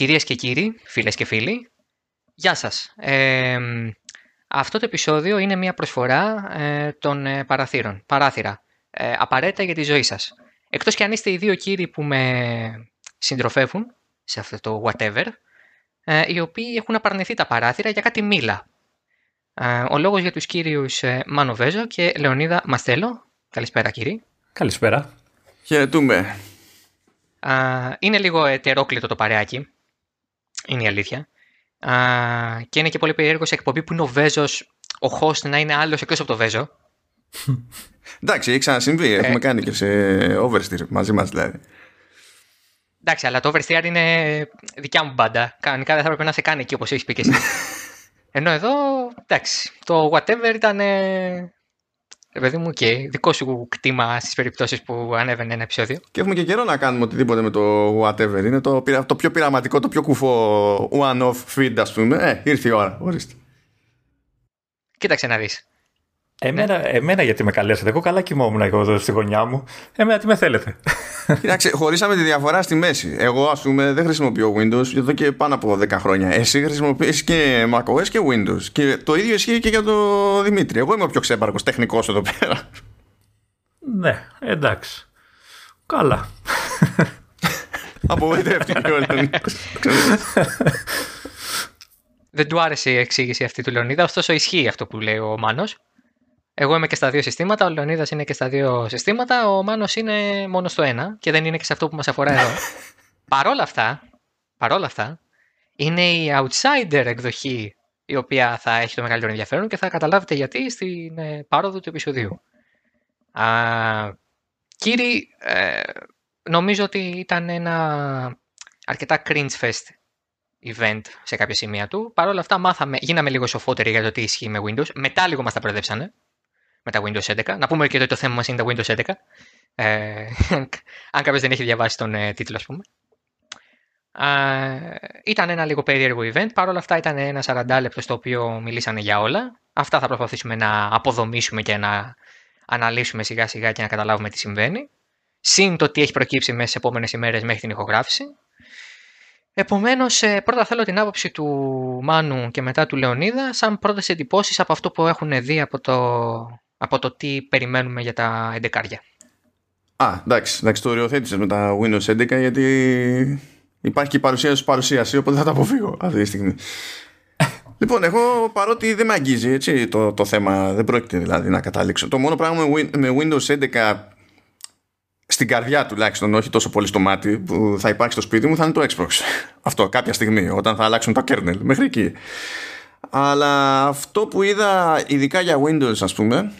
Κυρίες και κύριοι, φίλες και φίλοι, γεια σας. Ε, αυτό το επεισόδιο είναι μια προσφορά ε, των ε, παραθύρων, παράθυρα, ε, απαραίτητα για τη ζωή σας. Εκτός και αν είστε οι δύο κύριοι που με συντροφεύουν σε αυτό το whatever, ε, οι οποίοι έχουν απαρνηθεί τα παράθυρα για κάτι μίλα. Ε, ο λόγος για τους κύριους ε, Μάνο Βέζο και Λεωνίδα Μαστέλο. Καλησπέρα κύριοι. Καλησπέρα. Χαιρετούμε. Α, είναι λίγο ετερόκλητο το παρεάκι. Είναι η αλήθεια. Α, και είναι και πολύ περίεργος σε εκπομπή που είναι ο Βέζος, ο host να είναι άλλος εκτός από το Βέζο. Εντάξει, έχει ξανασυμβεί. Έχουμε κάνει και σε oversteer μαζί μας δηλαδή. Εντάξει, αλλά το oversteer είναι δικιά μου μπάντα. Κανονικά δεν θα έπρεπε να σε κάνει εκεί όπως έχεις πει και εσύ. Ενώ εδώ, εντάξει, το whatever ήταν. Ε, Ρε παιδί μου, και δικό σου κτήμα στις περιπτώσεις που ανέβαινε ένα επεισόδιο. Και έχουμε και καιρό να κάνουμε οτιδήποτε με το whatever. Είναι το, πειρα- το πιο πειραματικό, το πιο κουφό one-off feed, ας πούμε. Ε, ήρθε η ώρα. Ορίστε. Κοίταξε να δεις. Εμένα, εμένα γιατί με καλέσατε. Εγώ καλά κοιμόμουν εγώ εδώ στη γωνιά μου. Εμένα τι με θέλετε. Κοίταξε, χωρίσαμε τη διαφορά στη μέση. Εγώ, ας πούμε, δεν χρησιμοποιώ Windows εδώ και πάνω από 10 χρόνια. Εσύ χρησιμοποιείς και macOS και Windows. Και το ίδιο ισχύει και για τον Δημήτρη. Εγώ είμαι ο πιο ξέμπαρκος τεχνικός εδώ πέρα. ναι, εντάξει. Καλά. Απογοητεύτηκε ο Λεωνίδας. Δεν του άρεσε η εξήγηση αυτή του Λεωνίδα, ωστόσο ισχύει αυτό που λέει ο Μάνος. Εγώ είμαι και στα δύο συστήματα, ο Λεωνίδας είναι και στα δύο συστήματα, ο Μάνος είναι μόνο στο ένα και δεν είναι και σε αυτό που μας αφορά εδώ. παρόλα αυτά, παρόλα αυτά, είναι η outsider εκδοχή η οποία θα έχει το μεγαλύτερο ενδιαφέρον και θα καταλάβετε γιατί στην ε, πάροδο του επεισοδίου. Α, κύριοι, ε, νομίζω ότι ήταν ένα αρκετά cringe fest event σε κάποια σημεία του. Παρ' όλα αυτά μάθαμε, γίναμε λίγο σοφότεροι για το τι ισχύει με Windows. Μετά λίγο μας τα μπερδέψανε με τα Windows 11. Να πούμε και ότι το θέμα μας είναι τα Windows 11. Ε, αν κάποιος δεν έχει διαβάσει τον ε, τίτλο ας πούμε. Ε, ήταν ένα λίγο περίεργο event. Παρ' όλα αυτά ήταν ένα 40 λεπτό στο οποίο μιλήσανε για όλα. Αυτά θα προσπαθήσουμε να αποδομήσουμε και να αναλύσουμε σιγά σιγά και να καταλάβουμε τι συμβαίνει. Συν το τι έχει προκύψει μέσα στις επόμενες ημέρες μέχρι την ηχογράφηση. Επομένως, πρώτα θέλω την άποψη του Μάνου και μετά του Λεωνίδα, σαν πρώτες εντυπώσεις από αυτό που έχουν δει από το, από το τι περιμένουμε για τα 11. Α, εντάξει, εντάξει, το οριοθέτησες με τα Windows 11 γιατί υπάρχει και η παρουσίαση σου παρουσίαση, οπότε θα τα αποφύγω αυτή τη στιγμή. λοιπόν, εγώ παρότι δεν με αγγίζει έτσι, το, το θέμα, δεν πρόκειται δηλαδή να καταλήξω. Το μόνο πράγμα με, Win- με Windows 11 στην καρδιά τουλάχιστον, όχι τόσο πολύ στο μάτι που θα υπάρχει στο σπίτι μου, θα είναι το Xbox. Αυτό κάποια στιγμή, όταν θα αλλάξουν το kernel. Μέχρι εκεί. Αλλά αυτό που είδα ειδικά για Windows ας πούμε ε,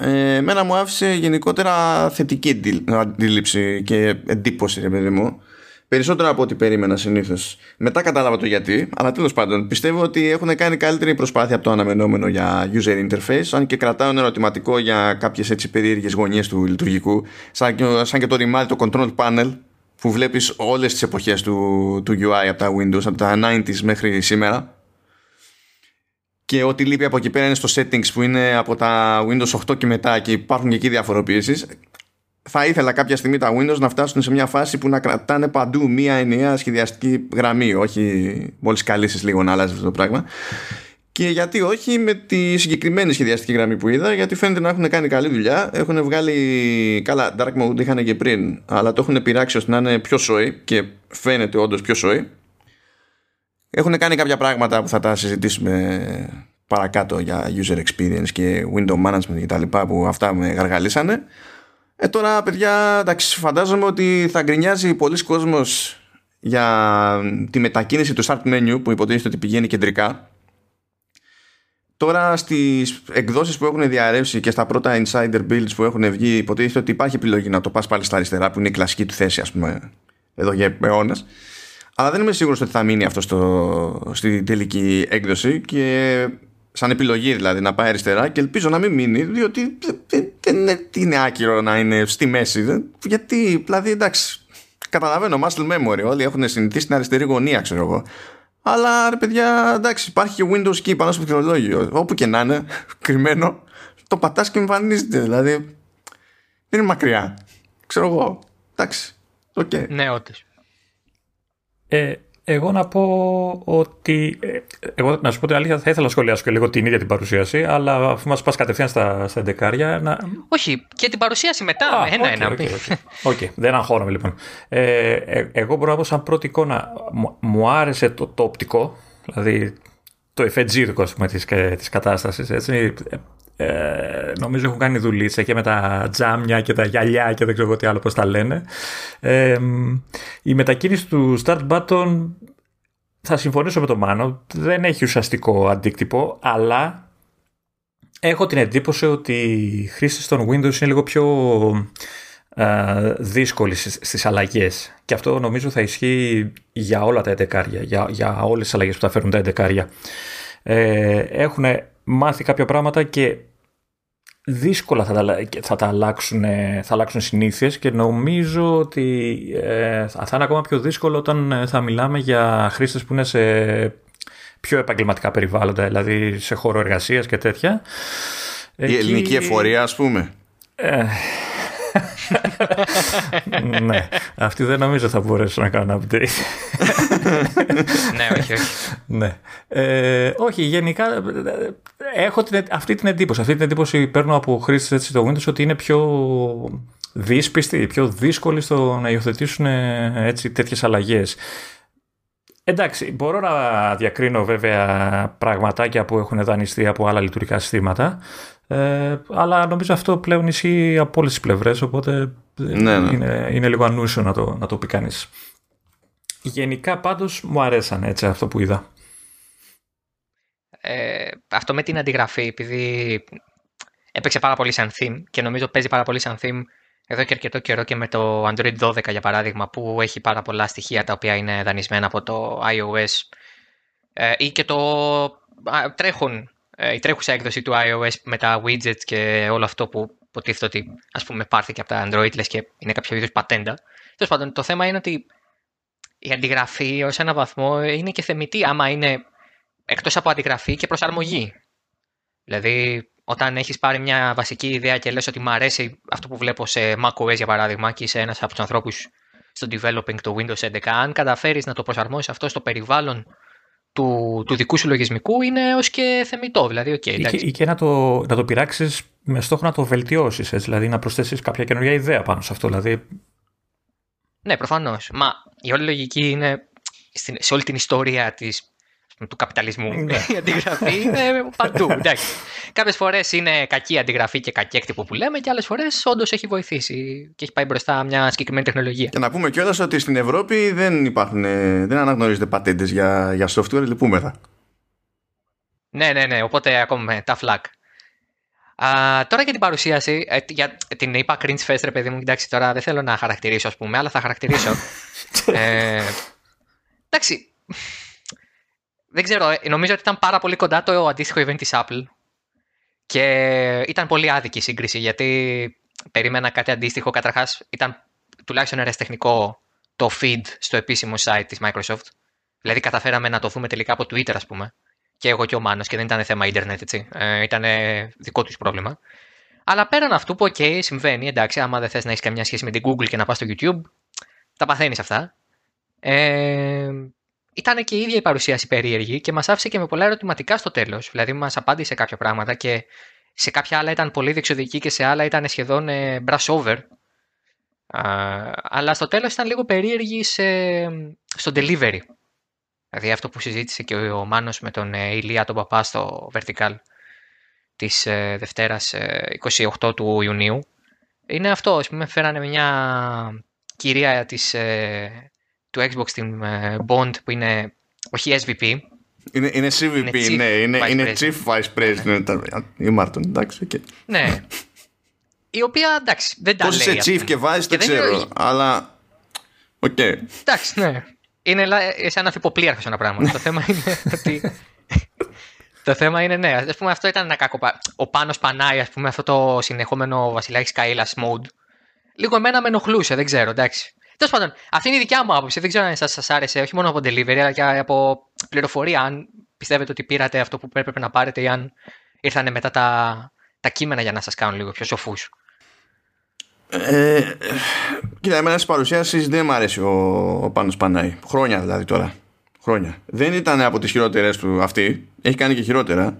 εμένα μου άφησε γενικότερα θετική αντί- αντίληψη και εντύπωση ρε παιδί μου περισσότερο από ό,τι περίμενα συνήθως. Μετά κατάλαβα το γιατί, αλλά τέλος πάντων πιστεύω ότι έχουν κάνει καλύτερη προσπάθεια από το αναμενόμενο για user interface, αν και κρατάω ένα ερωτηματικό για κάποιες έτσι περίεργες γωνίες του λειτουργικού, σαν και, σαν και το ρημάδι, το control panel, που βλέπεις όλες τις εποχές του, του UI από τα Windows, από τα 90s μέχρι σήμερα. Και ό,τι λείπει από εκεί πέρα είναι στο settings που είναι από τα Windows 8 και μετά και υπάρχουν και εκεί διαφοροποιήσεις θα ήθελα κάποια στιγμή τα Windows να φτάσουν σε μια φάση που να κρατάνε παντού μία ενιαία σχεδιαστική γραμμή, όχι μόλις καλήσεις λίγο να αλλάζεις αυτό το πράγμα. Και γιατί όχι με τη συγκεκριμένη σχεδιαστική γραμμή που είδα, γιατί φαίνεται να έχουν κάνει καλή δουλειά. Έχουν βγάλει. Καλά, Dark Mode είχαν και πριν, αλλά το έχουν πειράξει ώστε να είναι πιο σόι και φαίνεται όντως πιο σόι. Έχουν κάνει κάποια πράγματα που θα τα συζητήσουμε παρακάτω για user experience και window management κτλ. που αυτά με γαργαλίσανε. Ε, τώρα, παιδιά, εντάξει, φαντάζομαι ότι θα γκρινιάζει πολλοί κόσμος για τη μετακίνηση του start menu που υποτίθεται ότι πηγαίνει κεντρικά. Τώρα στις εκδόσεις που έχουν διαρρεύσει και στα πρώτα insider builds που έχουν βγει υποτίθεται ότι υπάρχει επιλογή να το πας πάλι στα αριστερά που είναι η κλασική του θέση ας πούμε εδώ για αιώνες. Αλλά δεν είμαι σίγουρος ότι θα μείνει αυτό στο, στη τελική έκδοση και σαν επιλογή δηλαδή να πάει αριστερά και ελπίζω να μην μείνει διότι δεν, δεν είναι, είναι άκυρο να είναι στη μέση δεν, γιατί δηλαδή εντάξει καταλαβαίνω muscle memory όλοι έχουν συνηθίσει στην αριστερή γωνία ξέρω εγώ αλλά ρε παιδιά εντάξει υπάρχει και Windows key πάνω στο πληκτρολόγιο όπου και να είναι κρυμμένο το πατάς και εμφανίζεται δηλαδή δεν είναι μακριά ξέρω εγώ εντάξει okay. Ναι, όντως. Ε, Εγώ να πω ότι. Ε, εγώ να σου πω την αλήθεια, θα ήθελα να σχολιάσω και λίγο την ίδια την παρουσίαση, αλλά αφού μας πας κατευθείαν στα, στα εντεκάρια. Να... Όχι, και την παρουσίαση μετά. ένα-ένα. OK, okay, okay. δεν αγχώνομαι λοιπόν. Ε, ε, εγώ μπορώ να πω σαν πρώτη εικόνα. Μου άρεσε το, το οπτικό, δηλαδή το εφετζίδικο της, της κατάστασης. Έτσι. Ε, νομίζω έχουν κάνει δουλίτσα και με τα τζάμια και τα γυαλιά και δεν ξέρω τι άλλο πώς τα λένε. Ε, η μετακίνηση του start button θα συμφωνήσω με τον Μάνο, δεν έχει ουσιαστικό αντίκτυπο, αλλά έχω την εντύπωση ότι η χρήση των Windows είναι λίγο πιο ε, δύσκολη στις αλλαγές και αυτό νομίζω θα ισχύει για όλα τα 11 για, για όλες τις αλλαγές που θα φέρουν τα 11 ε, έχουν μάθει κάποια πράγματα και δύσκολα θα τα, θα τα αλλάξουν, θα αλλάξουν συνήθειες και νομίζω ότι ε, θα είναι ακόμα πιο δύσκολο όταν ε, θα μιλάμε για χρήστες που είναι σε πιο επαγγελματικά περιβάλλοντα, δηλαδή σε χώρο εργασίας και τέτοια. Η ελληνική εφορία ας πούμε. Ε, ναι, αυτή δεν νομίζω θα μπορέσω να κάνω update. ναι, όχι, όχι. Ναι. Ε, όχι, γενικά έχω την, αυτή την εντύπωση. Αυτή την εντύπωση παίρνω από χρήστες έτσι το Windows ότι είναι πιο δύσπιστοι, πιο δύσκολοι στο να υιοθετήσουν έτσι τέτοιες αλλαγές. Εντάξει, μπορώ να διακρίνω βέβαια πραγματάκια που έχουν δανειστεί από άλλα λειτουργικά συστήματα. Ε, αλλά νομίζω αυτό πλέον ισχύει από όλες τις πλευρές, οπότε ναι, ναι. Είναι, είναι λίγο ανούσιο να το, να το πει κανείς. Γενικά πάντως μου αρέσαν έτσι αυτό που είδα. Ε, αυτό με την αντιγραφή, επειδή έπαιξε πάρα πολύ σαν theme και νομίζω παίζει πάρα πολύ σαν theme εδώ και αρκετό καιρό και με το Android 12 για παράδειγμα που έχει πάρα πολλά στοιχεία τα οποία είναι δανεισμένα από το iOS ε, ή και το τρέχουν ε, η τρέχουσα έκδοση του iOS με τα widgets και όλο αυτό που υποτίθεται ότι ας πούμε πάρθηκε από τα Android λες και είναι κάποιο είδους πατέντα. Τέλος πάντων, το θέμα είναι ότι η αντιγραφή ως ένα βαθμό είναι και θεμητή άμα είναι εκτός από αντιγραφή και προσαρμογή. Δηλαδή, όταν έχεις πάρει μια βασική ιδέα και λες ότι μου αρέσει αυτό που βλέπω σε macOS για παράδειγμα και είσαι ένας από τους ανθρώπους στο developing του Windows 11, αν καταφέρεις να το προσαρμόσεις αυτό στο περιβάλλον του, του δικού σου λογισμικού είναι ως και θεμητό. Δηλαδή, okay, ή, και, ή και να το, να το πειράξεις με στόχο να το βελτιώσεις, δηλαδή να προσθέσεις κάποια καινούργια ιδέα πάνω σε αυτό. Δηλαδή... Ναι, προφανώς. Μα η όλη λογική είναι σε όλη την ιστορία της του καπιταλισμού. Ναι. η αντιγραφή είναι παντού. Κάποιες φορές είναι κακή αντιγραφή και κακή έκτυπο που λέμε, και άλλες φορές όντως έχει βοηθήσει και έχει πάει μπροστά μια συγκεκριμένη τεχνολογία. Και να πούμε κιόλας ότι στην Ευρώπη δεν υπάρχουν, δεν αναγνωρίζονται πατέντες για, για software, λυπούμεθα. Ναι, ναι, ναι, οπότε ακόμα τα flag. Α, τώρα για την παρουσίαση, ε, για την είπα cringe fest, ρε παιδί μου, εντάξει, τώρα δεν θέλω να χαρακτηρίσω, ας πούμε, αλλά θα χαρακτηρίσω. ε, εντάξει, δεν ξέρω, ε, νομίζω ότι ήταν πάρα πολύ κοντά το αντίστοιχο event της Apple και ήταν πολύ άδικη η σύγκριση γιατί περίμενα κάτι αντίστοιχο. Καταρχάς ήταν τουλάχιστον ερασιτεχνικό το feed στο επίσημο site της Microsoft. Δηλαδή καταφέραμε να το δούμε τελικά από Twitter ας πούμε και εγώ και ο Μάνος και δεν ήταν θέμα ίντερνετ έτσι. Ε, ήταν δικό τους πρόβλημα. Αλλά πέραν αυτού που ok συμβαίνει εντάξει άμα δεν θες να έχεις καμιά σχέση με την Google και να πας στο YouTube τα παθαίνεις αυτά. Ε, ήταν και η ίδια η παρουσίαση περίεργη και μας άφησε και με πολλά ερωτηματικά στο τέλος. Δηλαδή, μας απάντησε κάποια πράγματα και σε κάποια άλλα ήταν πολύ διεξοδική και σε άλλα ήταν σχεδόν ε, brush over. αλλά στο τέλος ήταν λίγο περίεργη σε, στο delivery. Δηλαδή αυτό που συζήτησε και ο Μάνος με τον ε, Ηλία τον Παπά στο Vertical της ε, Δευτέρας 28 του Ιουνίου. Είναι αυτό, ας πούμε, φέρανε μια κυρία της του Xbox την ε, Bond που είναι όχι SVP. Είναι, είναι CVP, είναι ναι, είναι, είναι Chief Vice President η Μάρτον, εντάξει. Okay. Ναι. Η οποία εντάξει, δεν τα Πώς λέει. Πώς είσαι Chief και Vice δεν ξέρω, αλλά... OK. Okay. Εντάξει, ναι. Είναι σαν ανθυποπλοίαρχος ένα πράγμα. το θέμα είναι ότι... Το θέμα είναι ναι, ας πούμε αυτό ήταν ένα κακό. Ο πάνω πανάει, ας πούμε, αυτό το συνεχόμενο βασιλάκι Σκάιλα mode. Λίγο εμένα με ενοχλούσε, δεν ξέρω, εντάξει. Τέλος πάντων, αυτή είναι η δικιά μου άποψη. Δεν ξέρω αν σας άρεσε, όχι μόνο από delivery, αλλά και από πληροφορία. Αν πιστεύετε ότι πήρατε αυτό που έπρεπε να πάρετε ή αν ήρθαν μετά τα, τα κείμενα για να σας κάνουν λίγο πιο σοφούς. Ε, κοίτα, εμένα στις παρουσιάσεις δεν μου αρέσει ο, ο Πάνος Πανάη. Χρόνια δηλαδή τώρα. χρόνια. Δεν ήταν από τις χειρότερες του αυτή, έχει κάνει και χειρότερα.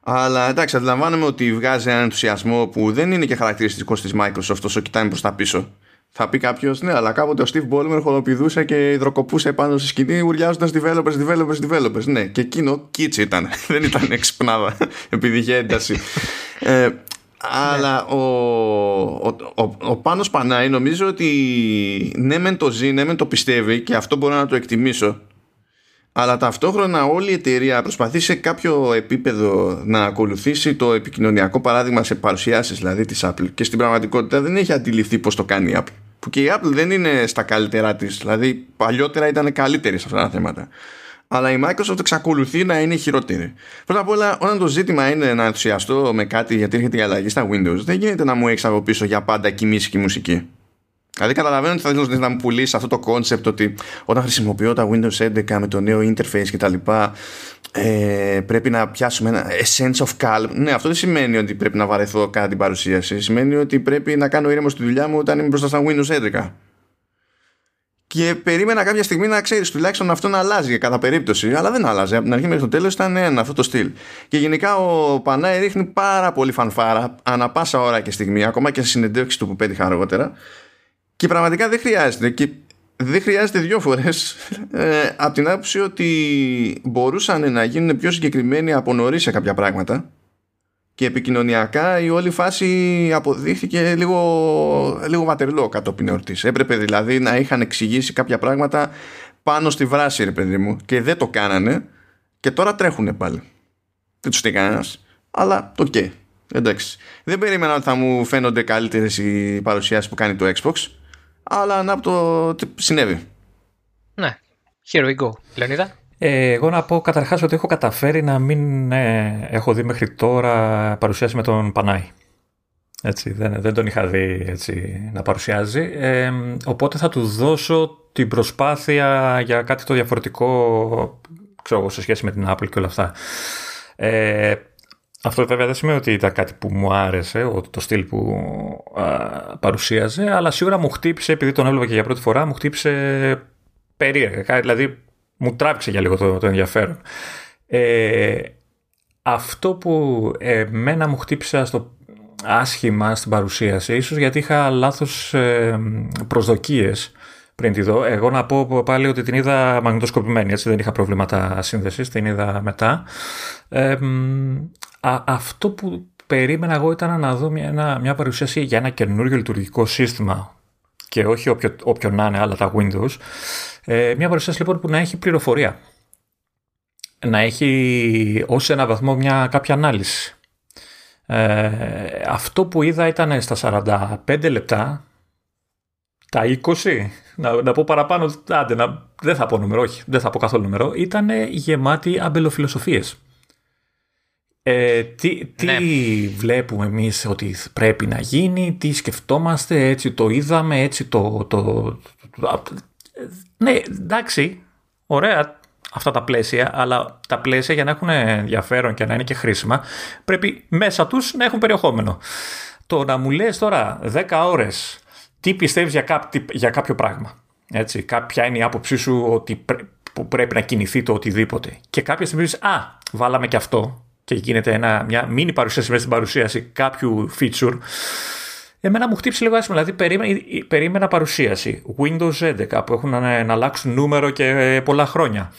Αλλά εντάξει, αντιλαμβάνομαι ότι βγάζει έναν ενθουσιασμό που δεν είναι και χαρακτηριστικό της Microsoft όσο κοιτάμε προς τα πίσω. Θα πει κάποιος, ναι, αλλά κάποτε ο Steve Ballmer χολοπηδούσε και υδροκοπούσε πάνω στη σκηνή ουρλιάζοντας developers, developers, developers. Ναι, και εκείνο κίτσι ήταν. δεν ήταν εξυπνάδα, επειδή είχε ένταση. ε, αλλά ο, ο, ο, ο Πάνος Πανάη νομίζω ότι ναι μεν το ζει, ναι μεν το πιστεύει και αυτό μπορώ να το εκτιμήσω αλλά ταυτόχρονα όλη η εταιρεία προσπαθεί σε κάποιο επίπεδο να ακολουθήσει το επικοινωνιακό παράδειγμα σε παρουσιάσεις δηλαδή της Apple και στην πραγματικότητα δεν έχει αντιληφθεί πώς το κάνει η Apple που και η Apple δεν είναι στα καλύτερά της δηλαδή παλιότερα ήταν καλύτερη σε αυτά τα θέματα αλλά η Microsoft εξακολουθεί να είναι χειρότερη. Πρώτα απ' όλα, όταν το ζήτημα είναι να ενθουσιαστώ με κάτι γιατί έρχεται η αλλαγή στα Windows, δεν γίνεται να μου έχεις από πίσω για πάντα κοιμήσει και μουσική. Δηλαδή καταλαβαίνω ότι θα θέλω να μου πουλήσεις αυτό το concept ότι όταν χρησιμοποιώ τα Windows 11 με το νέο interface και τα λοιπά ε, πρέπει να πιάσουμε ένα sense of calm. Ναι, αυτό δεν σημαίνει ότι πρέπει να βαρεθώ κατά την παρουσίαση. Σημαίνει ότι πρέπει να κάνω ήρεμο στη δουλειά μου όταν είμαι μπροστά στα Windows 11. Και περίμενα κάποια στιγμή να ξέρεις τουλάχιστον αυτό να αλλάζει για κατά περίπτωση. Αλλά δεν άλλαζε. Από την αρχή μέχρι το τέλος ήταν ένα αυτό το στυλ. Και γενικά ο Πανάη ρίχνει πάρα πολύ φανφάρα ανά πάσα ώρα και στιγμή, ακόμα και σε συνεντεύξεις του που πέτυχα αργότερα. Και πραγματικά δεν χρειάζεται. Και δεν χρειάζεται δύο φορές. Ε, από την άποψη ότι μπορούσαν να γίνουν πιο συγκεκριμένοι από νωρίς σε κάποια πράγματα και επικοινωνιακά η όλη φάση αποδείχθηκε λίγο, λίγο βατερλό κατόπιν εορτής. Έπρεπε δηλαδή να είχαν εξηγήσει κάποια πράγματα πάνω στη βράση ρε παιδί μου και δεν το κάνανε και τώρα τρέχουνε πάλι. Δεν τους φταίει κανένας. Αλλά OK. Okay. Εντάξει. Δεν περίμενα ότι θα μου φαίνονται καλύτερες οι παρουσιάσεις που κάνει το Xbox. Αλλά να το συνέβη. Ναι. Here we go. Λεωνίδα. Ε, εγώ να πω καταρχάς ότι έχω καταφέρει να μην ε, έχω δει μέχρι τώρα παρουσιάσει με τον Πανάη. Έτσι, δεν, δεν τον είχα δει έτσι, να παρουσιάζει. Ε, οπότε θα του δώσω την προσπάθεια για κάτι το διαφορετικό ξέρω, σε σχέση με την Apple και όλα αυτά. Ε, αυτό βέβαια δεν σημαίνει ότι ήταν κάτι που μου άρεσε, το στυλ που παρουσίαζε, αλλά σίγουρα μου χτύπησε, επειδή τον έβλεπα και για πρώτη φορά, μου χτύπησε περίεργα. Δηλαδή μου τράβηξε για λίγο το, το ενδιαφέρον. Ε, αυτό που εμένα μου χτύπησε στο άσχημα στην παρουσίαση, ίσως γιατί είχα λάθος ε, προσδοκίες πριν τη δω. Εγώ να πω πάλι ότι την είδα μαγνητοσκοπημένη, έτσι δεν είχα προβλήματα σύνδεσης, την είδα μετά. Ε, αυτό που περίμενα εγώ ήταν να δω μια, μια παρουσίαση για ένα καινούργιο λειτουργικό σύστημα και όχι όποιο, όποιο να είναι άλλα τα Windows. Ε, μια παρουσίαση λοιπόν που να έχει πληροφορία. Να έχει ως ένα βαθμό μια κάποια ανάλυση. Ε, αυτό που είδα ήταν στα 45 λεπτά, τα 20, να, να πω παραπάνω, άντε, να, δεν θα πω νούμερο, όχι, δεν θα πω καθόλου νούμερο, ήταν γεμάτη αμπελοφιλοσοφίες. Ε, τι τι ναι. βλέπουμε εμείς ότι πρέπει να γίνει, τι σκεφτόμαστε, έτσι το είδαμε, έτσι το... το, το ναι, εντάξει, ωραία αυτά τα πλαίσια, αλλά τα πλαίσια για να έχουν ενδιαφέρον και να είναι και χρήσιμα, πρέπει μέσα τους να έχουν περιεχόμενο. Το να μου λες τώρα 10 ώρες τι πιστεύεις για, για κάποιο πράγμα, έτσι, κάποια είναι η άποψή σου ότι που πρέπει να κινηθεί το οτιδήποτε και κάποια στιγμή α, βάλαμε και αυτό και γίνεται ένα, μια μίνι παρουσίαση μέσα στην παρουσίαση κάποιου feature, εμένα μου χτύψει λίγο άσχημα. Δηλαδή, περίμενα, περίμενα παρουσίαση Windows 11 που έχουν να, να αλλάξουν νούμερο και πολλά χρόνια.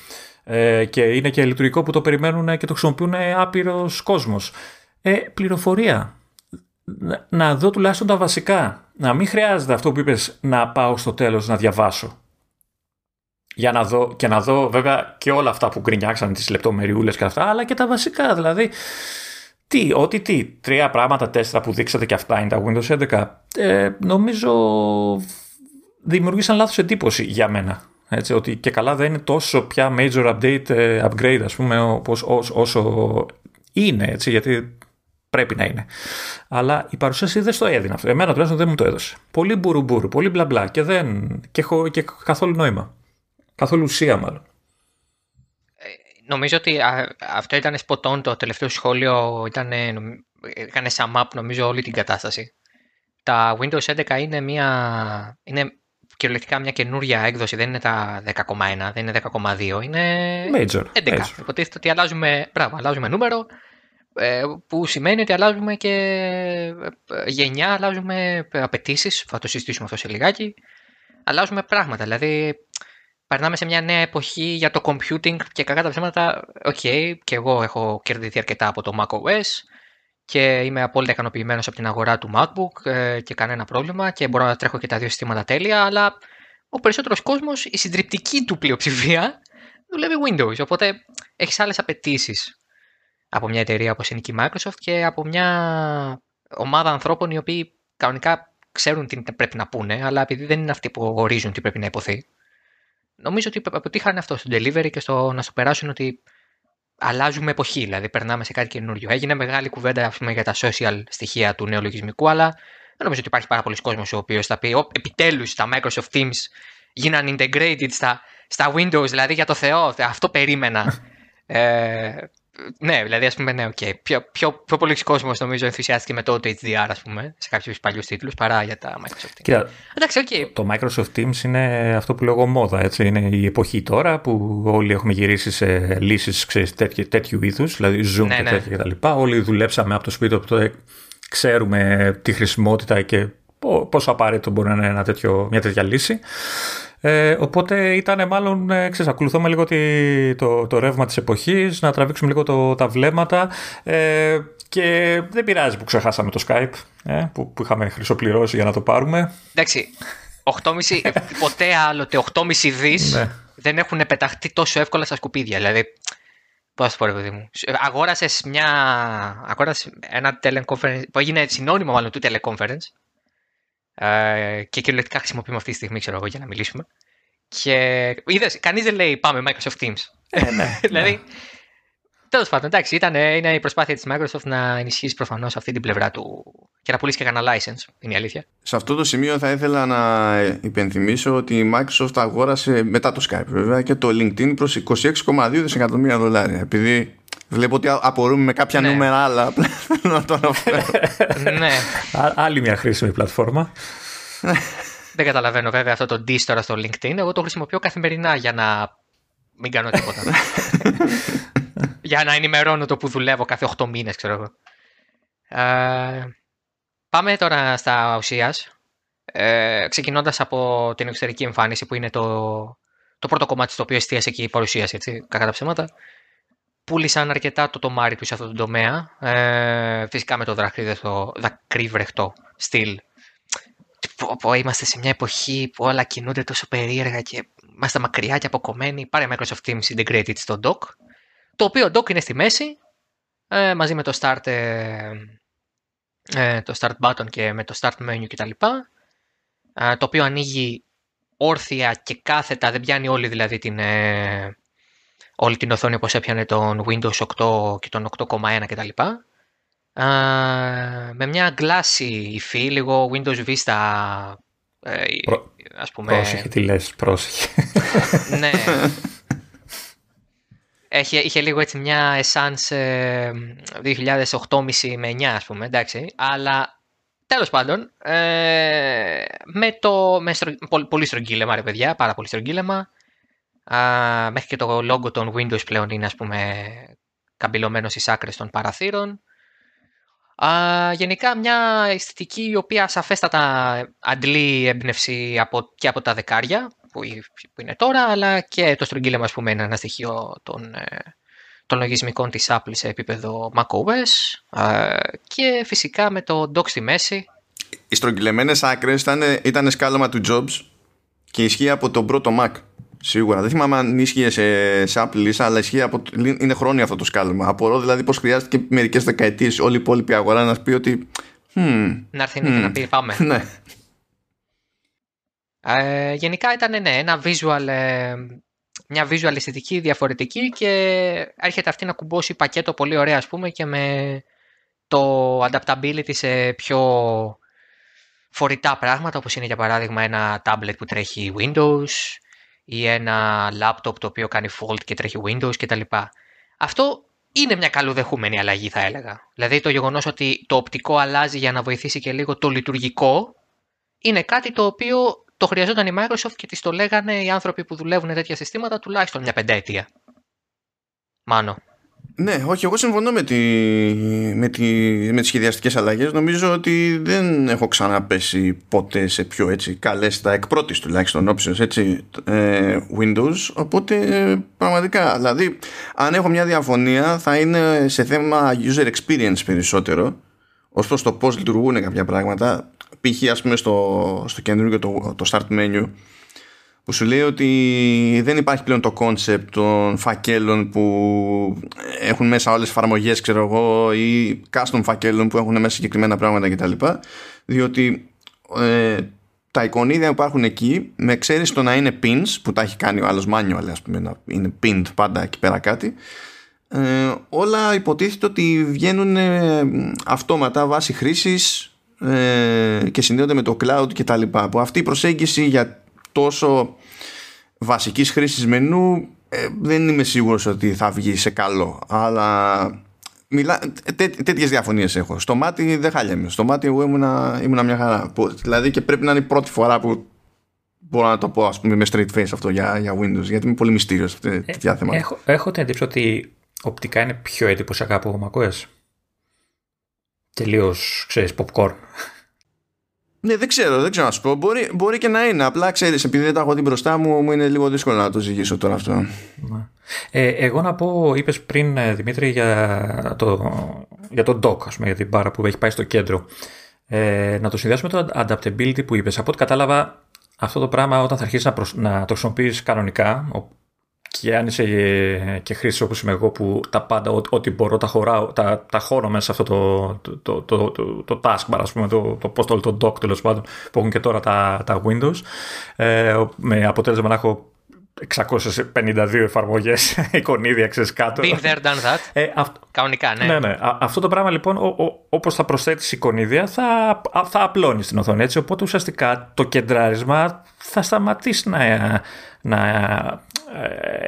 Ε, και είναι και λειτουργικό που το περιμένουν και το χρησιμοποιούν άπειρος κόσμος. Ε, πληροφορία. Να, να δω τουλάχιστον τα βασικά. Να μην χρειάζεται αυτό που είπες να πάω στο τέλος να διαβάσω για να δω και να δω βέβαια και όλα αυτά που γκρινιάξαν τις λεπτομεριούλες και αυτά αλλά και τα βασικά δηλαδή τι, ό,τι τι, τρία πράγματα, τέσσερα που δείξατε και αυτά είναι τα Windows 11 ε, νομίζω δημιουργήσαν λάθος εντύπωση για μένα έτσι, ότι και καλά δεν είναι τόσο πια major update, ε, upgrade ας πούμε όπως, όσο είναι έτσι γιατί πρέπει να είναι. Αλλά η παρουσίαση δεν στο έδινε αυτό. Εμένα τουλάχιστον δεν μου το έδωσε. Πολύ μπουρουμπουρου, πολύ μπλα μπλα και, δεν, και, και καθόλου νόημα. Καθόλου ουσία μάλλον. Ε, νομίζω ότι αυτό ήταν σποτών το τελευταίο σχόλιο, ήταν, έκανε sum up νομίζω όλη την κατάσταση. Τα Windows 11 είναι, μια, είναι κυριολεκτικά μια καινούρια έκδοση, δεν είναι τα 10,1, δεν είναι 10,2, είναι Major. 11. major. Υποτίθεται ότι αλλάζουμε, μπράβο, αλλάζουμε νούμερο, ε, που σημαίνει ότι αλλάζουμε και ε, γενιά, αλλάζουμε απαιτήσεις. Θα το συζητήσουμε αυτό σε λιγάκι. Αλλάζουμε πράγματα. Δηλαδή, περνάμε σε μια νέα εποχή για το computing και κακά τα ψέματα. OK, okay, και εγώ έχω κερδηθεί αρκετά από το macOS και είμαι απόλυτα ικανοποιημένος από την αγορά του MacBook ε, και κανένα πρόβλημα και μπορώ να τρέχω και τα δύο συστήματα τέλεια. Αλλά ο περισσότερος κόσμος, η συντριπτική του πλειοψηφία, δουλεύει Windows. Οπότε έχεις άλλες απαιτήσεις από μια εταιρεία όπως είναι και η Microsoft και από μια ομάδα ανθρώπων οι οποίοι κανονικά ξέρουν τι πρέπει να πούνε, αλλά επειδή δεν είναι αυτοί που ορίζουν τι πρέπει να υποθεί. Νομίζω ότι αποτύχανε αυτό στο delivery και στο να σου περάσουν ότι αλλάζουμε εποχή, δηλαδή περνάμε σε κάτι καινούριο. Έγινε μεγάλη κουβέντα πούμε, για τα social στοιχεία του νέου λογισμικού, αλλά δεν νομίζω ότι υπάρχει πάρα πολλοί κόσμος ο οποίος θα πει: Επιτέλους τα Microsoft Teams γίνανε integrated στα, στα Windows, δηλαδή για το Θεό, αυτό περίμενα. ε, ναι, δηλαδή, ας πούμε, ναι, okay. πιο, πιο, πιο πολλοί κόσμος νομίζω ενθουσιάστηκε με το HDR, ας πούμε, σε κάποιους παλιούς τίτλους παρά για τα Microsoft Teams. Κοίτα, Εντάξει, okay. Το Microsoft Teams είναι αυτό που λέγω μόδα, έτσι. Είναι η εποχή τώρα που όλοι έχουμε γυρίσει σε λύσεις τέτοιου, τέτοιου είδους, δηλαδή Zoom Ναι, και ναι. τέτοια κτλ. Όλοι δουλέψαμε από το σπίτι, οπότε ξέρουμε τη χρησιμότητα και πο- πόσο απαραίτητο μπορεί να είναι ένα τέτοιο, μια τέτοια λύση. Ε, οπότε ήταν μάλλον, ε, ξέρεις, ακολουθούμε λίγο τη- το, το ρεύμα της εποχής, να τραβήξουμε λίγο το, τα βλέμματα ε, και δεν πειράζει που ξεχάσαμε το Skype, ε, που, που είχαμε χρυσοπληρώσει για να το πάρουμε. Εντάξει, 8,5, ποτέ άλλοτε 8,5 δις Ναι. δεν έχουν πεταχτεί τόσο εύκολα στα σκουπίδια. Δηλαδή, πώς θα σου πω, ρε παιδί μου. Αγόρασες μια. Αγόρασες ένα teleconference που έγινε συνώνυμο μάλλον του teleconference. Ε, και κυριολεκτικά χρησιμοποιούμε αυτή τη στιγμή, ξέρω εγώ, για να μιλήσουμε. Και είδες, κανείς δεν λέει πάμε Microsoft Teams. Ε, ναι, δηλαδή, τέλος πάντων, εντάξει, ήταν, είναι η προσπάθεια της Microsoft να ενισχύσει προφανώς αυτή την πλευρά του και να πουλήσει και κανένα license, είναι η αλήθεια. Σε αυτό το σημείο θα ήθελα να υπενθυμίσω ότι η Microsoft αγόρασε μετά το Skype βέβαια και το LinkedIn προς 26,2 δισεκατομμύρια δολάρια επειδή βλέπω ότι απορούμε με κάποια Ναι. νούμερα αλλά θέλω να το αναφέρω. ναι. Α- άλλη μια χρήσιμη πλατφόρμα. Δεν καταλαβαίνω βέβαια αυτό το diss τώρα στο LinkedIn. Εγώ το χρησιμοποιώ καθημερινά για να μην κάνω τίποτα. για να ενημερώνω το που δουλεύω κάθε 8 μήνες, ξέρω εγώ. Ε, πάμε τώρα στα ουσίας. Ε, ξεκινώντας από την εξωτερική εμφάνιση που είναι το, το πρώτο κομμάτι στο οποίο εστίασε και η παρουσίαση, έτσι, κακά τα ψέματα. Πούλησαν αρκετά το τομάρι τους σε αυτό το τομέα. Ε, φυσικά με το δακρύβρεχτο, δακρύβρεχτο στυλ πω, πω, είμαστε σε μια εποχή που όλα κινούνται τόσο περίεργα και είμαστε μακριά και αποκομμένοι. Πάρε Microsoft Teams Integrated στο dock, το οποίο dock είναι στη μέση, ε, μαζί με το start, ε, ε, το start button και με το start menu κτλ. Ε, το οποίο ανοίγει όρθια και κάθετα, δεν πιάνει όλη δηλαδή την, ε, όλη την οθόνη όπως έπιανε τον Windows 8 και τον 8,1 κτλ. Α, με μια glassy υφή, λίγο Windows Vista, ε, Προ- ας πούμε. Πρόσεχε τι λες, πρόσεχε. ναι. Είχε, είχε λίγο έτσι μια essence ε, 2008,5 με 9 ας πούμε, εντάξει. Αλλά τέλος πάντων, ε, με το, με στρο, πο- πολύ στρογγύλεμα ρε παιδιά, πάρα πολύ στρογγύλεμα. Α, μέχρι και το logo των Windows πλέον είναι ας πούμε καμπυλωμένος στις άκρες των παραθύρων. Α, γενικά μια αισθητική η οποία σαφέστατα αντλεί έμπνευση από, και από τα δεκάρια που, που είναι τώρα, αλλά και το στρογγύλεμα ας πούμε είναι ένα στοιχείο των, ε, των λογισμικών της Apple σε επίπεδο macOS ε, και φυσικά με το dock στη μέση. Οι στρογγυλεμένες άκρες ήταν, ήταν σκάλωμα του Jobs και ισχύει από τον πρώτο Mac. Σίγουρα. Δεν θυμάμαι αν ίσχυε σε, σε Apple Lisa, αλλά ισχύει από, είναι χρόνια αυτό το σκάλωμα. Απορώ δηλαδή πώ χρειάστηκε μερικές δεκαετίες όλη η υπόλοιπη αγορά να πει ότι. «Hm, Να έρθει η νύχτα να πει πάμε. ναι. Ε, γενικά ήταν ναι, ένα visual, ε, μια visual αισθητική διαφορετική και έρχεται αυτή να κουμπώσει πακέτο πολύ ωραία ας πούμε και με το adaptability σε πιο φορητά πράγματα όπως είναι για παράδειγμα ένα tablet που τρέχει Windows ή ένα laptop το οποίο κάνει fold και τρέχει Windows κτλ. Αυτό είναι μια καλοδεχούμενη αλλαγή θα έλεγα. Δηλαδή το γεγονός ότι το οπτικό αλλάζει για να βοηθήσει και λίγο το λειτουργικό είναι κάτι το οποίο το χρειαζόταν η Microsoft και της το λέγανε οι άνθρωποι που δουλεύουν τέτοια συστήματα τουλάχιστον μια πενταετία. Μάνο. Ναι, όχι, εγώ συμφωνώ με, τη, με, τη, με τις σχεδιαστικές αλλαγές. Νομίζω ότι δεν έχω ξαναπέσει ποτέ σε πιο έτσι καλές τα εκ πρώτης τουλάχιστον όψεως έτσι ε, Windows. Οπότε πραγματικά, δηλαδή αν έχω μια διαφωνία θα είναι σε θέμα user experience περισσότερο ως προς το πώς λειτουργούν κάποια πράγματα. Π.χ. ας πούμε στο, στο καινούργιο το, το start menu που σου λέει ότι δεν υπάρχει πλέον το concept των φακέλων που έχουν μέσα όλες τις εφαρμογές ξέρω εγώ ή custom φακέλων που έχουν μέσα συγκεκριμένα πράγματα κτλ. Διότι ε, τα εικονίδια που υπάρχουν εκεί με εξαίρεση το να είναι pins που τα έχει κάνει ο άλλος manual ας πούμε να είναι pinned πάντα εκεί πέρα κάτι ε, όλα υποτίθεται ότι βγαίνουν ε, αυτόματα βάσει χρήσης ε, και συνδέονται με το cloud και τα λοιπά που αυτή η προσέγγιση για τόσο βασικής χρήσης μενού ε, δεν είμαι σίγουρος ότι θα βγει σε καλό. Αλλά μιλά, τέ, τέτοιες διαφωνίες έχω. Στο μάτι δεν χάλιαμε στο μάτι εγώ ήμουνα, ήμουνα μια χαρά. Που, δηλαδή και πρέπει να είναι η πρώτη φορά που μπορώ να το πω ας πούμε με straight face αυτό για, για Windows γιατί είμαι πολύ μυστήριος σε ε, τέτοια θέματα. έχω, έχω την εντύπωση ότι οπτικά είναι πιο εντυπωσιακά από macOS τελείως ξέρεις popcorn ναι, δεν ξέρω, δεν ξέρω να σου πω. Μπορεί, μπορεί και να είναι. Απλά ξέρεις, επειδή δεν τα έχω δει μπροστά μου, μου είναι λίγο δύσκολο να το ζυγίσω τώρα αυτό. Ναι. Ε, εγώ να πω, είπες πριν ε, Δημήτρη για το, για το dock, ας πούμε, για την μπάρα που έχει πάει στο κέντρο. Ε, να το συνδυάσουμε με το adaptability που είπες. Από ό,τι κατάλαβα, αυτό το πράγμα όταν θα αρχίσεις να, να το χρησιμοποιείς κανονικά, και αν είσαι και χρήστη όπως είμαι εγώ που τα πάντα, ό,τι μπορώ, τα, χωράω, τα, τα χώρω μέσα σε αυτό το, το, το, το, το taskbar, ας πούμε, το, το, πώς το, το dock τέλος πάντων, που έχουν και τώρα τα, τα Windows, ε, με αποτέλεσμα να έχω 652 εφαρμογές, εικονίδια, ξέρεις κάτω. Been there, done that. Ε, αυ... Κανονικά, ναι. ναι, ναι. αυτό το πράγμα λοιπόν, όπως θα προσθέτεις εικονίδια, θα, θα απλώνεις την οθόνη. Έτσι, οπότε ουσιαστικά το κεντράρισμα θα σταματήσει να, να ε,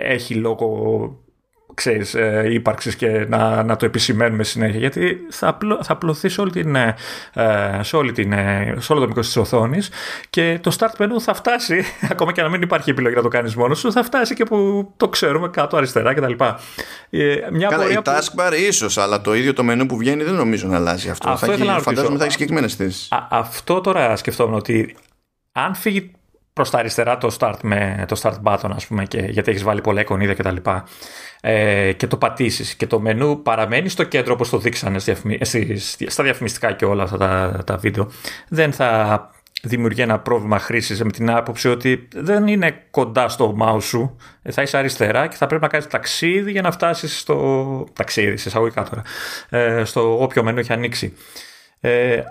έχει λόγο ξέρεις, ε, ύπαρξης και να, να το επισημαίνουμε συνέχεια. Γιατί θα, απλω, θα απλωθεί σε, όλη την, ε, σε, όλη την, σε όλο το μικρό της οθόνης και το start menu θα φτάσει ακόμα και να μην υπάρχει επιλογή να το κάνεις μόνος σου θα φτάσει και που το ξέρουμε κάτω αριστερά κτλ. Μια Καλά, η που... taskbar ίσως αλλά το ίδιο το μενού που βγαίνει δεν νομίζω να αλλάζει αυτό, αυτό θα έχει, φαντάζομαι θα έχει συγκεκριμένες θέσεις. Αυτό τώρα σκεφτόμουν ότι αν φύγει προς τα αριστερά το start με το start button, ας πούμε, και, γιατί έχεις βάλει πολλά εικονίδια κτλ. Ε, και το πατήσεις και το μενού παραμένει στο κέντρο όπως το δείξανε στα διαφημιστικά και όλα αυτά τα, τα βίντεο. Δεν θα δημιουργεί ένα πρόβλημα χρήσης με την άποψη ότι δεν είναι κοντά στο mouse σου. Ε, θα είσαι αριστερά και θα πρέπει να κάνεις ταξίδι για να φτάσεις στο. ταξίδι, σε εισαγωγικά τώρα. Ε, στο όποιο μενού έχει ανοίξει. Ε,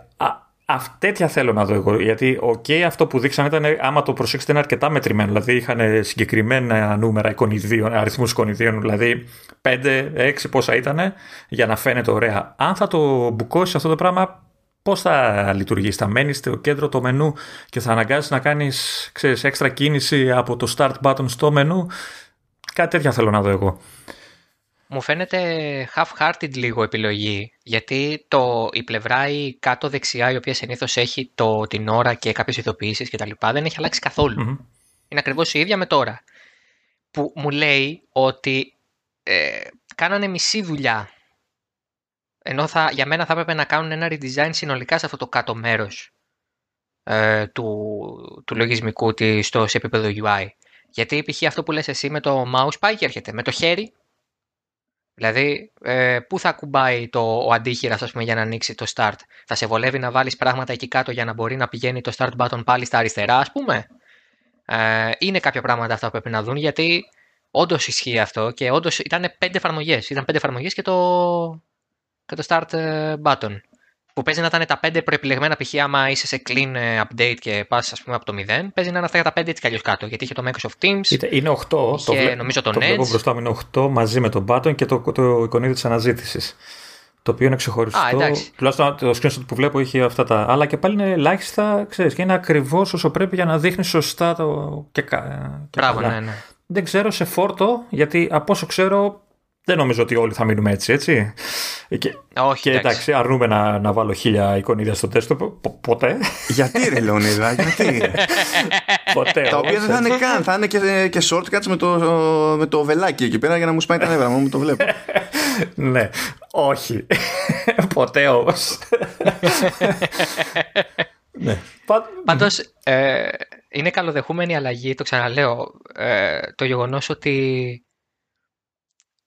τέτοια θέλω να δω εγώ. Γιατί okay, αυτό που δείξαν ήταν, άμα το προσέξετε, είναι αρκετά μετρημένο. Δηλαδή είχαν συγκεκριμένα νούμερα εικονιδίων, αριθμούς εικονιδίων, δηλαδή 5, 6 πόσα ήταν, για να φαίνεται ωραία. Αν θα το μπουκώσει αυτό το πράγμα, πώς θα λειτουργήσει; Θα μένεις στο κέντρο το μενού και θα αναγκάζει να κάνεις έξτρα κίνηση από το start button στο μενού; Κάτι τέτοια θέλω να δω εγώ. Μου φαίνεται half-hearted λίγο επιλογή, γιατί το, η πλευρά η κάτω δεξιά, η οποία συνήθως έχει το, την ώρα και κάποιες ειδοποιήσεις κτλ. δεν έχει αλλάξει Είναι ακριβώς η ίδια με τώρα. Που μου λέει ότι ε, κάνανε μισή δουλειά. Ενώ θα, για μένα θα έπρεπε να κάνουν ένα redesign συνολικά σε αυτό το κάτω μέρος ε, του, του λογισμικού της, στο, σε επίπεδο UI. Γιατί π.χ. αυτό που λες εσύ με το mouse πάει και έρχεται. Με το χέρι Δηλαδή, ε, πού θα κουμπάει το, ο αντίχειρας για να ανοίξει το start; Θα σε βολεύει να βάλεις πράγματα εκεί κάτω για να μπορεί να πηγαίνει το start button πάλι στα αριστερά, ας πούμε; Ε, είναι κάποια πράγματα αυτά που πρέπει να δουν γιατί όντως ισχύει αυτό και όντως ήταν πέντε εφαρμογές. Ήταν πέντε εφαρμογές και το, και το start ε, button που παίζει να ήταν τα 5 προεπιλεγμένα π.χ. άμα είσαι σε clean ε, update και πας από το 0, παίζει να είναι αυτά για τα 5 έτσι κι αλλιώς κάτω. Γιατί είχε το Microsoft Teams. Είναι 8. Είχε, το, νομίζω το, το βλέπω μπροστά μου είναι 8 μαζί με τον button και το, το εικονίδιο της αναζήτησης. Το οποίο είναι ξεχωριστό. Α, Τουλάχιστον το screenshot που βλέπω είχε αυτά τα. Αλλά και πάλι είναι ελάχιστα, ξέρεις, και είναι ακριβώς όσο πρέπει για να δείχνεις σωστά το. Και, και Μπράβο, ναι, ναι. Δεν ξέρω σε φόρτο, γιατί από όσο ξέρω δεν νομίζω ότι όλοι θα μείνουμε έτσι, έτσι. Και, Όχι, και εντάξει, αρνούμε να, να βάλω χίλια εικονίδια στο τεστ ποτέ. γιατί ρε Λεωνίδα, γιατί; ποτέ. Τα οποία δεν θα είναι καν, θα είναι και, και shortcuts με το, με το βελάκι εκεί πέρα για να μου σπάει τα νεύρα μου, το βλέπω. ναι, όχι. ποτέ όμως. ναι. Πάντως, ε, είναι καλοδεχούμενη η αλλαγή, το ξαναλέω, ε, το γεγονός ότι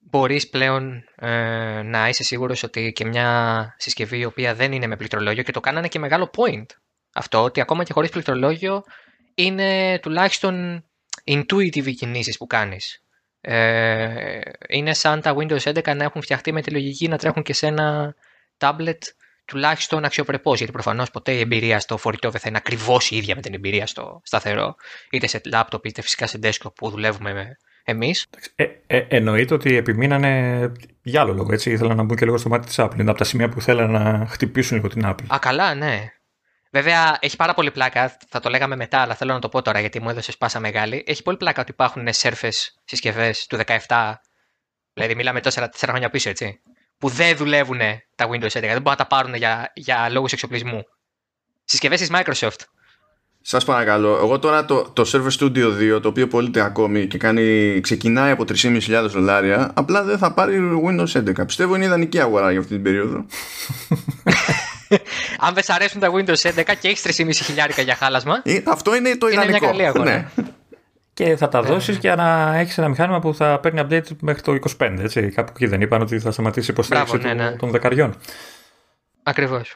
μπορείς πλέον ε, να είσαι σίγουρος ότι και μια συσκευή η οποία δεν είναι με πληκτρολόγιο και το κάνανε και μεγάλο point αυτό, ότι ακόμα και χωρίς πληκτρολόγιο είναι τουλάχιστον intuitive οι κινήσεις που κάνεις. Ε, είναι σαν τα Windows 11 να έχουν φτιαχτεί με τη λογική να τρέχουν και σε ένα tablet τουλάχιστον αξιοπρεπώς. Γιατί προφανώς ποτέ η εμπειρία στο φορητό δεν θα είναι ακριβώς η ίδια με την εμπειρία στο σταθερό, είτε σε laptop είτε φυσικά σε desktop που δουλεύουμε με εμείς. Ε, ε, εννοείται ότι επιμείνανε για άλλο λόγο. Έτσι. Ήθελαν να μπουν και λίγο στο μάτι της Apple. Είναι από τα σημεία που θέλαν να χτυπήσουν λίγο την Apple. Α, καλά, ναι. Βέβαια, έχει πάρα πολύ πλάκα. Θα το λέγαμε μετά, αλλά θέλω να το πω τώρα γιατί μου έδωσε πάσα μεγάλη. Έχει πολύ πλάκα ότι υπάρχουν Surface συσκευές του 17. Δηλαδή, μιλάμε 4, 4 χρόνια πίσω, έτσι που δεν δουλεύουν τα Windows 11. Δεν μπορούν να τα πάρουν για, για λόγους εξοπλισμού. Συσκευές της Microsoft. Σας παρακαλώ, εγώ τώρα το, το Server Studio 2, το οποίο πωλείται ακόμη και κάνει, ξεκινάει από 3.500 δολάρια, απλά δεν θα πάρει Windows 11. Πιστεύω είναι ιδανική αγορά για αυτή την περίοδο. Αν δεν σ' αρέσουν τα Windows 11 και έχεις 3.500 για χάλασμα. Ε, αυτό είναι το ιδανικό. Είναι μια καλή αγορά. Ναι και θα τα δώσεις για να έχεις ένα μηχάνημα που θα παίρνει update μέχρι το 25. Έτσι. Κάπου εκεί δεν είπαν ότι θα σταματήσει η υποστήριξη ναι, ναι. των δεκαριών. Ακριβώς.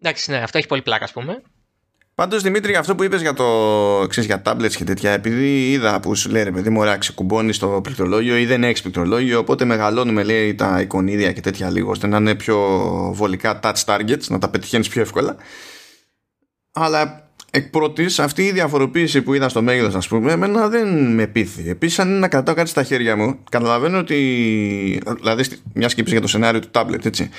Εντάξει, ναι, αυτό έχει πολύ πλάκα, ας πούμε. Πάντως Δημήτρη, αυτό που είπες για, το, ξέρεις, για tablets και τέτοια, επειδή είδα που σου λέει ρε παιδί μου, ωραία, ξεκουμπώνεις το πληκτρολόγιο ή δεν έχεις πληκτρολόγιο, οπότε μεγαλώνουμε λέει τα εικονίδια και τέτοια λίγο, ώστε να είναι πιο βολικά touch targets, να τα πετυχαίνεις πιο εύκολα. Αλλά εκ πρώτης, αυτή η διαφοροποίηση που είδα στο μέγεθος, ας πούμε, εμένα δεν με πείθει. Επίσης, αν είναι να κρατάω κάτι στα χέρια μου, καταλαβαίνω ότι. Δηλαδή, μια σκέψη για το σενάριο του tablet, έτσι.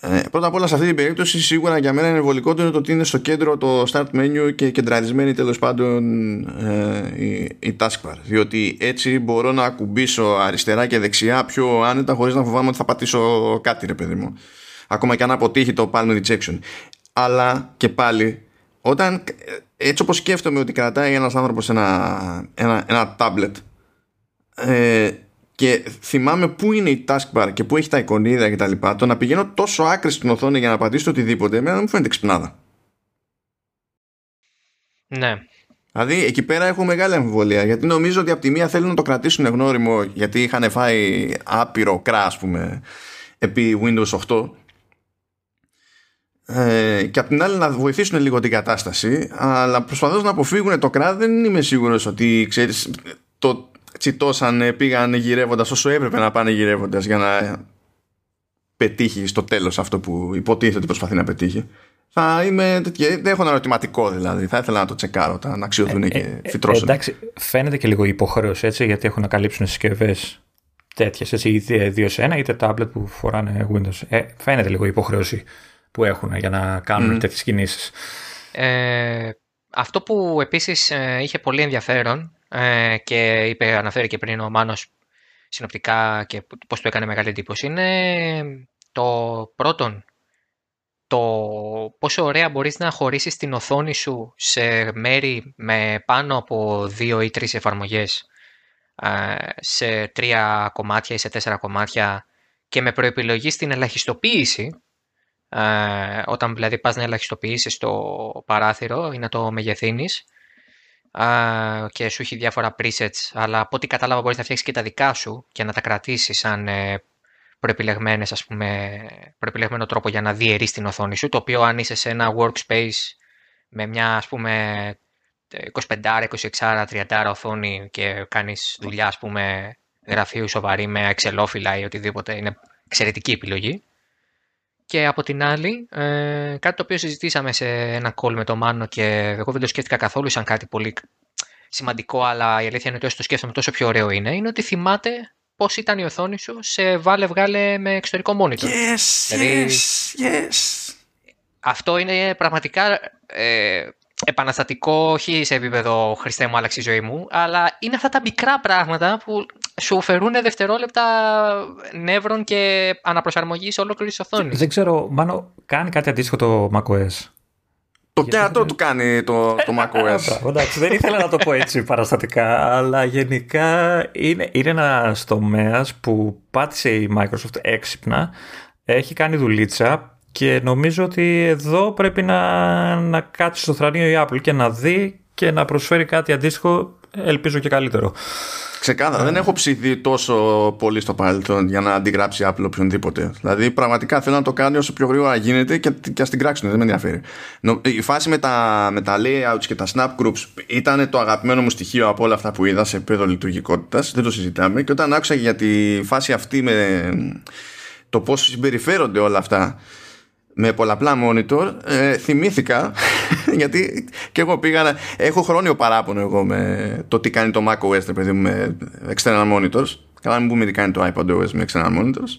Ε, πρώτα απ' όλα, σε αυτή την περίπτωση, σίγουρα για μένα είναι βολικότερο το ότι είναι στο κέντρο το start menu και κεντραρισμένη τέλος πάντων ε, η, η taskbar. Διότι έτσι μπορώ να ακουμπήσω αριστερά και δεξιά πιο άνετα, χωρίς να φοβάμαι ότι θα πατήσω κάτι, ρε παιδί μου. Ακόμα και αν αποτύχει το palm rejection. Αλλά και πάλι όταν έτσι όπως σκέφτομαι ότι κρατάει ένας άνθρωπος ένα, ένα, ένα tablet ε, και θυμάμαι πού είναι η taskbar και πού έχει τα εικονίδια και τα λοιπά το να πηγαίνω τόσο άκρη στην οθόνη για να πατήσω οτιδήποτε εμένα δεν μου φαίνεται ξυπνάδα. Ναι. Δηλαδή εκεί πέρα έχω μεγάλη αμφιβολία γιατί νομίζω ότι από τη μία θέλουν να το κρατήσουν γνώριμο γιατί είχαν φάει άπειρο κρά ας πούμε επί Windows 8 ε, και απ' την άλλη να βοηθήσουν λίγο την κατάσταση αλλά προσπαθώντας να αποφύγουν το κράτ δεν είμαι σίγουρος ότι ξέρεις το τσιτώσαν πήγαν γυρεύοντας όσο έπρεπε να πάνε γυρεύοντας για να πετύχει στο τέλος αυτό που υποτίθεται ότι προσπαθεί να πετύχει θα είμαι δεν έχω ένα ερωτηματικό δηλαδή θα ήθελα να το τσεκάρω όταν αξιοθούν ε, και ε, φυτρώσουν εντάξει φαίνεται και λίγο υποχρέωση έτσι γιατί έχουν να καλύψουν συσκευές τέτοιες, έτσι, είτε 2 σε 1 είτε tablet που φοράνε Windows. Ε, φαίνεται λίγο υποχρέωση που έχουν για να κάνουν mm. τέτοιες κινήσεις. Ε, αυτό που επίσης ε, είχε πολύ ενδιαφέρον ε, και είπε, αναφέρει και πριν ο Μάνος συνοπτικά και πώς του έκανε μεγάλη εντύπωση. Είναι το πρώτον το πόσο ωραία μπορείς να χωρίσεις την οθόνη σου σε μέρη με πάνω από δύο ή τρεις εφαρμογές σε τρία κομμάτια ή σε τέσσερα κομμάτια και με προεπιλογή στην ελαχιστοποίηση ε, όταν δηλαδή πας να ελαχιστοποιήσεις το παράθυρο ή να το μεγεθύνεις ε, και σου έχει διάφορα presets, αλλά από ό,τι κατάλαβα μπορείς να φτιάξεις και τα δικά σου και να τα κρατήσεις σαν ε, προεπιλεγμένες, ας πούμε, προεπιλεγμένο τρόπο για να διαιρείς την οθόνη σου, το οποίο αν είσαι σε ένα workspace με μια, ας πούμε, 25, 26, 30 οθόνη και κάνεις δουλειά, ας πούμε, γραφείου σοβαρή με εξελόφυλλα ή οτιδήποτε, είναι εξαιρετική επιλογή. Και από την άλλη, ε, κάτι το οποίο συζητήσαμε σε ένα call με τον Μάνο και εγώ δεν το σκέφτηκα καθόλου σαν κάτι πολύ σημαντικό, αλλά η αλήθεια είναι ότι όσο το σκέφτομαι τόσο πιο ωραίο είναι, είναι ότι θυμάται πώς ήταν η οθόνη σου σε βάλε βγάλε με εξωτερικό monitor. Yes, δηλαδή, yes, yes. Αυτό είναι πραγματικά ε, επαναστατικό, όχι σε επίπεδο Χριστέ μου άλλαξε η ζωή μου, αλλά είναι αυτά τα μικρά πράγματα που σου φερούν δευτερόλεπτα νεύρων και αναπροσαρμογής σε ολόκληρη οθόνης. Δεν ξέρω, μάλλον κάνει κάτι αντίστοιχο το macOS; Το κέρατό του κάνει το, το macOS. Εντάξει, δεν ήθελα να το πω έτσι παραστατικά, αλλά γενικά είναι, είναι ένα τομέας που πάτησε η Microsoft έξυπνα, έχει κάνει δουλίτσα και νομίζω ότι εδώ πρέπει να, να κάτσει στο θρανίο η Apple και να δει και να προσφέρει κάτι αντίστοιχο, ελπίζω και καλύτερο. Ξεκάθαρα, δεν έχω ψηθεί τόσο πολύ στο παρελθόν για να αντιγράψει Apple οποιονδήποτε. Δηλαδή, πραγματικά θέλω να το κάνει όσο πιο γρήγορα γίνεται και, και ας την κράξουν, δεν με ενδιαφέρει. Η φάση με τα, με τα layouts και τα snap groups ήταν το αγαπημένο μου στοιχείο από όλα αυτά που είδα σε επίπεδο λειτουργικότητας. Δεν το συζητάμε. Και όταν άκουσα για τη φάση αυτή με το πώς συμπεριφέρονται όλα αυτά με πολλαπλά monitor ε, θυμήθηκα γιατί και εγώ πήγα να, έχω χρόνιο παράπονο εγώ με το τι κάνει το macOS παιδί με external monitors. Καλά μην πούμε τι κάνει το iPadOS με external monitors.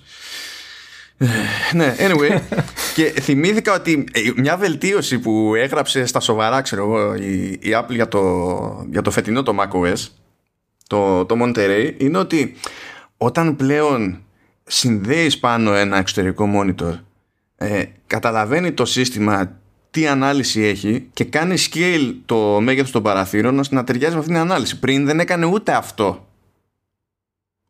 Ε, ναι, anyway. Και θυμήθηκα ότι ε, μια βελτίωση που έγραψε στα σοβαρά ξέρω εγώ η, η Apple για το, για το φετινό το macOS το, το Monterey είναι ότι όταν πλέον συνδέεις πάνω ένα εξωτερικό monitor ε, καταλαβαίνει το σύστημα τι ανάλυση έχει και κάνει scale το μέγεθος των παραθύρων ώστε να ταιριάζει με αυτήν την ανάλυση. Πριν δεν έκανε ούτε αυτό.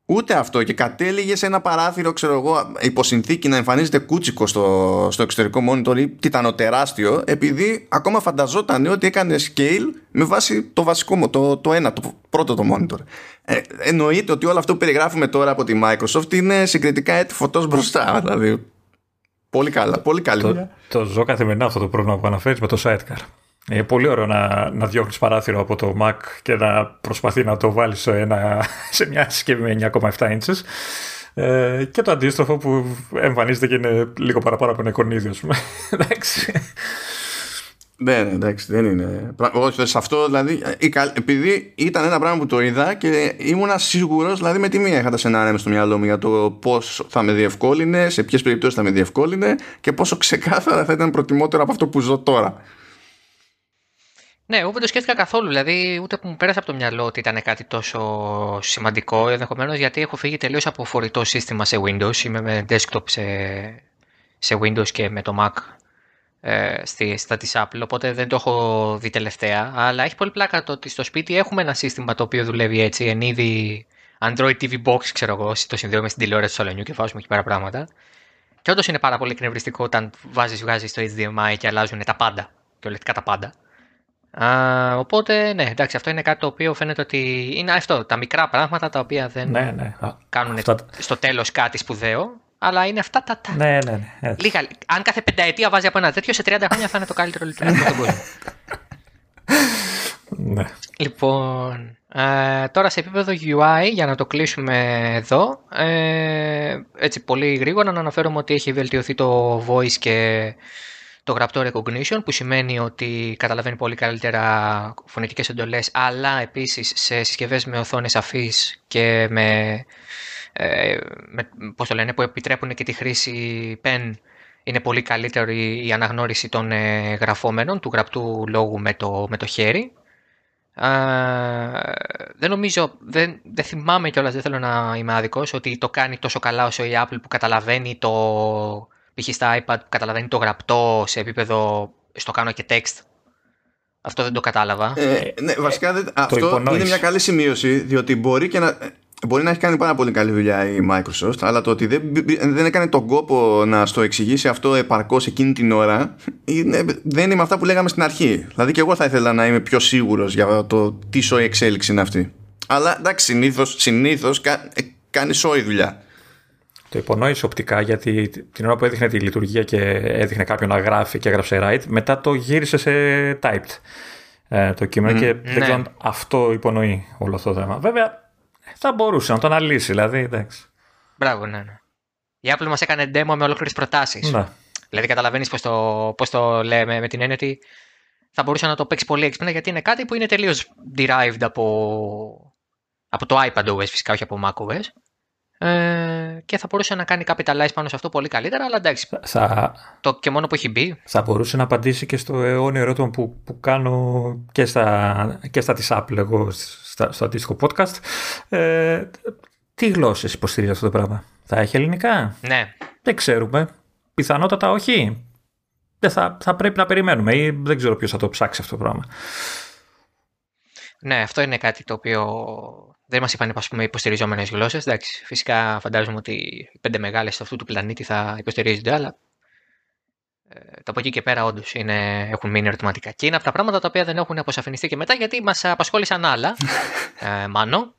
Ούτε αυτό και κατέληγε σε ένα παράθυρο, ξέρω εγώ, υποσυνθήκη να εμφανίζεται κούτσικο στο, στο εξωτερικό monitor ή τιτανοτεράστιο, επειδή ακόμα φανταζόταν ότι έκανε scale με βάση το βασικό, το, το ένα, το πρώτο το monitor. Ε, εννοείται ότι όλο αυτό που περιγράφουμε τώρα από τη Microsoft είναι συγκριτικά έτη φωτός μπροστά. Δηλαδή, Πολύ καλά, πολύ καλή το, το ζω καθημερινά αυτό το πρόβλημα που αναφέρεις με το sidecar. Είναι πολύ ωραίο να, να διώχνεις παράθυρο από το Mac και να προσπαθεί να το βάλεις σε, σε μια συσκευή με 9,7 inches. Ε, και το αντίστροφο που εμφανίζεται και είναι λίγο παραπάνω από ένα εικονίδιο, ας πούμε. Εντάξει. Ναι, ναι, εντάξει, δεν είναι. Όχι, σε αυτό δηλαδή, επειδή ήταν ένα πράγμα που το είδα και ήμουνα σίγουρος, δηλαδή με τη μία είχα τα σενάρια στο μυαλό μου για το πώς θα με διευκόλυνε, σε ποιες περιπτώσεις θα με διευκόλυνε και πόσο ξεκάθαρα θα ήταν προτιμότερο από αυτό που ζω τώρα. Ναι, εγώ δεν το σκέφτηκα καθόλου. Δηλαδή, ούτε που μου πέρασε από το μυαλό ότι ήταν κάτι τόσο σημαντικό. Ενδεχομένως γιατί έχω φύγει τελείως από φορητό σύστημα σε Windows. Είμαι με desktop σε, σε Windows και με το Mac ε, στη, στα της Apple, οπότε δεν το έχω δει τελευταία. Αλλά έχει πολύ πλάκα το ότι στο σπίτι έχουμε ένα σύστημα το οποίο δουλεύει έτσι, εν είδη Android TV Box, ξέρω εγώ, το συνδέουμε στην τηλεόραση του σαλονιού και βάζουμε εκεί πέρα πράγματα. Και όντως είναι πάρα πολύ εκνευριστικό όταν βάζεις, βγάζεις το HDMI και αλλάζουν τα πάντα, ολεκτικά τα πάντα. Α, οπότε, ναι, εντάξει, αυτό είναι κάτι το οποίο φαίνεται ότι είναι αυτό, τα μικρά πράγματα τα οποία δεν ναι, ναι. κάνουν Αυτά... στο τέλος κάτι σπουδαίο αλλά είναι αυτά τα. τα... Ναι, ναι, ναι. Λίγα, αν κάθε πενταετία βάζει από ένα τέτοιο, σε 30 χρόνια θα είναι το καλύτερο λειτουργικό στον κόσμο. Ναι. Λοιπόν, ε, τώρα σε επίπεδο UI, για να το κλείσουμε εδώ, ε, έτσι πολύ γρήγορα να αναφέρουμε ότι έχει βελτιωθεί το voice και το γραπτό recognition, που σημαίνει ότι καταλαβαίνει πολύ καλύτερα φωνητικές εντολές, αλλά επίσης σε συσκευές με οθόνες αφής και με ε, με, πώς το λένε, που επιτρέπουν και τη χρήση pen είναι πολύ καλύτερη η αναγνώριση των ε, γραφόμενων του γραπτού λόγου με το, με το χέρι. δεν νομίζω, δεν, δεν θυμάμαι κιόλας, δεν θέλω να είμαι άδικος, ότι το κάνει τόσο καλά όσο η Apple που καταλαβαίνει το, π.χ. στα iPad, που καταλαβαίνει το γραπτό σε επίπεδο, στο κάνω και text. Αυτό δεν το κατάλαβα. Ε, ναι, βασικά αυτό είναι μια καλή σημείωση, διότι μπορεί και να Μπορεί να έχει κάνει πάρα πολύ καλή δουλειά η Microsoft, αλλά το ότι δεν, δεν έκανε τον κόπο να στο εξηγήσει αυτό επαρκώς εκείνη την ώρα είναι, δεν είναι με αυτά που λέγαμε στην αρχή. Δηλαδή και εγώ θα ήθελα να είμαι πιο σίγουρος για το τι σοϊ εξέλιξη είναι αυτή. Αλλά εντάξει, συνήθως συνήθως, κα, ε, κάνει σοϊ δουλειά. Το υπονόησε οπτικά γιατί την ώρα που έδειχνε τη λειτουργία και έδειχνε κάποιον να γράφει και έγραψε write, μετά το γύρισε σε typed ε, το κείμενο και δεν ναι. ξέρω αν αυτό υπονοεί όλο αυτό το θέμα. Βέβαια, θα μπορούσε να το αναλύσει, δηλαδή. Εντάξει. Μπράβο, ναι, ναι. Η Apple μας έκανε demo με ολόκληρες προτάσεις. Ναι. Δηλαδή, καταλαβαίνεις πώς το, πώς το λέμε με την έννοια ότι θα μπορούσε να το παίξει πολύ έξυπνα γιατί είναι κάτι που είναι τελείως derived από, από το iPadOS, φυσικά, όχι από macOS. Ε, και θα μπορούσε να κάνει capitalize πάνω σε αυτό πολύ καλύτερα, αλλά εντάξει. Θα... Το και μόνο που έχει μπει. Θα μπορούσε να απαντήσει και στο αιώνιο ερώτημα που, που κάνω και στα, και στα της Apple εγώ στα, στο αντίστοιχο podcast. Ε, τι γλώσσες υποστηρίζει αυτό το πράγμα; Θα έχει ελληνικά; Ναι. Δεν ξέρουμε. Πιθανότατα όχι. Δεν θα, θα πρέπει να περιμένουμε ή δεν ξέρω ποιος θα το ψάξει αυτό το πράγμα. Ναι, αυτό είναι κάτι το οποίο δεν μας είπαν ας πούμε, υποστηριζόμενες γλώσσες. Εντάξει, φυσικά φαντάζομαι ότι οι πέντε μεγάλες αυτού του πλανήτη θα υποστηρίζονται, αλλά ε, το από εκεί και πέρα όντως έχουν μείνει ερωτηματικά. Και είναι από τα πράγματα τα οποία δεν έχουν αποσαφινιστεί και μετά γιατί μας απασχόλησαν άλλα. ε, μάνο.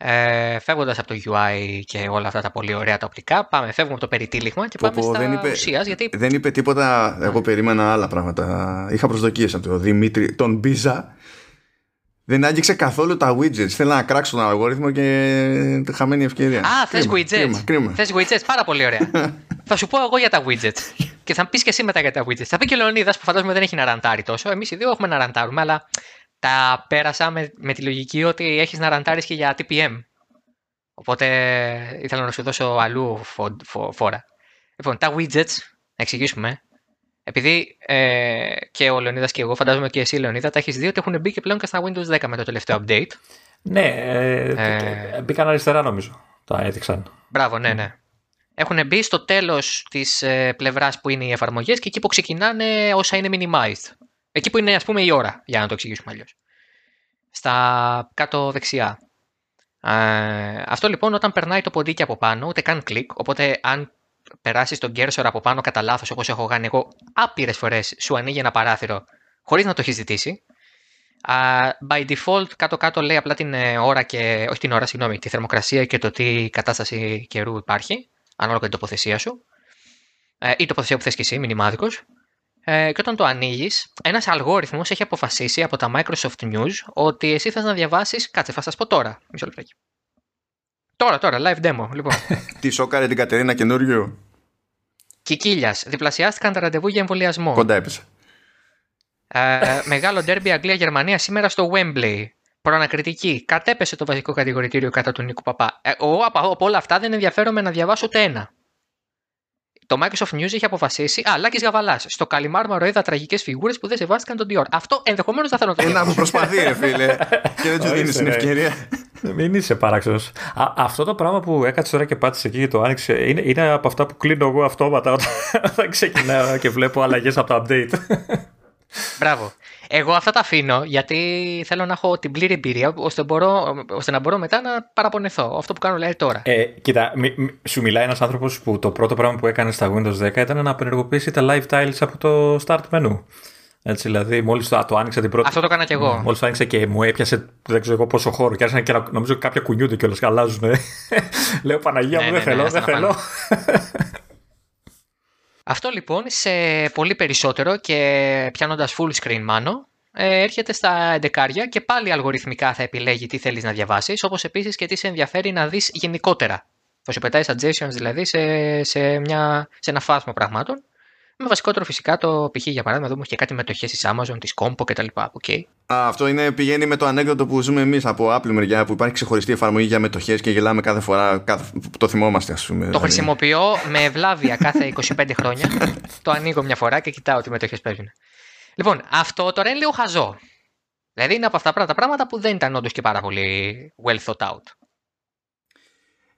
Ε, Φεύγοντας από το UI και όλα αυτά τα πολύ ωραία τα οπτικά, πάμε, φεύγουμε από το περιτύλιγμα και πάμε πω, στα δεν είπε, ουσίας, γιατί... Δεν είπε τίποτα, εγώ περίμενα άλλα πράγματα. Είχα προσδοκίες από τον Δημήτρη, τον Μπίζα, δεν άγγιξε καθόλου τα widgets. Θέλω να κράξω τον αλγόριθμο και χαμένη ευκαιρία. Α, θες widgets. Κρίμα, Θες widgets, πάρα πολύ ωραία. θα σου πω εγώ για τα widgets. και θα πεις και εσύ μετά για τα widgets. Θα πει και ο Λεωνίδα που φαντάζομαι δεν έχει να ραντάρει τόσο. Εμείς οι δύο έχουμε να ραντάρουμε, αλλά τα πέρασα με, με τη λογική ότι έχεις να ραντάρεις και για TPM. Οπότε ήθελα να σου δώσω αλλού φόρα. Λοιπόν, τα widgets, να εξηγήσουμε, επειδή ε, και ο Λεωνίδας και εγώ, φαντάζομαι και εσύ Λεωνίδα, τα έχεις δει ότι έχουν μπει και πλέον και στα Windows 10 με το τελευταίο update. Ναι, ε, ε, μπήκαν αριστερά νομίζω. Τα έδειξαν. Μπράβο, ναι, ναι. Έχουν μπει στο τέλος της ε, πλευράς που είναι οι εφαρμογές και εκεί που ξεκινάνε όσα είναι minimized. Εκεί που είναι, ας πούμε, η ώρα, για να το εξηγήσουμε αλλιώς. Στα κάτω δεξιά. Ε, αυτό λοιπόν όταν περνάει το ποντίκι από πάνω, ούτε καν κλικ, οπότε αν περάσει τον cursor από πάνω κατά λάθος όπως έχω κάνει εγώ άπειρες φορές, σου ανοίγει ένα παράθυρο χωρίς να το έχεις ζητήσει. Uh, by default, κάτω-κάτω λέει απλά την ε, ώρα και. Όχι την ώρα, συγγνώμη, τη θερμοκρασία και το τι κατάσταση καιρού υπάρχει, ανάλογα την τοποθεσία σου. Uh, ή τοποθεσία που θες και εσύ, μηνυμάδικος. Uh, και όταν το ανοίγεις, ένας αλγόριθμος έχει αποφασίσει από τα Microsoft News ότι εσύ θες να διαβάσεις. Κάτσε, θα σας πω τώρα. Μισό λεπτάκι. Τώρα, τώρα, live demo. Λοιπόν. Τι σόκαρε την Κατερίνα καινούριο; Κικίλιας. Διπλασιάστηκαν τα ραντεβού για εμβολιασμό. Κοντά έπεσε. Ε, μεγάλο ντέρμπι Αγγλία-Γερμανία σήμερα στο Wembley. Προανακριτική. Κατέπεσε το βασικό κατηγορητήριο κατά του Νίκου Παπά. Ε, εγώ από όλα αυτά δεν ενδιαφέρομαι να διαβάσω ούτε ένα. Το Microsoft News έχει αποφασίσει. Α, Λάκη Γαβαλά. Στο Καλιμάρμαρο είδα τραγικές φιγούρες που δεν σεβάστηκαν τον Dior. Αυτό ενδεχομένως θα θέλω να το Ένα που προσπαθεί, ρε φίλε. και δεν του δίνεις την ευκαιρία. Μην είσαι παράξενος. Αυτό το πράγμα που έκατσε τώρα και πάτησε εκεί και το άνοιξε είναι, είναι από αυτά που κλείνω εγώ αυτόματα όταν ξεκινάω και βλέπω αλλαγές από το update. Μπράβο. Εγώ αυτά τα αφήνω γιατί θέλω να έχω την πλήρη εμπειρία ώστε, μπορώ, ώστε να μπορώ μετά να παραπονεθώ. Αυτό που κάνω λέει τώρα. Ε, κοίτα, μη, μη, σου μιλάει ένας άνθρωπος που το πρώτο πράγμα που έκανε στα Windows 10 ήταν να απενεργοποιήσει τα live tiles από το start menu. Έτσι, δηλαδή, μόλις το, το άνοιξα την πρώτη. Αυτό το έκανα κι εγώ. Μόλις το άνοιξα και μου έπιασε δεν ξέρω εγώ πόσο χώρο. Και άρχισαν και να, νομίζω κάποια κουνιούνται κιόλας και αλλάζουν. Λέω Παναγία μου, ναι, δεν ναι, θέλω, ναι, δεν θέλω. Αυτό λοιπόν σε πολύ περισσότερο και πιάνοντας full screen μάνο, ε, έρχεται στα 11 και πάλι αλγοριθμικά θα επιλέγει τι θέλεις να διαβάσεις, όπως επίσης και τι σε ενδιαφέρει να δεις γενικότερα. Θα σου πετάει suggestions δηλαδή σε, σε, μια, σε ένα φάσμα πραγμάτων με βασικότερο φυσικά το π.χ. για παράδειγμα, δούμε και κάτι μετοχές της Amazon, της Compo κτλ. Okay. Α, αυτό είναι, πηγαίνει με το ανέκδοτο που ζούμε εμείς από Apple μεριά που υπάρχει ξεχωριστή εφαρμογή για μετοχές και γελάμε κάθε φορά που το θυμόμαστε, ας πούμε. Το δηλαδή. χρησιμοποιώ με ευλάβεια κάθε 25 χρόνια. το ανοίγω μια φορά και κοιτάω τι μετοχές παίζουν. Λοιπόν, αυτό τώρα είναι λίγο χαζό. Δηλαδή είναι από αυτά τα πράγματα που δεν ήταν όντως και πάρα πολύ well thought out.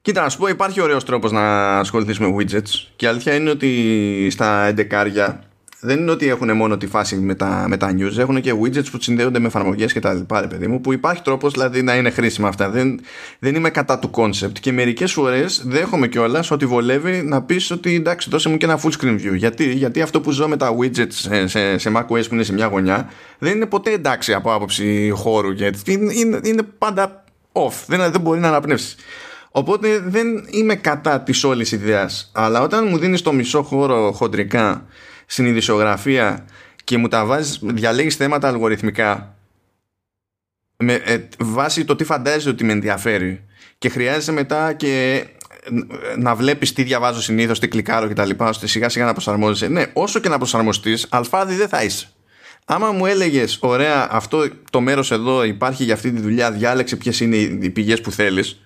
Κοίτα, να σου πω, υπάρχει ωραίος τρόπος να ασχοληθείς με widgets και η αλήθεια είναι ότι στα 11 δεν είναι ότι έχουν μόνο τη φάση με τα, με τα news, έχουν και widgets που συνδέονται με εφαρμογές και τα λοιπά, ρε παιδί μου, που υπάρχει τρόπος δηλαδή να είναι χρήσιμα αυτά. Δεν, δεν είμαι κατά του concept και μερικές φορές δέχομαι κιόλας ότι βολεύει να πεις ότι εντάξει, δώσε μου και ένα full screen view. Γιατί, γιατί αυτό που ζω με τα widgets σε, σε, σε macOS που είναι σε μια γωνιά δεν είναι ποτέ εντάξει από άποψη χώρου. Γιατί είναι, είναι, είναι πάντα off. Δεν, δεν μπορεί να αναπνεύσεις. Οπότε δεν είμαι κατά της όλης ιδέας. Αλλά όταν μου δίνεις το μισό χώρο χοντρικά στην ειδησιογραφία και μου τα βάζεις, διαλέγεις θέματα αλγοριθμικά με ε, βάση το τι φαντάζεσαι ότι με ενδιαφέρει και χρειάζεσαι μετά και να βλέπεις τι διαβάζω συνήθως, τι κλικάρω κτλ. ώστε σιγά σιγά να προσαρμόζεσαι. Ναι, όσο και να προσαρμοστείς, αλφάδι δεν θα είσαι. Άμα μου έλεγες, ωραία, αυτό το μέρος εδώ υπάρχει για αυτή τη δουλειά, διάλεξε ποιες είναι οι πηγές που θέλεις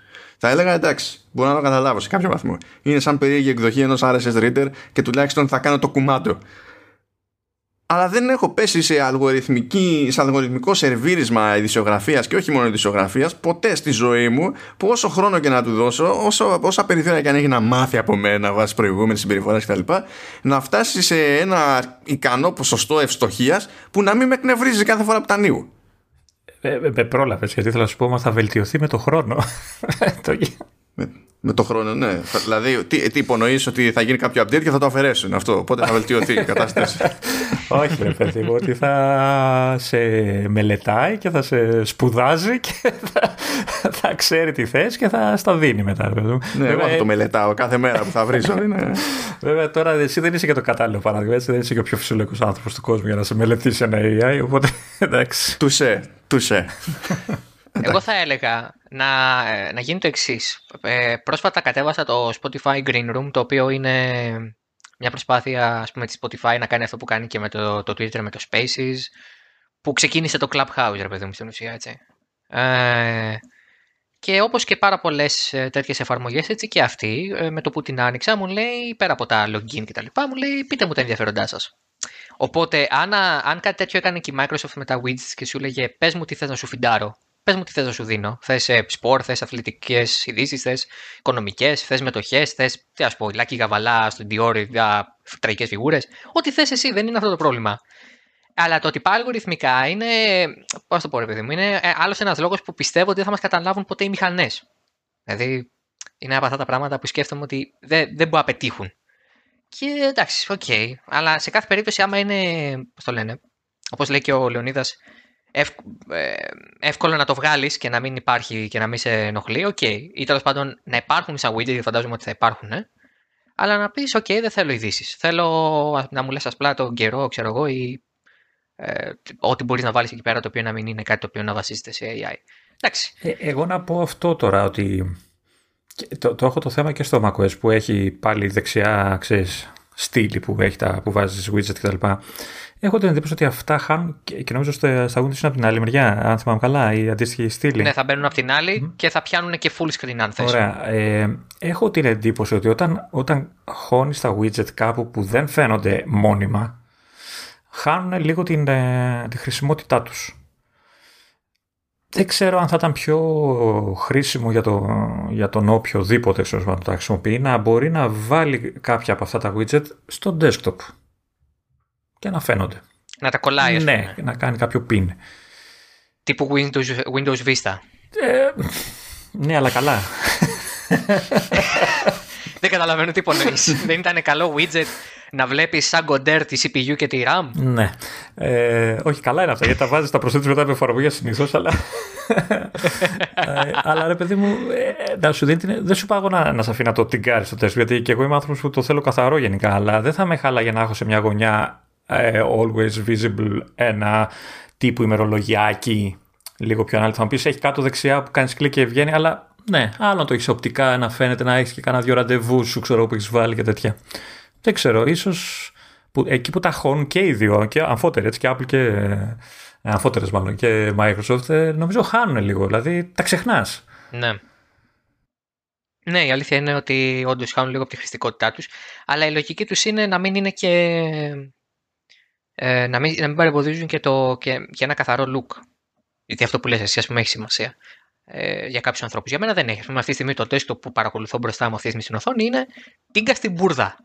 θα έλεγα εντάξει, μπορώ να το καταλάβω σε κάποιο βαθμό. Είναι σαν περίεργη εκδοχή ενός RSS reader και τουλάχιστον θα κάνω το κουμάντο. αλλά δεν έχω πέσει σε, αλγοριθμική, σε αλγοριθμικό σερβίρισμα ειδησιογραφίας και όχι μόνο ειδησιογραφίας ποτέ στη ζωή μου που όσο χρόνο και να του δώσω, όσο, όσα περιθώρια και αν έχει να μάθει από μένα βάσει προηγούμενης συμπεριφοράς κτλ., να φτάσει σε ένα ικανό ποσοστό ευστοχίας που να μην με εκνευρίζει κάθε φορά που τα ανοίγω. Ε, ε, πρόλαβες, γιατί θέλω να σου πω, μα θα βελτιωθεί με το χρόνο. με, με το χρόνο, ναι. Δηλαδή, τι, τι υπονοείς ότι θα γίνει κάποιο update και θα το αφαιρέσουν αυτό; Οπότε θα βελτιωθεί η κατάσταση. Όχι, ρε παιδί μου, ότι θα σε μελετάει και θα σε σπουδάζει και θα, θα ξέρει τι θες και θα στα δίνει μετά. Ναι, εγώ θα το μελετάω κάθε μέρα που θα βρίζω. Είναι... Βέβαια, τώρα εσύ δεν είσαι και το κατάλληλο παράδειγμα. Έτσι, δεν είσαι και ο πιο φυσιολογικός άνθρωπος του κόσμου για να σε μελετήσει ένα AI. Οπότε εντάξει. Τουσέ, τουσέ. Εγώ θα έλεγα να, να γίνει το εξής. Ε, πρόσφατα κατέβασα το Spotify Green Room, το οποίο είναι μια προσπάθεια ας πούμε, της Spotify να κάνει αυτό που κάνει και με το, το Twitter, με το Spaces, που ξεκίνησε το Clubhouse, ρε παιδί μου, στην ουσία, έτσι. Ε, και όπως και πάρα πολλές ε, τέτοιες εφαρμογές, έτσι και αυτή, ε, με το που την άνοιξα, μου λέει, πέρα από τα login και τα λοιπά, μου λέει, πείτε μου τα ενδιαφέροντά σας. Οπότε, αν, αν κάτι τέτοιο έκανε και η Microsoft με τα widgets και σου έλεγε, πες μου τι θες να σου φιντάρω, Πες μου τι θες να σου δίνω. Θες σπορ, θες αθλητικές ειδήσεις, θες οικονομικές, θες μετοχές, θες. Τι α πω, λάκι γαβαλά, στον Dior, τραγικές φιγούρες. Ό,τι θες εσύ, δεν είναι αυτό το πρόβλημα. Αλλά το ότι πάει αλγοριθμικά είναι. Πώς το πω, ρε παιδί μου, είναι ε, άλλος ένας λόγος που πιστεύω ότι δεν θα μας καταλάβουν ποτέ οι μηχανές. Δηλαδή, είναι από αυτά τα πράγματα που σκέφτομαι ότι δεν, δεν μπορούν να πετύχουν. Και εντάξει, OK. Okay. Αλλά σε κάθε περίπτωση, άμα είναι. Πώς το λένε. Όπως λέει και ο Λεωνίδας, ευ, ε, εύκολο να το βγάλεις και να μην υπάρχει και να μην σε ενοχλεί, OK. Okay. Ή τέλος πάντων να υπάρχουν σαν widget, φαντάζομαι ότι θα υπάρχουν, ε. αλλά να πεις, οκ, δεν θέλω ειδήσεις. Θέλω να μου λες απλά τον καιρό, ξέρω εγώ, ή ε, ό,τι μπορείς να βάλεις εκεί πέρα το οποίο να μην είναι κάτι το οποίο να βασίζεται σε AI. Εντάξει. Ε, εγώ να πω αυτό τώρα ότι. Το, το έχω το θέμα και στο macOS που έχει πάλι δεξιά, ξέρεις, στήλη που, έχει τα, που βάζεις widget κτλ. Έχω την εντύπωση ότι αυτά χάνουν και, νομίζω στα, στα Windows είναι από την άλλη μεριά, αν θυμάμαι καλά, η αντίστοιχη στήλη. Ναι, θα μπαίνουν από την άλλη και θα πιάνουν και full screen αν θες. Ωραία. Ε, έχω την εντύπωση ότι όταν, όταν χώνεις τα widget κάπου που δεν φαίνονται μόνιμα, χάνουν λίγο την, ε, τη χρησιμότητά τους. Δεν ξέρω αν θα ήταν πιο χρήσιμο για, το, για τον οποιοδήποτε ξέρω, να τα χρησιμοποιεί να μπορεί να βάλει κάποια από αυτά τα widget στο desktop και να φαίνονται. Να τα κολλάει, Ναι, να κάνει κάποιο pin. Τύπου Windows, Windows Vista. Ε, ναι, αλλά καλά. Δεν καταλαβαίνω τι υπονοείς. Δεν ήταν καλό widget να βλέπεις σαν κοντέρ τη CPU και τη RAM; Ναι. Ε, όχι, καλά είναι αυτά γιατί τα βάζεις, τα προσθέτεις μετά με εφαρμογή συνήθως, αλλά. ε, αλλά ρε παιδί μου, ε, να σου δίνει, δεν σου πάω να, να σε αφήνω το τυγκάρι στο τεστ, γιατί και εγώ είμαι άνθρωπος που το θέλω καθαρό γενικά, αλλά δεν θα με χάλαγε να έχω σε μια γωνιά ε, always visible ένα τύπου ημερολογιάκι λίγο πιο ανάλυτο. Θα μου πεις έχει κάτω δεξιά που κάνεις κλικ και βγαίνει, αλλά ναι, άλλο να το έχεις οπτικά, να φαίνεται να έχεις και κάνα δύο ραντεβού σου, ξέρω που έχεις βάλει και τέτοια. Δεν ξέρω, ίσως εκεί που τα χώνουν και οι δύο, και αμφότεροι, έτσι και Apple και. Ε, αμφότερες μάλλον και Microsoft, ε, νομίζω χάνουν λίγο. Δηλαδή τα ξεχνάς. Ναι. Ναι, η αλήθεια είναι ότι όντως χάνουν λίγο από τη χρηστικότητά τους, αλλά η λογική τους είναι να μην είναι και. Ε, να, μην, να μην παρεμποδίζουν και, το, και, και ένα καθαρό look. Γιατί αυτό που λες εσύ, ας πούμε, έχει σημασία ε, για κάποιους ανθρώπους. Για μένα δεν έχει. πούμε, αυτή τη στιγμή το desktop που παρακολουθώ μπροστά μου αυτή τη στιγμή στην οθόνη είναι τίγκα στην μπουρδα.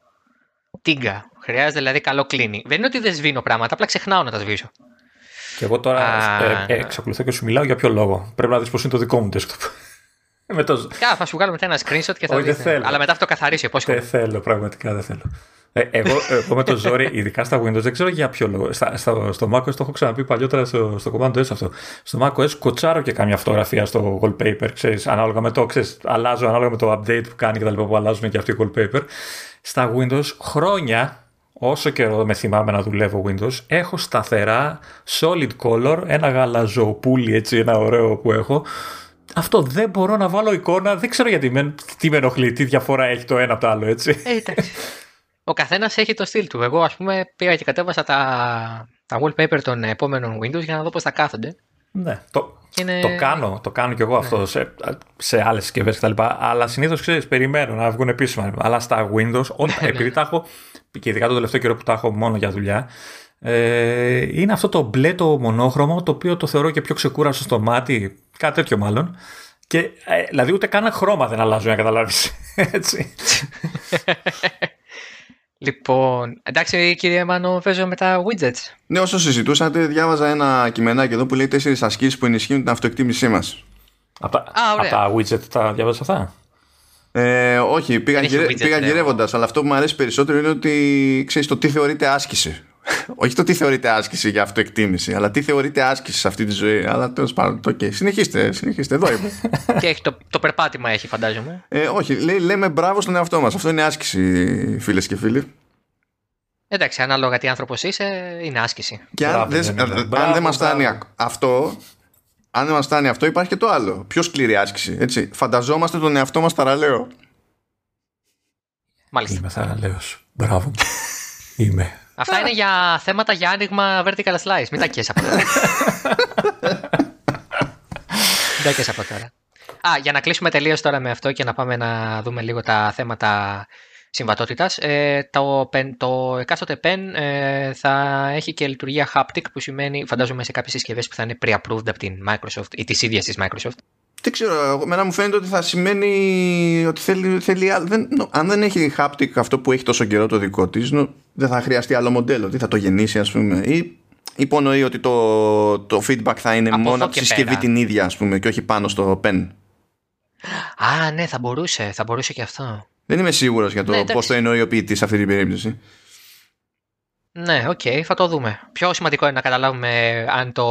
Τίγκα. Χρειάζεται δηλαδή καλό κλίνι. Δεν είναι ότι δεν σβήνω πράγματα, απλά ξεχνάω να τα σβήσω. Και εγώ τώρα ε, ε, εξακολουθώ και σου μιλάω για ποιο λόγο. Πρέπει να δεις πώς είναι το δικό μου desktop. με το... θα σου βγάλω μετά ένα screenshot και θα δεις. Αλλά μετά αυτό καθαρίσει. Δεν θέλω, πραγματικά δεν θέλω. Ε, εγώ, εγώ με το ζόρι, ειδικά στα Windows, δεν ξέρω για ποιο λόγο. Στα, στα, στο macOS το έχω ξαναπεί παλιότερα στο, στο Command S αυτό. Στο macOS κοτσάρω και καμιά φωτογραφία στο wallpaper, ξέρεις, ανάλογα με το, ξέρεις, αλλάζω ανάλογα με το update που κάνει και τα λοιπά που αλλάζουν και αυτοί οι wallpaper. Στα Windows χρόνια, όσο καιρό με θυμάμαι να δουλεύω Windows, έχω σταθερά solid color, ένα γαλαζοπούλι έτσι, ένα ωραίο που έχω, αυτό δεν μπορώ να βάλω εικόνα, δεν ξέρω γιατί με, τι με ενοχλεί, τι διαφορά έχει το ένα από το άλλο, έτσι. Ε, εντάξει ο καθένας έχει το στυλ του. Εγώ, ας πούμε, πήγα και κατέβασα τα, τα wallpaper των επόμενων Windows για να δω πώς θα κάθονται. Ναι, το, είναι... το κάνω, το κάνω κι εγώ αυτό ναι. σε, σε άλλες συσκευές κτλ. Αλλά συνήθως ξέρεις, περιμένω να βγουν επίσημα. Αλλά στα Windows, όταν, ναι. επειδή τα έχω, και ειδικά το τελευταίο καιρό που τα έχω μόνο για δουλειά, ε, είναι αυτό το μπλε το μονόχρωμο, το οποίο το θεωρώ και πιο ξεκούραστο στο μάτι, κάτι τέτοιο μάλλον. Και, ε, δηλαδή ούτε καν χρώμα δεν αλλάζουν, να καταλάβεις. Έτσι. Λοιπόν, εντάξει κύριε Μάνο, παίζω με τα widgets. Ναι, όσο συζητούσατε, διάβαζα ένα κειμενάκι εδώ που λέει τέσσερις ασκήσεις που ενισχύουν την αυτοεκτίμησή μας. Από τα, widget τα διάβαζα αυτά; Ε, όχι, πήγα, γυρε, πήγα γυρεύοντας, αλλά αυτό που μου αρέσει περισσότερο είναι ότι ξέρεις το τι θεωρείται άσκηση. Όχι το τι θεωρείται άσκηση για αυτοεκτίμηση, αλλά τι θεωρείται άσκηση σε αυτή τη ζωή. Αλλά τέλος πάντων, το okay. συνεχίστε, συνεχίστε, εδώ είμαι. και έχει το, το περπάτημα έχει, φαντάζομαι. Ε, όχι, λέει, λέμε μπράβο στον εαυτό μας. Αυτό είναι άσκηση, φίλες και φίλοι. Εντάξει, ανάλογα τι άνθρωπος είσαι, είναι άσκηση. Και αν, δεν δεν μας φτάνει αυτό, αν δεν μας φτάνει αυτό, υπάρχει και το άλλο. Πιο σκληρή άσκηση. Έτσι. Φανταζόμαστε τον εαυτό μας θαραλέο. Μάλιστα. Είμαι θαραλέος. Μπράβο. Είμαι. Αυτά είναι για θέματα για άνοιγμα vertical slice. Μην τα κες από τώρα. Μην τα κες από τώρα. Α, για να κλείσουμε τελείως τώρα με αυτό και να πάμε να δούμε λίγο τα θέματα συμβατότητας. Ε, το, το εκάστοτε pen ε, θα έχει και λειτουργία haptic που σημαίνει φαντάζομαι σε κάποιες συσκευές που θα είναι pre-approved από την Microsoft ή τη ίδια της Microsoft. Δεν ξέρω, εμένα μου φαίνεται ότι θα σημαίνει ότι θέλει, θέλει δεν, αν δεν έχει haptic αυτό που έχει τόσο καιρό το δικό της, δεν θα χρειαστεί άλλο μοντέλο. Τι θα το γεννήσει, ας πούμε, ή υπονοεί ότι το, το feedback θα είναι μόνο από τη συσκευή την ίδια, ας πούμε, και όχι πάνω στο pen. Α, ναι, θα μπορούσε, θα μπορούσε και αυτό. Δεν είμαι σίγουρος για το ναι, πώς το εννοεί ο ποιητής σε αυτή την περίπτωση. Ναι, OK, okay, θα το δούμε. Πιο σημαντικό είναι να καταλάβουμε αν το,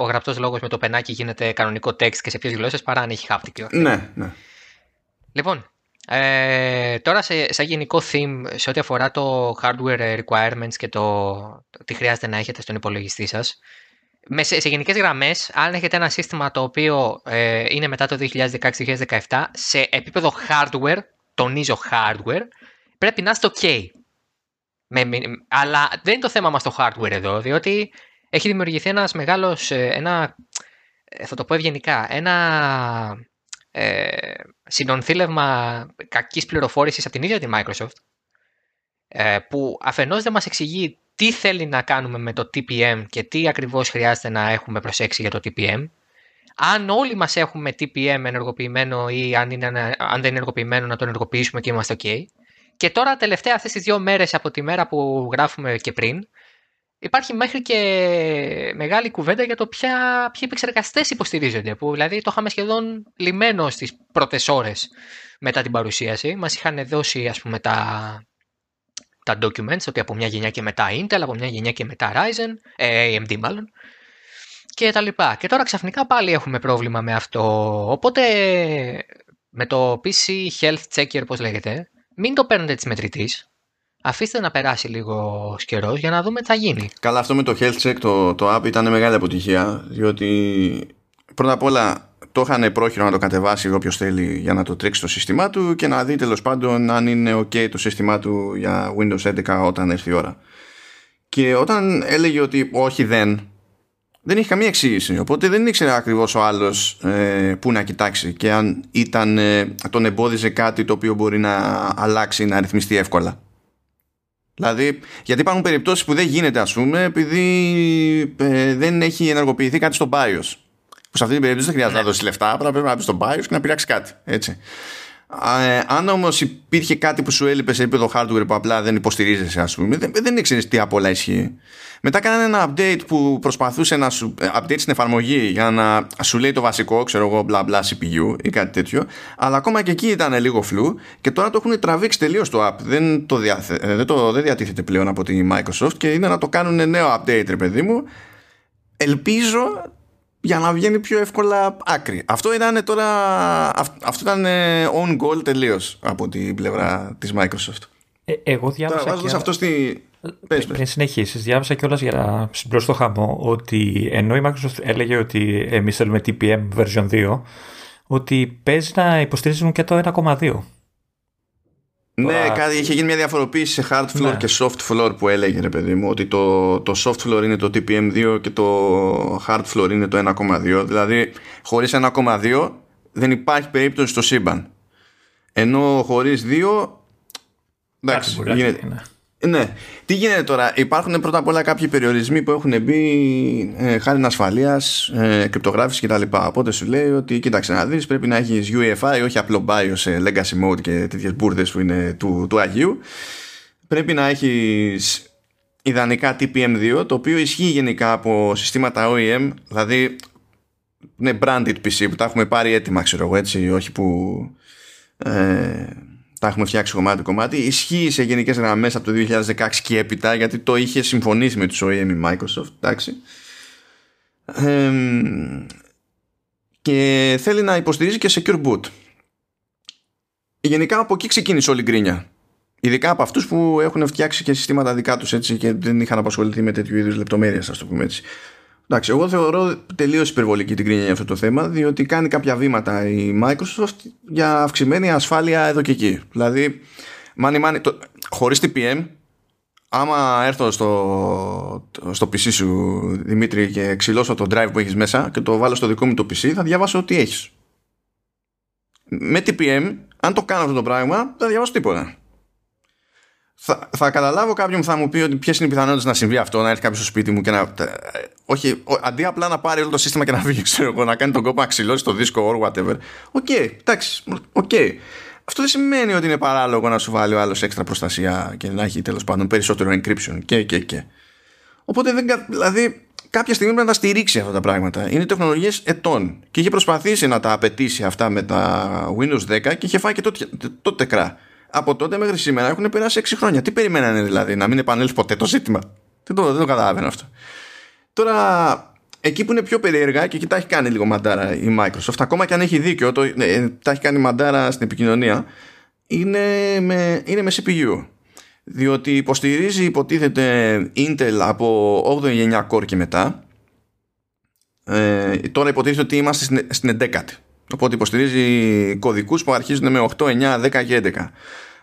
ο γραπτός λόγος με το πενάκι γίνεται κανονικό text και σε ποιες γλώσσες παρά αν έχει haptic. Ναι, ναι. Λοιπόν, ε, τώρα σε, σε γενικό theme σε ό,τι αφορά το hardware requirements και το, το τι χρειάζεται να έχετε στον υπολογιστή σας. σε, σε γενικές γραμμές, αν έχετε ένα σύστημα το οποίο ε, είναι μετά το 2016-2017, σε επίπεδο hardware τονίζω hardware, πρέπει να είστε ok. Με, αλλά δεν είναι το θέμα μας το hardware εδώ, διότι έχει δημιουργηθεί ένας μεγάλος, ε, ένα, ε, θα το πω ευγενικά, ένα ε, συνονθήλευμα κακής πληροφόρησης από την ίδια τη Microsoft, ε, που αφενός δεν μας εξηγεί τι θέλει να κάνουμε με το TPM και τι ακριβώς χρειάζεται να έχουμε προσέξει για το TPM, αν όλοι μας έχουμε TPM ενεργοποιημένο ή αν, είναι, αν δεν είναι ενεργοποιημένο να το ενεργοποιήσουμε και είμαστε ok. Και τώρα τελευταία αυτές τις δύο μέρες από τη μέρα που γράφουμε και πριν υπάρχει μέχρι και μεγάλη κουβέντα για το ποια, ποιοι επεξεργαστές υποστηρίζονται που δηλαδή το είχαμε σχεδόν λιμένο στις πρώτες ώρες μετά την παρουσίαση. Μας είχαν δώσει ας πούμε τα, τα documents ότι από μια γενιά και μετά Intel, από μια γενιά και μετά Ryzen, ε, AMD μάλλον και τα λοιπά. Και τώρα ξαφνικά πάλι έχουμε πρόβλημα με αυτό. Οπότε με το PC Health Checker, πώς λέγεται, μην το παίρνετε της μετρητής. Αφήστε να περάσει λίγο καιρός για να δούμε τι θα γίνει. Καλά, αυτό με το Health Check, το, το app ήταν μεγάλη αποτυχία, διότι πρώτα απ' όλα το είχαν πρόχειρο να το κατεβάσει όποιος θέλει για να το τρέξει το σύστημά του και να δει τέλος πάντων αν είναι ok το σύστημά του για Windows 11 όταν έρθει η ώρα. Και όταν έλεγε ότι όχι δεν, δεν είχε καμία εξήγηση. Οπότε δεν ήξερε ακριβώς ο άλλος ε, πού να κοιτάξει και αν ήταν, ε, τον εμπόδιζε κάτι το οποίο μπορεί να αλλάξει, να ρυθμιστεί εύκολα. Δηλαδή, γιατί υπάρχουν περιπτώσεις που δεν γίνεται, ας πούμε, επειδή ε, δεν έχει ενεργοποιηθεί κάτι στο BIOS. Που σε αυτή την περίπτωση δεν χρειάζεται να δώσεις λεφτά, πρέπει να πεις στο BIOS και να πειράξει κάτι. Έτσι. Ε, αν όμως υπήρχε κάτι που σου έλειπε σε επίπεδο hardware που απλά δεν υποστηρίζεσαι, ας πούμε, δεν, δεν ήξερες τι απ' όλα ισχύει. Μετά κάνανε ένα update που προσπαθούσε να σου. Ε, update στην εφαρμογή για να σου λέει το βασικό, ξέρω εγώ, μπλα μπλα CPU ή κάτι τέτοιο. Αλλά ακόμα και εκεί ήταν λίγο φλου και τώρα το έχουν τραβήξει τελείως το app. Δεν το, διαθε... Ε, δεν το δεν διατίθεται πλέον από τη Microsoft και είναι να το κάνουν νέο update, ρε παιδί μου. Ελπίζω για να βγαίνει πιο εύκολα άκρη. Αυτό ήταν τώρα. Αυτό ήταν on goal τελείως από την πλευρά της Microsoft. Ε, εγώ διάβασα. Τώρα, και... αυτό στη. Πες, Πριν συνεχίσεις, διάβασα κιόλας για να συμπληρώσω το χαμό ότι ενώ η Microsoft έλεγε ότι εμείς θέλουμε TPM version 2, ότι παίζει να υποστηρίζουν και το 1,2. Ναι, Τώρα- κάτι, είχε γίνει μια διαφοροποίηση σε hard floor Ναι. και soft floor που έλεγε ρε παιδί μου ότι το, το soft floor είναι το TPM2 και το hard floor είναι το 1,2 δηλαδή χωρίς 1,2 δεν υπάρχει περίπτωση στο σύμπαν. Ενώ χωρίς 2 εντάξει μπορεί να γίνεται, γίνει, ναι. ναι. Τι γίνεται τώρα, υπάρχουν πρώτα απ' όλα κάποιοι περιορισμοί που έχουν μπει ε, χάρη ασφαλείας, ε, κρυπτογράφηση κτλ. Οπότε σου λέει ότι κοίταξε να δεις, πρέπει να έχεις UEFI, όχι απλό BIOS σε legacy mode και τέτοιες μπουρδες που είναι του, του Αγίου. Πρέπει να έχεις ιδανικά TPM2, το οποίο ισχύει γενικά από συστήματα OEM, δηλαδή είναι branded PC που τα έχουμε πάρει έτοιμα, ξέρω εγώ έτσι, όχι που. Ε, τα έχουμε φτιάξει κομμάτι κομμάτι. Ισχύει σε γενικές γραμμές από το 2016 και έπειτα, γιατί το είχε συμφωνήσει με τους OEM η Microsoft. Εντάξει. Ε, και θέλει να υποστηρίζει και secure boot. Γενικά από εκεί ξεκίνησε όλη η γκρίνια. Ειδικά από αυτούς που έχουν φτιάξει και συστήματα δικά τους έτσι και δεν είχαν απασχοληθεί με τέτοιου είδους λεπτομέρειες, ας το πούμε έτσι. Εντάξει, εγώ θεωρώ τελείως υπερβολική την κρίνια για αυτό το θέμα, διότι κάνει κάποια βήματα η Microsoft για αυξημένη ασφάλεια εδώ και εκεί. Δηλαδή, money, money, το, χωρίς TPM, άμα έρθω στο, στο PC σου, Δημήτρη, και ξυλώσω το drive που έχεις μέσα και το βάλω στο δικό μου το PC, θα διαβάσω ό,τι έχεις. Με TPM, αν το κάνω αυτό το πράγμα, δεν θα διαβάσω τίποτα. Θα, θα καταλάβω κάποιον που θα μου πει ότι ποιες είναι οι πιθανότητες να συμβεί αυτό, να έρθει κάποιος στο σπίτι μου και να. Όχι, ο- αντί απλά να πάρει όλο το σύστημα και να φύγει, ξέρω εγώ, να κάνει τον κόπο να ξυλώσει το δίσκο or whatever. OK, εντάξει, οκ. Αυτό δεν σημαίνει ότι είναι παράλογο να σου βάλει ο άλλος έξτρα προστασία και να έχει τέλος πάντων περισσότερο encryption και, και, και. Οπότε δεν. κα- Δηλαδή, κάποια στιγμή πρέπει να τα στηρίξει αυτά τα πράγματα. Είναι τεχνολογίες ετών. Και είχε προσπαθήσει να τα απαιτήσει αυτά με τα Windows 10 και είχε φάει και τότε, τότε κρά. Από τότε μέχρι σήμερα έχουν περάσει 6 χρόνια. Τι περιμένανε δηλαδή, να μην επανέλθει ποτέ το ζήτημα; Δεν το, δεν το καταλαβαίνω αυτό. Τώρα, εκεί που είναι πιο περίεργα και εκεί τα έχει κάνει λίγο μαντάρα η Microsoft, ακόμα και αν έχει δίκιο, το, ε, τα έχει κάνει μαντάρα στην επικοινωνία, είναι με, είναι με CPU. Διότι υποστηρίζει, υποτίθεται, Intel από 8η γενιά core και μετά. Ε, τώρα υποτίθεται ότι είμαστε στην, στην 11η. Οπότε υποστηρίζει κωδικούς που αρχίζουν με 8, 9, 10 και 11.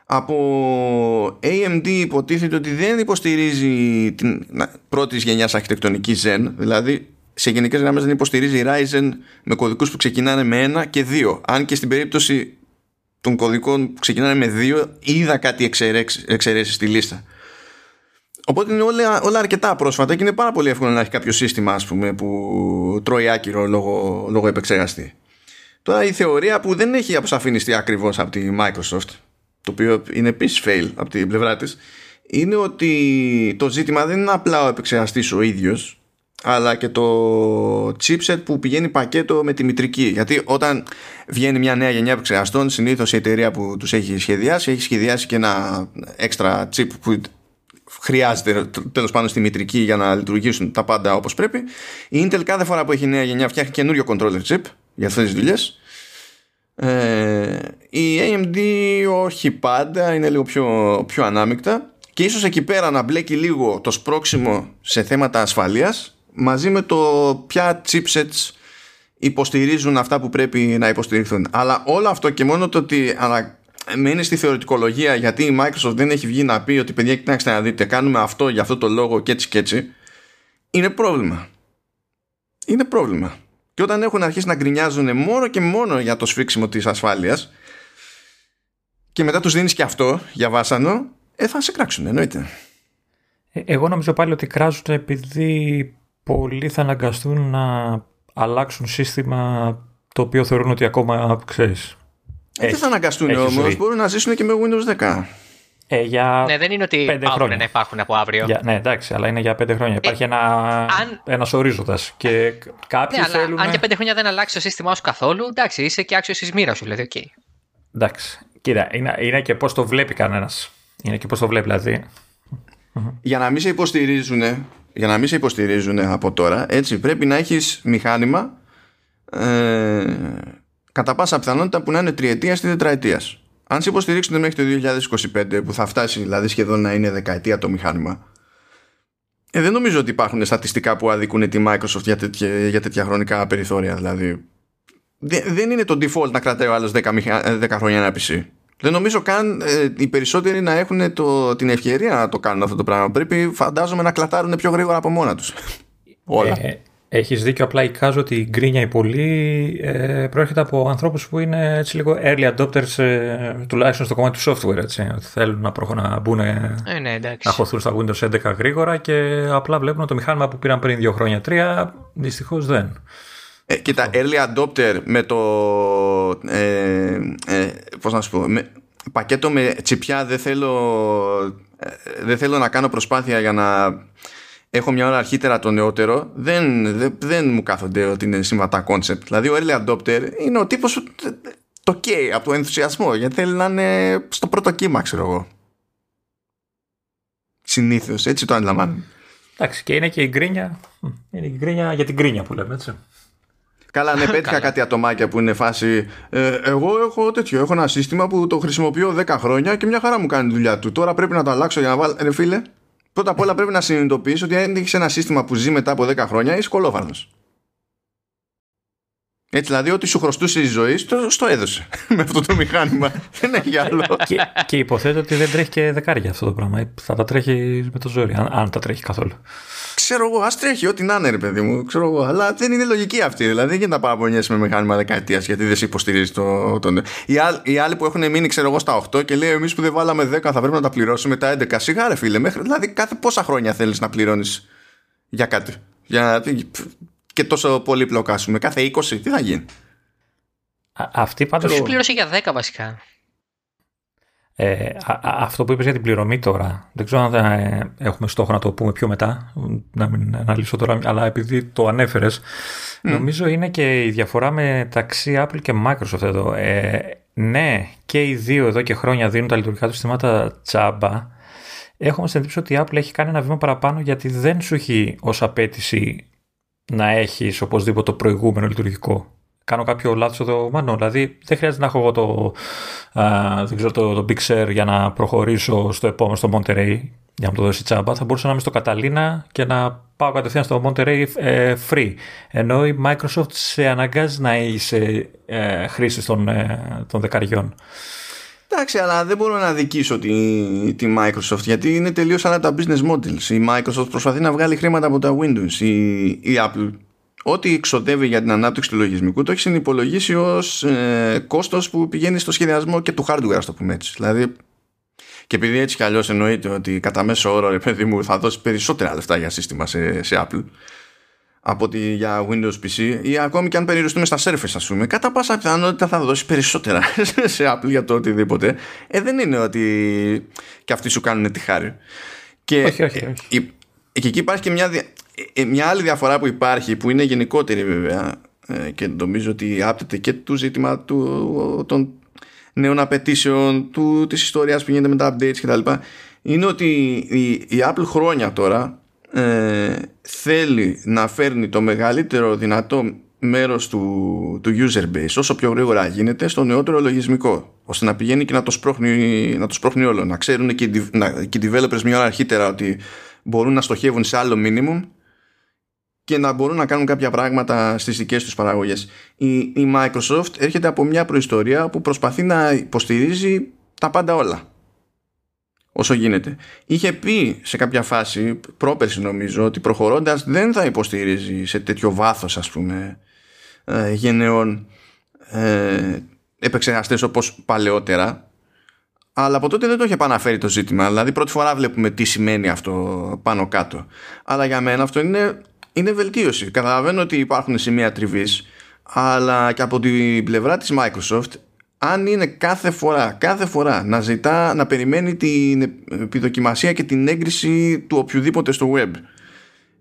Από AMD υποτίθεται ότι δεν υποστηρίζει την πρώτης γενιάς αρχιτεκτονικής Zen, δηλαδή σε γενικές γραμμές δεν υποστηρίζει Ryzen με κωδικούς που ξεκινάνε με 1 και 2. Αν και στην περίπτωση των κωδικών που ξεκινάνε με 2, είδα κάτι εξαιρέσεις στη λίστα. Οπότε είναι όλα, όλα αρκετά πρόσφατα και είναι πάρα πολύ εύκολο να έχει κάποιο σύστημα ας πούμε, που τρώει άκυρο λόγω, λόγω επεξεργαστή. Τώρα η θεωρία που δεν έχει αποσαφινιστεί ακριβώς από τη Microsoft το οποίο είναι επίσης fail από την πλευρά της είναι ότι το ζήτημα δεν είναι απλά ο επεξεργαστής ο ίδιος αλλά και το chipset που πηγαίνει πακέτο με τη μητρική. Γιατί όταν βγαίνει μια νέα γενιά επεξεργαστών συνήθως η εταιρεία που τους έχει σχεδιάσει έχει σχεδιάσει και ένα έξτρα chip που χρειάζεται τέλος πάντων στη μητρική για να λειτουργήσουν τα πάντα όπως πρέπει. Η Intel κάθε φορά που έχει νέα γενιά φτιάχνει καινούριο controller chip για αυτές τις δουλειές. Ε, η AMD όχι πάντα είναι λίγο πιο, πιο ανάμεικτα. Και ίσως εκεί πέρα να μπλέκει λίγο το σπρώξιμο σε θέματα ασφαλείας μαζί με το ποια chipsets υποστηρίζουν αυτά που πρέπει να υποστηριχθούν. Αλλά όλο αυτό και μόνο το ότι ανα... μένει στη θεωρητικολογία γιατί η Microsoft δεν έχει βγει να πει ότι παιδιά κοιτάξτε να δείτε κάνουμε αυτό για αυτό το λόγο και έτσι και έτσι είναι πρόβλημα. Είναι πρόβλημα και όταν έχουν αρχίσει να γκρινιάζουν μόνο και μόνο για το σφίξιμο της ασφάλειας και μετά τους δίνεις και αυτό για βάσανο, ε, θα σε κράξουν, εννοείται. Ε, Εγώ νομίζω πάλι ότι κράζουν επειδή πολλοί θα αναγκαστούν να αλλάξουν σύστημα το οποίο θεωρούν ότι ακόμα ξέρεις. Ε, δεν θα αναγκαστούν έχει όμως, ζωή. μπορούν να ζήσουν και με Windows 10. Ε, για Ναι, δεν είναι ότι πέντε παύουν χρόνια. να υπάρχουν από αύριο. Για, ναι, εντάξει, αλλά είναι για πέντε χρόνια. Υπάρχει ένα αν- ένας ορίζοντας και κάποιοι Ναι, αλλά θέλουν... αν και πέντε χρόνια δεν αλλάξει το σύστημά σου καθόλου, εντάξει, είσαι και άξιος της μοίρας σου, δηλαδή, οκ. Εντάξει, κοίτα, είναι, είναι και πώς το βλέπει κανένας. Είναι και πώς το βλέπει, δηλαδή. Για να μην σε υποστηρίζουν, για να μην σε υποστηρίζουν από τώρα, έτσι πρέπει να έχεις μηχάνημα ε, κατά πάσα πιθανότητα που να είναι τριετίας ή τετραετίας. Αν σε υποστηρίξουν μέχρι το 2025 που θα φτάσει δηλαδή σχεδόν να είναι δεκαετία το μηχάνημα ε, δεν νομίζω ότι υπάρχουν στατιστικά που αδικούν τη Microsoft για τέτοια, για τέτοια χρονικά περιθώρια δηλαδή. Δε- δεν είναι το default να κρατάει ο άλλος 10, μηχα- ε, 10 χρόνια ένα PC. Δεν νομίζω καν ε, οι περισσότεροι να έχουν το, την ευκαιρία να το κάνουν αυτό το πράγμα. Πρέπει φαντάζομαι να κλατάρουν πιο γρήγορα από μόνα τους. Όλα. Ε, Έχεις δίκιο. Απλά εικάζω ότι η γκρίνια η πολύ ε, προέρχεται από ανθρώπους που είναι έτσι λίγο early adopters, ε, τουλάχιστον στο κομμάτι του software. Έτσι, ότι θέλουν να, προχω, να μπουν Ε, ναι, εντάξει. να χωθούν στα Windows 11 γρήγορα και απλά βλέπουν ότι το μηχάνημα που πήραν πριν δύο χρόνια, τρία, δυστυχώς δεν. Ε, κοίτα, early adopter με το. Ε, ε, πώς να σου πω. Με, πακέτο με τσιπιά δεν θέλω, ε, δεν θέλω να κάνω προσπάθεια για να έχω μια ώρα αρχίτερα το νεότερο. Δεν, δεν, δεν μου κάθονται ότι είναι συμβατά concept. Δηλαδή, ο early adopter είναι ο τύπος που το καίει από το ενθουσιασμό γιατί θέλει να είναι στο πρώτο κύμα, ξέρω εγώ. Συνήθως, έτσι το αντιλαμβάνομαι. Εντάξει, και είναι και η γκρίνια. Είναι η γκρίνια για την γκρίνια που λέμε, έτσι. Καλά, ναι, πέτυχα κάτι ατομάκια που είναι φάση. Ε, εγώ έχω τέτοιο. Έχω ένα σύστημα που το χρησιμοποιώ 10 χρόνια και μια χαρά μου κάνει τη δουλειά του. Τώρα πρέπει να το αλλάξω για να βάλω. Ρε φίλε, πρώτα απ' όλα πρέπει να συνειδητοποιήσει ότι αν έχεις ένα σύστημα που ζει μετά από 10 χρόνια, είσαι κολόφαρδο. Έτσι, δηλαδή, ό,τι σου χρωστούσε η ζωή, στο, στο έδωσε με αυτό το μηχάνημα. Δεν έχει άλλο. και, και υποθέτω ότι δεν τρέχει και δεκάρια αυτό το πράγμα. Θα τα τρέχει με το ζόρι, αν, αν τα τρέχει καθόλου. Ξέρω εγώ, ας τρέχει ό,τι να είναι, ρε παιδί μου. Ξέρω εγώ, αλλά δεν είναι λογική αυτή. Δηλαδή, δεν γίνεται να παραπονιέσαι με μηχάνημα δεκαετίας γιατί δεν σε υποστηρίζει το. το... Οι, άλλοι, οι άλλοι που έχουν μείνει, ξέρω εγώ, στα 8 και λέει εμείς που δεν βάλαμε 10 θα πρέπει να τα πληρώσουμε τα 11. Σιγά, ρε φίλε, μέχρι, δηλαδή κάθε πόσα χρόνια θέλεις να πληρώνεις για κάτι. Για, και τόσο πολύ πλοκάσουμε. Κάθε 20, τι θα γίνει; Α, αυτή πάντως... Σου πλήρωσε για 10 βασικά. Ε, α, αυτό που είπες για την πληρωμή τώρα, δεν ξέρω αν ε, έχουμε στόχο να το πούμε πιο μετά, να μην αναλύσω τώρα, αλλά επειδή το ανέφερες, mm. νομίζω είναι και η διαφορά μεταξύ Apple και Microsoft εδώ. Ε, ναι, και οι δύο εδώ και χρόνια δίνουν τα λειτουργικά τους συστήματα τσάμπα. Έχουμε στην εντύπωση ότι η Apple έχει κάνει ένα βήμα παραπάνω γιατί δεν σου έχει ως απέτηση να έχεις οπωσδήποτε το προηγούμενο λειτουργικό κάνω κάποιο λάθος εδώ, μάλλον. Δηλαδή, δεν χρειάζεται να έχω εγώ το, α, δεν ξέρω, το, το Big Sur για να προχωρήσω στο επόμενο, στο Monterey, για να μου το δώσει τσάμπα. Θα μπορούσα να είμαι στο Καταλίνα και να πάω κατευθείαν στο Monterey ε, free. Ενώ η Microsoft σε αναγκάζει να είσαι ε, χρήση των, ε, των δεκαριών. Εντάξει, αλλά δεν μπορώ να δικήσω τη, τη Microsoft γιατί είναι τελείως άλλα τα business models. Η Microsoft προσπαθεί να βγάλει χρήματα από τα Windows. Η, η Apple ό,τι ξοδεύει για την ανάπτυξη του λογισμικού το έχει συνυπολογίσει ως ε, κόστος που πηγαίνει στο σχεδιασμό και του hardware, ας το πούμε έτσι. Δηλαδή, και επειδή έτσι κι αλλιώς εννοείται ότι κατά μέσο όρο, ρε παιδί μου, θα δώσει περισσότερα λεφτά για σύστημα σε, σε Apple από ότι για Windows PC ή ακόμη και αν περιοριστούμε στα Surface ας πούμε κατά πάσα πιθανότητα θα δώσει περισσότερα σε Apple για το οτιδήποτε. Ε, δεν είναι ότι και αυτοί σου κάνουν τη χάρη. Και, όχι, όχι, όχι. και εκεί υπάρχει και μια, ε, μια άλλη διαφορά που υπάρχει που είναι γενικότερη βέβαια ε, και νομίζω ότι άπτεται και του ζήτημα του, των νέων απαιτήσεων του, της ιστορίας που γίνεται με τα updates κτλ. Είναι ότι η, η Apple χρόνια τώρα ε, θέλει να φέρνει το μεγαλύτερο δυνατό μέρος του, του user base όσο πιο γρήγορα γίνεται στο νεότερο λογισμικό ώστε να πηγαίνει και να το σπρώχνει, να το σπρώχνει όλο να ξέρουν και, να, και οι developers μια ώρα αρχίτερα ότι μπορούν να στοχεύουν σε άλλο minimum και να μπορούν να κάνουν κάποια πράγματα στις δικές τους παραγωγές. Η, η Microsoft έρχεται από μια προϊστορία που προσπαθεί να υποστηρίζει τα πάντα όλα όσο γίνεται. Είχε πει σε κάποια φάση, πρόπερση νομίζω, ότι προχωρώντας δεν θα υποστηρίζει σε τέτοιο βάθος ας πούμε ε, γενεών ε, επεξεργαστές όπως παλαιότερα αλλά από τότε δεν το είχε επαναφέρει το ζήτημα. Δηλαδή πρώτη φορά βλέπουμε τι σημαίνει αυτό πάνω κάτω. Αλλά για μένα αυτό είναι είναι βελτίωση. Καταλαβαίνω ότι υπάρχουν σημεία τριβής, αλλά και από την πλευρά της Microsoft αν είναι κάθε φορά, κάθε φορά να ζητά, να περιμένει την επιδοκιμασία και την έγκριση του οποιοδήποτε στο web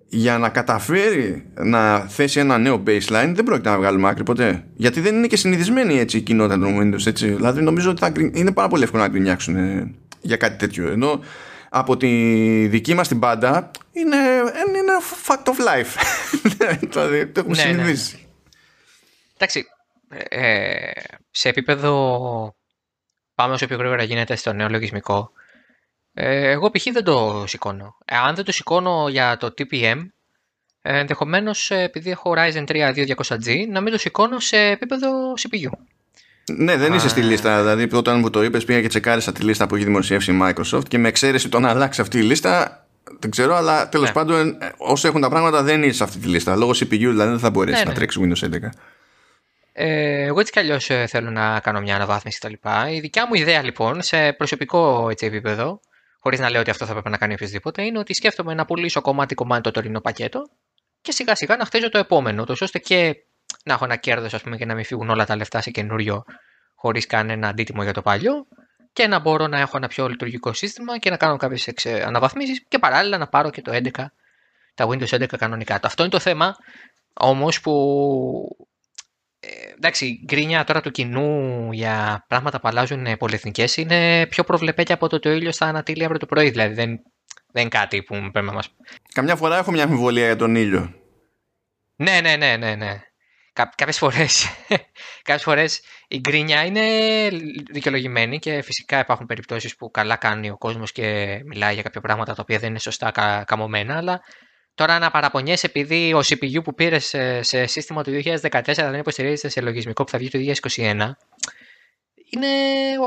για να καταφέρει να θέσει ένα νέο baseline δεν πρόκειται να βγάλουμε άκρη ποτέ. Γιατί δεν είναι και συνηθισμένη έτσι η κοινότητα των Windows. Έτσι. Δηλαδή νομίζω ότι θα, είναι πάρα πολύ εύκολο να γκρινιάξουν για κάτι τέτοιο. Ενώ από τη δική μας την πάντα είναι, είναι fact of life. δηλαδή το έχουμε ναι, ναι, συνηθίσει. Ναι. Εντάξει, ε, σε επίπεδο πάμε όσο πιο γρήγορα γίνεται στο νέο λογισμικό ε, εγώ π.χ. δεν το σηκώνω. Ε, αν δεν το σηκώνω για το TPM ε, ενδεχομένως επειδή έχω Ryzen 3 2200G να μην το σηκώνω σε επίπεδο CPU. Ναι, δεν είσαι στη λίστα. Δηλαδή, όταν μου το είπες, πήγα και τσεκάρισα τη λίστα που έχει δημοσιεύσει η Microsoft και με εξαίρεση το να αλλάξει αυτή η λίστα, δεν ξέρω, αλλά τέλος ναι. πάντων, όσο έχουν τα πράγματα, δεν είσαι σε αυτή τη λίστα. Λόγω CPU δηλαδή δεν θα μπορέσεις ναι, να ναι. τρέξεις Windows 11. Ε, εγώ έτσι κι αλλιώς ε, θέλω να κάνω μια αναβάθμιση κτλ. Η δικιά μου ιδέα λοιπόν, σε προσωπικό έτσι, επίπεδο, χωρίς να λέω ότι αυτό θα πρέπει να κάνει οποιοδήποτε, είναι ότι σκέφτομαι να πουλήσω κομμάτι-κομμάτι το τωρινό πακέτο και σιγά σιγά να χτίζω το επόμενο, τόσο ώστε και να έχω ένα κέρδος, ας πούμε, και να μην φύγουν όλα τα λεφτά σε καινούριο χωρίς κανένα αντίτιμο για το παλιό και να μπορώ να έχω ένα πιο λειτουργικό σύστημα και να κάνω κάποιες αναβαθμίσεις και παράλληλα να πάρω και το 11, τα Windows 11 κανονικά. Αυτό είναι το θέμα όμως που ε, εντάξει, γκρίνια τώρα του κοινού για πράγματα που αλλάζουν πολυεθνικές είναι πιο προβλεπέκια από το το ήλιος στα ανατήλια αύριο το πρωί. Δηλαδή δεν, δεν είναι κάτι που πρέπει να μα. Καμιά φορά έχω μια αμφιβολία για τον ήλιο. Ναι, ναι, ναι, ναι. ναι. Κά, κάποιες φορές, κάποιες φορές η γκρίνια είναι δικαιολογημένη και φυσικά υπάρχουν περιπτώσεις που καλά κάνει ο κόσμος και μιλάει για κάποια πράγματα τα οποία δεν είναι σωστά κα, καμωμένα, αλλά Τώρα να παραπονιέσαι επειδή ο CPU που πήρες σε, σε σύστημα του 2014 δεν υποστηρίζεται σε λογισμικό που θα βγει το 2021 είναι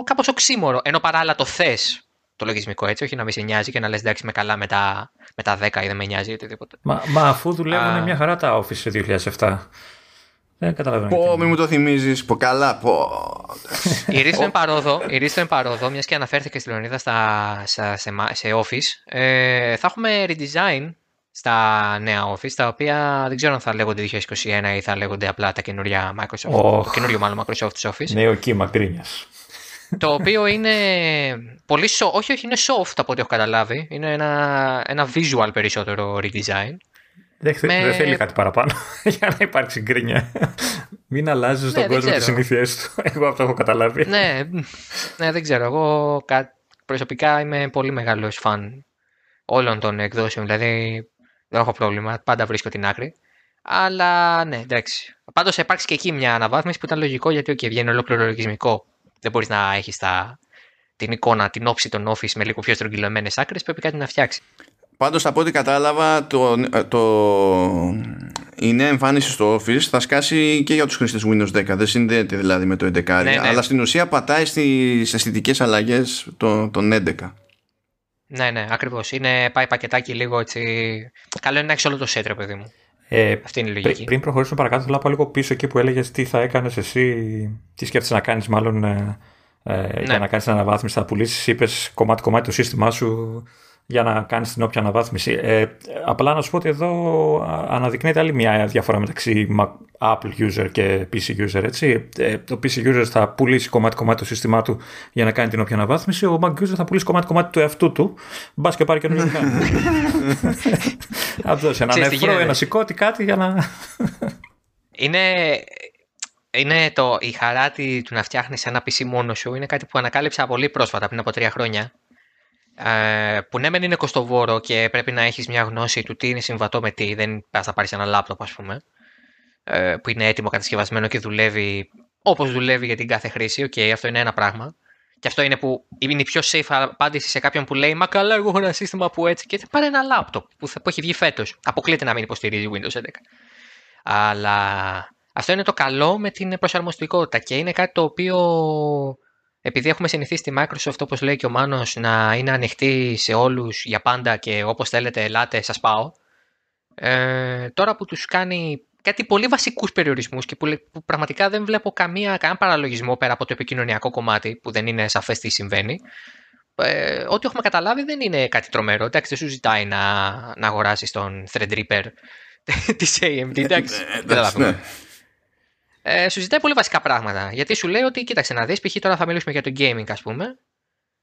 κάπως οξύμορο. Ενώ παράλληλα το θες το λογισμικό έτσι, όχι να μην σε νοιάζει και να λες εντάξει με καλά με τα, με τα 10 ή δεν με νοιάζει ή οτιδήποτε. Μα, μα αφού δουλεύουν μια χαρά τα Office 2007. Δεν καταλαβαίνω. Πω, μην μου το θυμίζεις. Πω καλά, πω. Η Ρίστον Παρόδο, η Παρόδο, μιας και αναφέρθηκε στη Λεωνίδα στα, σε, σε, Office, ε, θα έχουμε redesign στα νέα Office, τα οποία δεν ξέρω αν θα λέγονται 2021 ή θα λέγονται απλά τα καινούρια Microsoft, oh. το καινούριο μάλλον Microsoft Office. Νέο κύμα γκρίνιας. το οποίο είναι πολύ so, όχι, όχι, είναι soft από ό,τι έχω καταλάβει. Είναι ένα, ένα visual περισσότερο redesign. Δεν, με... δεν θέλει κάτι παραπάνω για να υπάρξει γκρίνια. Μην αλλάζεις στον ναι, κόσμο τις συνήθειές του. Εγώ αυτό έχω καταλάβει. ναι, ναι, δεν ξέρω. Εγώ προσωπικά είμαι πολύ μεγάλος φαν όλων των εκδόσεων. Δηλαδή δεν έχω πρόβλημα. Πάντα βρίσκω την άκρη. Αλλά ναι, εντάξει. Πάντως θα υπάρξει και εκεί μια αναβάθμιση που ήταν λογικό γιατί okay, βγαίνει ολόκληρο λογισμικό. Δεν μπορείς να έχεις την εικόνα, την όψη των Office με λίγο πιο στρογγυλωμένες άκρες. Πρέπει κάτι να φτιάξει. Πάντως από ό,τι κατάλαβα, το, το, η νέα εμφάνιση στο Office θα σκάσει και για τους χρήστες Windows 10. Δεν συνδέεται δηλαδή με το 11. Ναι, ναι. Αλλά στην ουσία πατάει στις αισθητικές αλλαγές των, των 11. Ναι, ναι, ακριβώς. Πάει πακετάκι λίγο έτσι. Καλό είναι να έχεις όλο το σέτρε, παιδί μου. Ε, Αυτή είναι η λογική. Πριν προχωρήσουμε παρακάτω, θέλω να πάω λίγο πίσω εκεί που έλεγες τι θα έκανες εσύ, τι σκέφτεσαι να κάνεις, μάλλον ε, ε, ναι. για να κάνεις την αναβάθμιση. Θα πουλήσεις, είπες κομμάτι-κομμάτι το σύστημά σου για να κάνεις την όποια αναβάθμιση. Ε, απλά να σου πω ότι εδώ αναδεικνύεται άλλη μια διαφορά μεταξύ Apple user και PC user. Έτσι. Ε, το PC user θα πουλήσει κομμάτι-κομμάτι το σύστημά του για να κάνει την όποια αναβάθμιση. Ο Mac user θα πουλήσει κομμάτι-κομμάτι του εαυτού του. Μπας και πάρει καινούργιο Θα δώσει ένα νεφρό, ένα σηκώτη, κάτι για να. Είναι, είναι το, η χαρά του να φτιάχνεις ένα PC μόνο σου. Είναι κάτι που ανακάλυψα πολύ πρόσφατα, πριν από τρία χρόνια ε, που ναι, μεν είναι κοστοβόρο και πρέπει να έχεις μια γνώση του τι είναι συμβατό με τι. Δεν πα να πάρεις ένα λάπτοπ, ας πούμε, ε, που είναι έτοιμο κατασκευασμένο και δουλεύει όπως δουλεύει για την κάθε χρήση. OK, okay, αυτό είναι ένα πράγμα. Και αυτό είναι που είναι η πιο safe απάντηση σε κάποιον που λέει Μα καλά, εγώ έχω ένα σύστημα που έτσι και έτσι. Πάρε ένα λάπτοπ που, που έχει βγει φέτος. Αποκλείται να μην υποστηρίζει Windows 11. Αλλά αυτό είναι το καλό με την προσαρμοστικότητα και είναι κάτι το οποίο επειδή έχουμε συνηθίσει τη Microsoft, όπως λέει και ο Μάνος, να είναι ανοιχτή σε όλους για πάντα και όπως θέλετε ελάτε σας πάω, ε, τώρα που τους κάνει κάτι πολύ βασικούς περιορισμούς και που, που πραγματικά δεν βλέπω καμία, κανένα παραλογισμό πέρα από το επικοινωνιακό κομμάτι που δεν είναι σαφές τι συμβαίνει, ε, ό,τι έχουμε καταλάβει δεν είναι κάτι τρομερό. Εντάξει, δεν σου ζητάει να, να αγοράσεις τον Threadripper της AMD. Εντάξει, ε, δεν ε, σου ζητάει πολύ βασικά πράγματα. Γιατί σου λέει ότι, κοίταξε να δεις, π.χ. τώρα θα μιλήσουμε για το gaming, ας πούμε.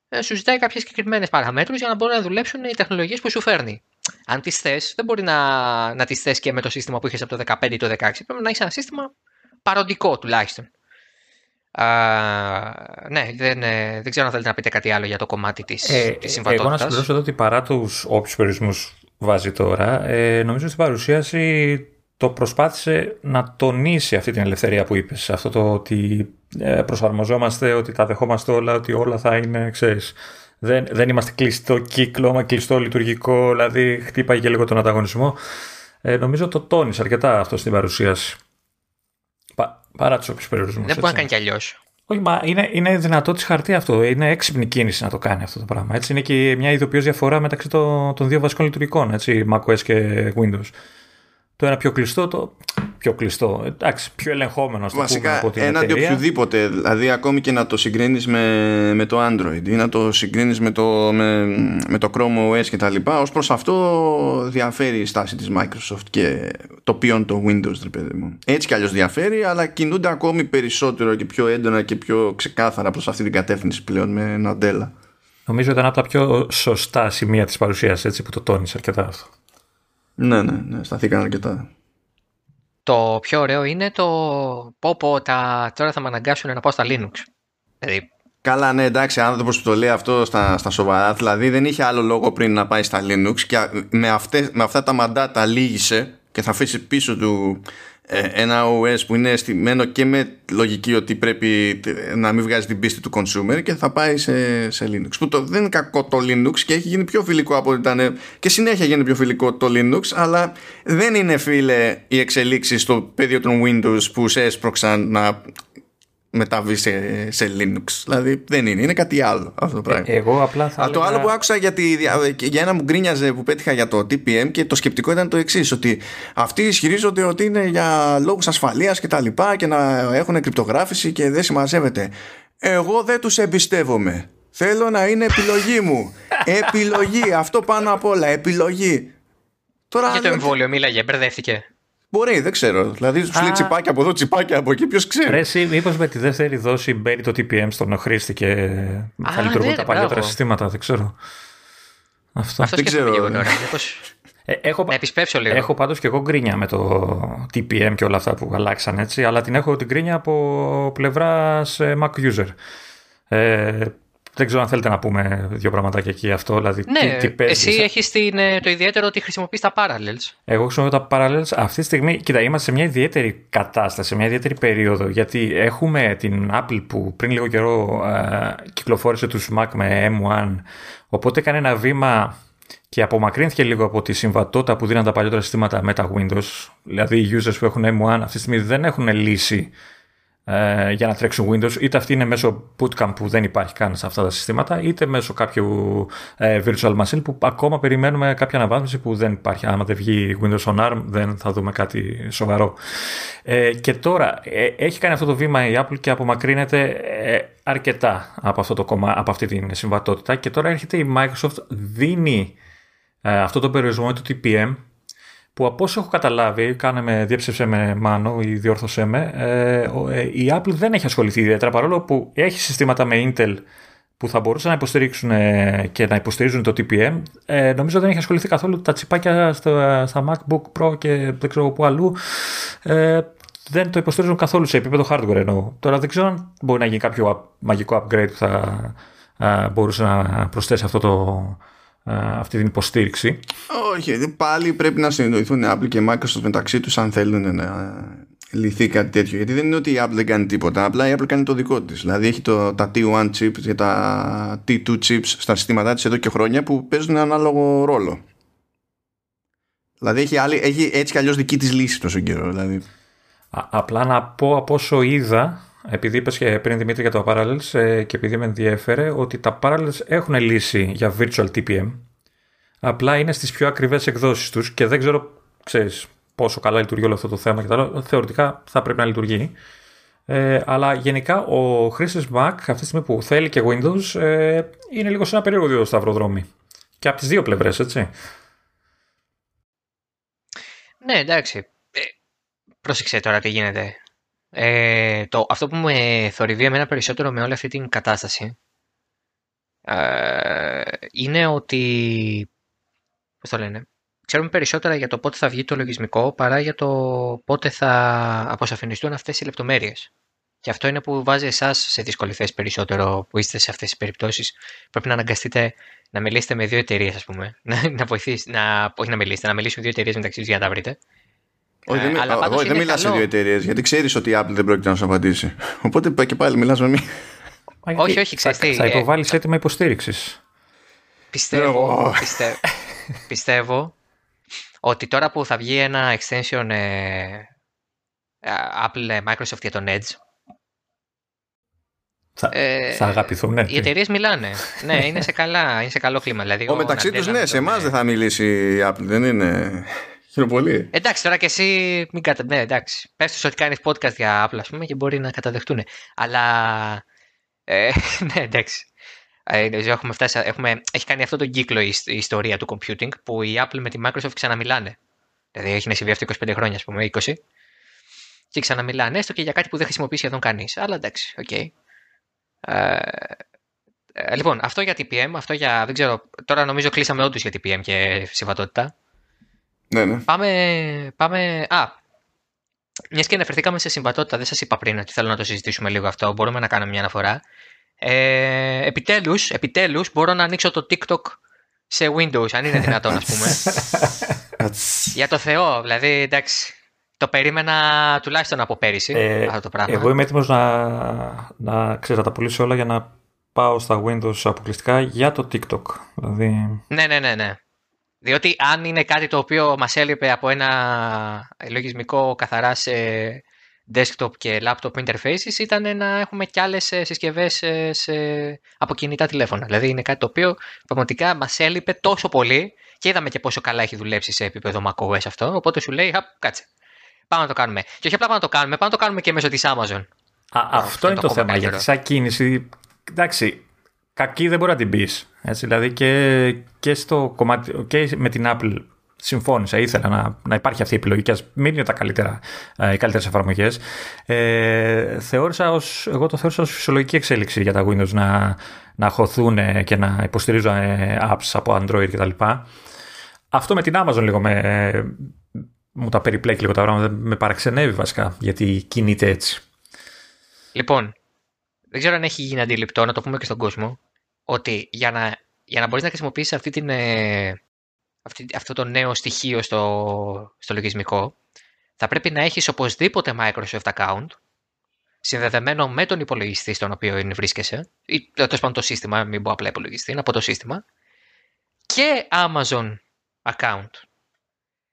Ε, σου ζητάει κάποιες συγκεκριμένες παραμέτρους για να μπορούν να δουλέψουν οι τεχνολογίες που σου φέρνει. Αν τις θες, δεν μπορεί να, να τις θες και με το σύστημα που είχες από το 15 ή το 16. Πρέπει να έχεις ένα σύστημα παροντικό τουλάχιστον. Α, ναι, δεν, ε, δεν ξέρω αν θέλετε να πείτε κάτι άλλο για το κομμάτι της ε, της συμβατότητας. Εγώ να συμπληρώσω εδώ ότι παρά τους όποιους περιορισμούς βάζει τώρα, ε, νομίζω στην παρουσίαση το προσπάθησε να τονίσει αυτή την ελευθερία που είπες. Αυτό το ότι ε, προσαρμοζόμαστε, ότι τα δεχόμαστε όλα, ότι όλα θα είναι, ξέρεις, δεν, δεν είμαστε κλειστό κύκλο, μα κλειστό λειτουργικό, δηλαδή χτύπαγε και λίγο τον ανταγωνισμό. Ε, νομίζω το τόνισε αρκετά αυτό στην παρουσίαση. Πα, παρά τους όποιου περιορισμούς. Δεν μπορεί να κάνει κι αλλιώς. Όχι, μα είναι, είναι δυνατό της χαρτί αυτό. Είναι έξυπνη κίνηση να το κάνει αυτό το πράγμα. Έτσι είναι και μια ειδοποιώς διαφορά μεταξύ των, των δύο βασικών λειτουργικών, έτσι, macOS και Windows. Το ένα πιο κλειστό, το πιο κλειστό. Εντάξει, πιο ελεγχόμενο. Βασικά, από την έναντι εταιρεία. οποιοδήποτε. Δηλαδή, ακόμη και να το συγκρίνεις με, με το Android ή να το συγκρίνεις με το, με, με το Chrome OS κτλ. Ω προς αυτό διαφέρει η στάση της Microsoft και το ποιόν το Windows, ρε παιδί μου. Έτσι κι αλλιώς διαφέρει, αλλά κινούνται ακόμη περισσότερο και πιο έντονα και πιο ξεκάθαρα προς αυτή την κατεύθυνση πλέον με Nadella. Νομίζω ήταν από τα πιο σωστά σημεία της παρουσίας έτσι που το τόνισε αρκετά αυτό. Ναι, ναι, ναι, σταθήκαν αρκετά. Το πιο ωραίο είναι το πω πω τα... τώρα θα με αναγκάσουν να πάω στα Linux. Δηλαδή, Καλά, ναι, εντάξει, άνθρωπος που το λέει αυτό στα, στα σοβαρά, δηλαδή δεν είχε άλλο λόγο πριν να πάει στα Linux και με, αυτές, με αυτά τα μαντάτα λύγησε και θα αφήσει πίσω του ε, ένα OS που είναι στημένο και με λογική ότι πρέπει να μην βγάζει την πίστη του consumer και θα πάει σε, σε Linux. Που το, δεν είναι κακό το Linux και έχει γίνει πιο φιλικό από ό,τι ήταν και συνέχεια γίνει πιο φιλικό το Linux, αλλά δεν είναι φίλε οι εξελίξεις στο πεδίο των Windows που σε έσπρωξαν να μεταβεί σε, σε Linux. Δηλαδή δεν είναι, είναι κάτι άλλο αυτό το πράγμα. Ε, εγώ απλά θα. Αλλά το έλεγα- άλλο που άκουσα για, τη, για ένα μου γκρίνιαζε που πέτυχα για το TPM και το σκεπτικό ήταν το εξής: Ότι αυτοί ισχυρίζονται ότι είναι για λόγους ασφαλείας και τα λοιπά και να έχουν κρυπτογράφηση και δεν συμμαζεύεται. Εγώ δεν τους εμπιστεύομαι. Θέλω να είναι επιλογή μου. επιλογή. Αυτό πάνω απ' όλα. Επιλογή. Τώρα για το εμβόλιο μίλαγε, μπερδεύτηκε. Μπορεί, δεν ξέρω. Δηλαδή σου λέει Α. τσιπάκια από εδώ, τσιπάκια από εκεί. Ποιος ξέρει. Ρε, εσύ, μήπως με τη δεύτερη δόση μπαίνει το TPM στον χρήστη και Α, θα λειτουργούν ναι, τα ρε, παλιότερα μπράβο. συστήματα, δεν ξέρω. Αυτό. Αυτό δεν σκέφτομαι ξέρω. λίγο τώρα. Μήπως Ε, έχω, να επισπεύσω λίγο. έχω πάντως και εγώ γκρίνια με το TPM και όλα αυτά που αλλάξαν έτσι, αλλά την έχω την γκρίνια από πλευράς ε, Mac user. Ε, δεν ξέρω αν θέλετε να πούμε δύο πραγματάκια εκεί αυτό, δηλαδή Ναι, τι, τι παίζει. εσύ έχεις την, ε, το ιδιαίτερο ότι χρησιμοποιείς τα parallels. Εγώ χρησιμοποιώ τα parallels αυτή τη στιγμή. Κοίτα, είμαστε σε μια ιδιαίτερη κατάσταση, σε μια ιδιαίτερη περίοδο. Γιατί έχουμε την Apple που πριν λίγο καιρό ε, κυκλοφόρησε τους Mac με M1. Οπότε έκανε ένα βήμα και απομακρύνθηκε λίγο από τη συμβατότητα που δίναν τα παλιότερα συστήματα με τα Windows. Δηλαδή οι users που έχουν M1 αυτή τη στιγμή δεν έχουν λύση ε, για να τρέξουν Windows, είτε αυτή είναι μέσω bootcamp που δεν υπάρχει καν σε αυτά τα συστήματα, είτε μέσω κάποιου ε, virtual machine που ακόμα περιμένουμε κάποια αναβάθμιση που δεν υπάρχει. Άμα δεν βγει Windows on ARM, δεν θα δούμε κάτι σοβαρό. Ε, και τώρα ε, έχει κάνει αυτό το βήμα η Apple και απομακρύνεται ε, αρκετά από, αυτό το κομμά, από αυτή την συμβατότητα. Και τώρα έρχεται η Microsoft, δίνει ε, αυτό το περιορισμό του TPM που από όσο έχω καταλάβει, κάνε με, διέψευσε με μάνο ή διόρθωσέ με, ε, ο- ε, η Apple δεν έχει ασχοληθεί ιδιαίτερα παρόλο που έχει συστήματα με Intel που θα μπορούσαν να υποστηρίξουν ε, και να υποστηρίζουν το TPM. Ε, νομίζω δεν έχει ασχοληθεί καθόλου τα τσιπάκια στα, στα MacBook Pro και δεν ξέρω πού αλλού. Ε, δεν το υποστηρίζουν καθόλου σε επίπεδο hardware εννοώ. Τώρα δεν ξέρω αν μπορεί να γίνει κάποιο up- μαγικό upgrade που θα ε, μπορούσε να προσθέσει αυτό το, ε, αυτή την υποστήριξη. Όχι, πάλι πρέπει να συνεννοηθούν η Apple και η Microsoft μεταξύ τους αν θέλουν να λυθεί κάτι τέτοιο. Γιατί δεν είναι ότι η Apple δεν κάνει τίποτα, απλά η Apple κάνει το δικό της. Δηλαδή έχει το, τα T1 chips και τα T2 chips στα συστήματά της εδώ και χρόνια που παίζουν ανάλογο ρόλο. Δηλαδή έχει, άλλη, έχει έτσι κι αλλιώς δική της λύση τόσο καιρό. Δηλαδή. Α- απλά να πω από όσο είδα, επειδή είπες και πριν Δημήτρη για το Parallels ε, και επειδή με ενδιέφερε, ότι τα Parallels έχουν λύση για virtual TPM. Απλά είναι στις πιο ακριβές εκδόσεις τους και δεν ξέρω, ξέρεις, πόσο καλά λειτουργεί όλο αυτό το θέμα και τα άλλα. Θεωρητικά θα πρέπει να λειτουργεί. Ε, αλλά γενικά ο χρήστης Mac αυτή τη στιγμή που θέλει και Windows ε, είναι λίγο σε ένα περίεργο σταυροδρόμι. Και από τις δύο πλευρές, έτσι. Ναι, εντάξει. Ε, πρόσεξε τώρα τι γίνεται. Ε, το, αυτό που με θορυβεί εμένα περισσότερο με όλη αυτή την κατάσταση ε, είναι ότι πώς το λένε ξέρουμε περισσότερα για το πότε θα βγει το λογισμικό παρά για το πότε θα αποσαφινιστούν αυτές οι λεπτομέρειες. Και αυτό είναι που βάζει εσάς σε δύσκολη θέση περισσότερο που είστε σε αυτές τις περιπτώσεις. Πρέπει να αναγκαστείτε να μιλήσετε με δύο εταιρείες, ας πούμε. Να, να, βοηθήσει, να, όχι να μιλήσετε, να μιλήσουν δύο εταιρείες μεταξύ τους για να τα βρείτε. Όχι, δεν, Ε, αλλά μι- πάντως όχι, δεν είναι μιλάς σε καλό. δύο εταιρείες γιατί ξέρεις ότι η Apple δεν πρόκειται να σου απαντήσει. Οπότε πάει και πάλι μιλάς με μία. Μα Όχι, γιατί όχι, ξέρεις θα, τι, θα ε, υποβάλεις έτοιμα υποστήριξης. Πιστεύω, Εγώ. πιστε, πιστεύω ότι τώρα που θα βγει ένα extension ε, ε, Apple ε, Microsoft για τον Edge Θα, Ε, θα αγαπηθούν, ναι. Οι εταιρείες μιλάνε. ναι, είναι σε, καλά, είναι σε καλό κλίμα. Δηλαδή, Ο μεταξύ Ναντέλα τους, ναι, με σε τον, εμάς ε, δεν θα μιλήσει η Apple, δεν είναι. Χειροπολί. Εντάξει, τώρα και εσύ μην κατα... Ναι, εντάξει. Πες τους ότι κάνεις podcast για Apple, ας πούμε, και μπορεί να καταδεχτούν. Αλλά... Ε, ναι, εντάξει. Ε, νομίζω έχουμε φτάσει, έχουμε, έχει κάνει αυτό τον κύκλο η, η ιστορία του computing που η Apple με τη Microsoft ξαναμιλάνε. Δηλαδή έχει συμβεί αυτό 25 χρόνια, ας πούμε, 20. Και ξαναμιλάνε, έστω και για κάτι που δεν χρησιμοποιεί σχεδόν κανείς. Αλλά εντάξει, οκ. Ε, ε, λοιπόν, αυτό για TPM, αυτό για, δεν ξέρω, τώρα νομίζω κλείσαμε όντως για TPM και συμβατότητα. Ναι, ναι. Πάμε, πάμε. Α, μιας και αναφερθήκαμε σε συμβατότητα, δεν σας είπα πριν ότι θέλω να το συζητήσουμε λίγο αυτό. Μπορούμε να κάνουμε μια αναφορά. Ε, επιτέλους, επιτέλους μπορώ να ανοίξω το TikTok σε Windows, αν είναι δυνατόν, ας πούμε. Για το Θεό, δηλαδή, εντάξει. Το περίμενα τουλάχιστον από πέρυσι Ε, αυτό το πράγμα. Εγώ είμαι έτοιμος να, να ξέρω, να τα πουλήσω όλα για να πάω στα Windows αποκλειστικά για το TikTok. Δηλαδή, Ναι, ναι, ναι, ναι. Διότι αν είναι κάτι το οποίο μας έλειπε από ένα λογισμικό καθαρά σε desktop και laptop interfaces ήταν να έχουμε και άλλες ε, συσκευές ε, σε, από κινητά τηλέφωνα. Δηλαδή είναι κάτι το οποίο πραγματικά μας έλειπε τόσο πολύ και είδαμε και πόσο καλά έχει δουλέψει σε επίπεδο macOS αυτό, οπότε σου λέει, «Χαπ, κάτσε, πάμε να το κάνουμε. Και όχι απλά πάμε να το κάνουμε, πάμε να το κάνουμε και μέσω της Amazon. Α, αυτό είναι το το ακόμα θέμα. καλύτερο. Γιατί σαν κίνηση, εντάξει, κακή δεν μπορεί να την πεις. Δηλαδή και, και, στο κομμάτι, και με την Apple συμφώνησα, ήθελα να, να υπάρχει αυτή η επιλογή και ας μην είναι τα καλύτερα, ε, οι καλύτερες εφαρμογές. Ε, θεώρησα ως, εγώ το θεώρησα ως φυσιολογική εξέλιξη για τα Windows να, να χωθούν και να υποστηρίζουν ε, apps από Android κτλ. Αυτό με την Amazon λίγο με, μου τα περιπλέκει λίγο τα πράγματα, με παραξενεύει βασικά γιατί κινείται έτσι. Λοιπόν, δεν ξέρω αν έχει γίνει αντιληπτό, να το πούμε και στον κόσμο, ότι για να, για να μπορείς να χρησιμοποιήσεις αυτή την, ε, αυτή, αυτό το νέο στοιχείο στο, στο λογισμικό, θα πρέπει να έχεις οπωσδήποτε Microsoft account, συνδεδεμένο με τον υπολογιστή στον οποίο είναι βρίσκεσαι, ή τέλος πάντων το σύστημα, μην πω απλά υπολογιστή, είναι από το σύστημα, και Amazon account.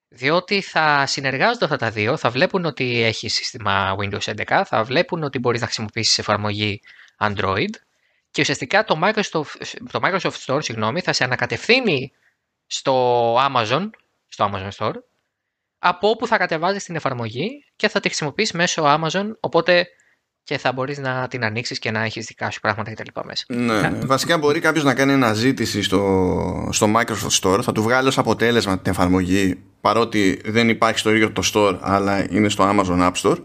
Διότι θα συνεργάζονται αυτά τα δύο, θα βλέπουν ότι έχεις σύστημα Windows 11, θα βλέπουν ότι μπορείς να χρησιμοποιήσεις εφαρμογή Android και ουσιαστικά το Microsoft, το Microsoft Store συγγνώμη, θα σε ανακατευθύνει στο Amazon, στο Amazon Store, από όπου θα κατεβάζεις την εφαρμογή και θα τη χρησιμοποιείς μέσω Amazon, οπότε και θα μπορείς να την ανοίξεις και να έχεις δικά σου πράγματα κτλ. μέσα. Ναι, ναι. Βασικά μπορεί κάποιος να κάνει αναζήτηση στο, στο Microsoft Store, θα του βγάλει ως αποτέλεσμα την εφαρμογή παρότι δεν υπάρχει στο ίδιο το store αλλά είναι στο Amazon App Store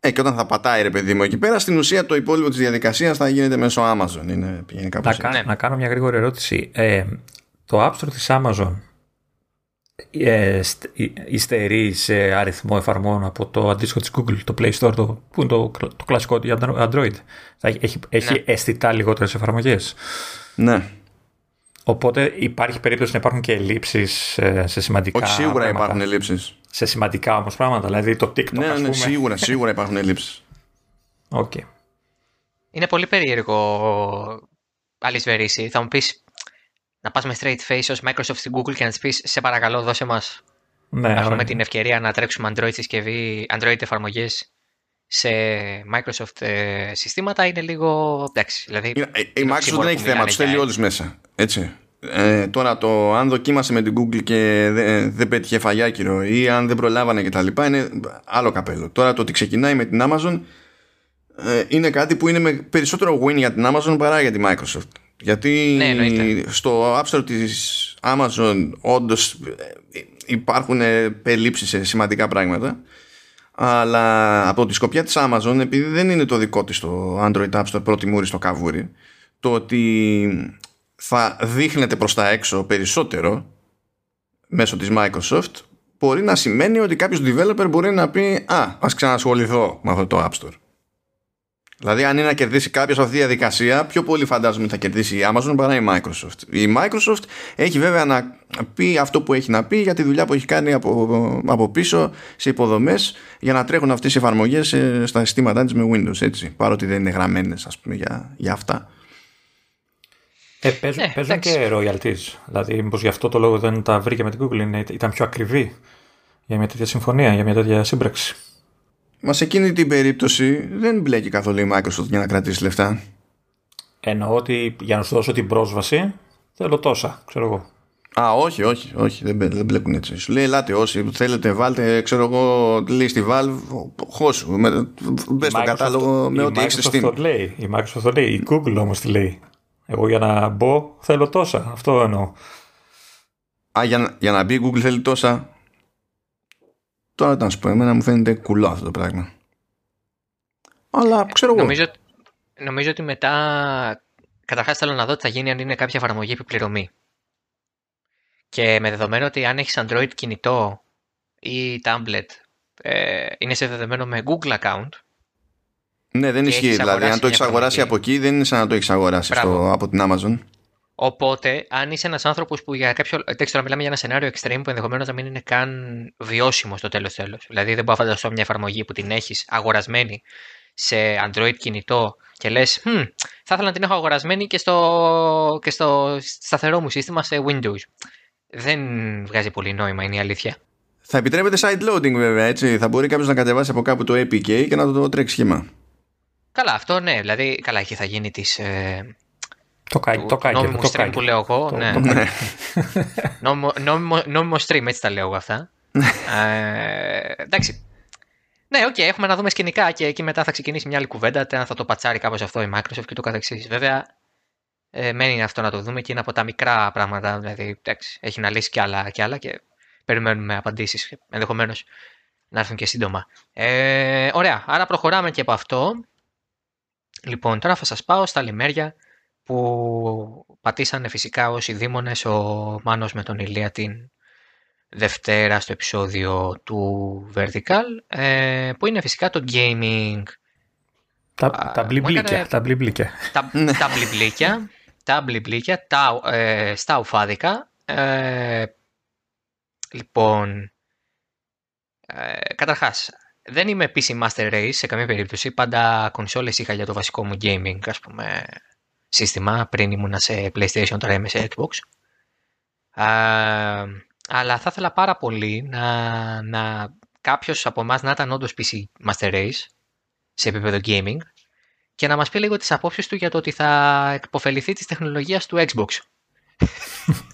ε, και όταν θα πατάει ρε παιδί μου εκεί πέρα στην ουσία το υπόλοιπο της διαδικασίας θα γίνεται μέσω Amazon είναι, πηγαίνει Να, κάπως κα- έτσι. Ναι. να κάνω μια γρήγορη ερώτηση. Ε, το App Store της Amazon ε, στ- ε, υστερεί σε αριθμό εφαρμογών από το αντίστοιχο της Google, το Play Store, το, που είναι το, κλ- το κλασικό για Android. Θα έχει, έχει, έχει Ναι. αισθητά λιγότερες εφαρμογές. ναι. Οπότε υπάρχει περίπτωση να υπάρχουν και ελλείψεις ε, σε σημαντικά όχι σίγουρα πράγματα. υπάρχουν ελλείψεις Σε σημαντικά όμως πράγματα, δηλαδή το TikTok ναι, ας ναι, πούμε. σίγουρα, σίγουρα υπάρχουν ελλείψεις Οκ. Είναι πολύ περίεργο Alice Verisi. Θα μου πεις να πας με straight face ως Microsoft στην Google και να της πεις σε παρακαλώ δώσε μας Ναι, να έχουμε ωραία. την ευκαιρία να τρέξουμε Android συσκευή, Android εφαρμογές σε Microsoft ε, συστήματα είναι λίγο εντάξει. Δηλαδή, Είναι- ε, Η είναι Microsoft οξύμορο δεν που έχει θέμα, μιλάνε του θέλει για- όλους μέσα. Έτσι. Ε, τώρα το αν δοκίμασε με την Google και δεν, δεν πέτυχε φαγιάκυρο ή αν δεν προλάβανε κτλ. είναι άλλο καπέλο. Τώρα το ότι ξεκινάει με την Amazon ε, είναι κάτι που είναι με περισσότερο win για την Amazon παρά για τη Microsoft. Γιατί Ναι, εννοείται. στο App Store της Amazon όντως ε, υπάρχουν περιλήψεις σε σημαντικά πράγματα αλλά από τη σκοπιά της Amazon επειδή δεν είναι το δικό της το Android App Store πρώτη μούρη στο καβούρι το ότι θα δείχνεται προς τα έξω περισσότερο μέσω της Microsoft μπορεί να σημαίνει ότι κάποιος developer μπορεί να πει «Α, ας ξανασχοληθώ με αυτό το App Store». Δηλαδή αν είναι να κερδίσει κάποιος αυτή τη διαδικασία πιο πολύ φαντάζομαι θα κερδίσει η Amazon παρά η Microsoft. Η Microsoft έχει βέβαια να πει αυτό που έχει να πει για τη δουλειά που έχει κάνει από, από πίσω σε υποδομές για να τρέχουν αυτές οι εφαρμογές ε, στα συστήματά της με Windows έτσι παρότι δεν είναι γραμμένες ας πούμε για, για αυτά. Ε, παίζουν, Ναι, παίζουν εντάξει. και royalties. Δηλαδή, μήπως γι' αυτό το λόγο δεν τα βρήκε με την Google, είναι, ήταν πιο ακριβή για μια τέτοια συμφωνία, για μια τέτοια σύμπραξη. Μα σε εκείνη την περίπτωση δεν μπλέκει καθόλου η Microsoft για να κρατήσει λεφτά. Εννοώ ότι για να σου δώσω την πρόσβαση θέλω τόσα, ξέρω εγώ. Α, όχι, όχι, όχι, δεν, μπλε- δεν μπλέκουν έτσι. Σου λέει, ελάτε όσοι θέλετε, βάλτε, ξέρω εγώ, λέει στη Valve, χώσου, με- μπες στο Microsoft- κατάλογο με η ό,τι έχεις στο Microsoft το Steam. λέει. Η Microsoft το λέει. Η Google όμως τη λέει. Εγώ για να μπω θέλω τόσα. Αυτό εννοώ. Α, για, να- για να μπει η Google θέλει τόσα. Τώρα τι να σου πω, εμένα μου φαίνεται κουλό αυτό το πράγμα. Αλλά ξέρω εγώ. Νομίζω, νομίζω ότι μετά. Καταρχάς θέλω να δω τι θα γίνει αν είναι κάποια εφαρμογή επιπληρωμή. Και με δεδομένο ότι αν έχεις Android κινητό ή tablet, ε, είναι συνδεδεμένο με Google account. Ναι, δεν και ισχύει. έχεις Δηλαδή, αγοράσει αν το μια έχει αγοράσει από εφαρμογή. εκεί, δεν είναι σαν να το έχεις αγοράσει Μπράβο. στο, από την Amazon. Οπότε, αν είσαι ένας άνθρωπος που για κάποιο. Εντάξει, τώρα μιλάμε για ένα σενάριο extreme που ενδεχομένως να μην είναι καν βιώσιμο στο τέλος τέλος. Δηλαδή, δεν μπορώ να φανταστώ μια εφαρμογή που την έχεις αγορασμένη σε Android κινητό και λες, hm, θα ήθελα να την έχω αγορασμένη και στο, και στο σταθερό μου σύστημα σε Windows. Δεν βγάζει πολύ νόημα, είναι η αλήθεια. Θα επιτρέπεται side loading βέβαια, έτσι. Θα μπορεί κάποιος να κατεβάσει από κάπου το APK και να το, το τρέξει σχήμα. Καλά, αυτό ναι, δηλαδή, καλά, εκεί θα γίνει της. Ε, Το κάκι, του το κάκι. νόμιμου Το stream κάκι. που λέω εγώ. Το- ναι. το Ναι. νόμιμο, νόμιμο, νόμιμο stream, έτσι τα λέω εγώ αυτά. ε, εντάξει. Ναι, οκ, έχουμε να δούμε σκηνικά και εκεί μετά θα ξεκινήσει μια άλλη κουβέντα. Αν θα το πατσάρει κάπως αυτό η Microsoft και το καθεξής. Βέβαια, ε, μένει αυτό να το δούμε και είναι από τα μικρά πράγματα. Δηλαδή, εντάξει, έχει να λύσει κι άλλα, κι άλλα και περιμένουμε απαντήσεις. Ενδεχομένως να έρθουν και σύντομα. Ε, ωραία, άρα προχωράμε και από αυτό. Λοιπόν, τώρα θα σας πάω στα λιμέρια που πατήσανε φυσικά όσοι δήμονες ο Μάνος με τον Ηλία την Δευτέρα στο επεισόδιο του Vertical ε, που είναι φυσικά το gaming Τα, Α, τα μου μπλιμπλίκια. έκανε- Τα μπλιμπλίκια. τα, τα μπλιμπλίκια τα μπλιμπλίκια τα, ε, στα ουφάδικα ε, λοιπόν ε, καταρχάς δεν είμαι PC Master Race σε καμία περίπτωση πάντα κονσόλες είχα για το βασικό μου gaming ας πούμε σύστημα πριν ήμουνα σε PlayStation τώρα είμαι σε Xbox Α, αλλά θα ήθελα πάρα πολύ να, να κάποιος από εμάς να ήταν όντως PC Master Race σε επίπεδο gaming και να μας πει λίγο τις απόψεις του για το ότι θα εκποφεληθεί της τεχνολογίας του Xbox.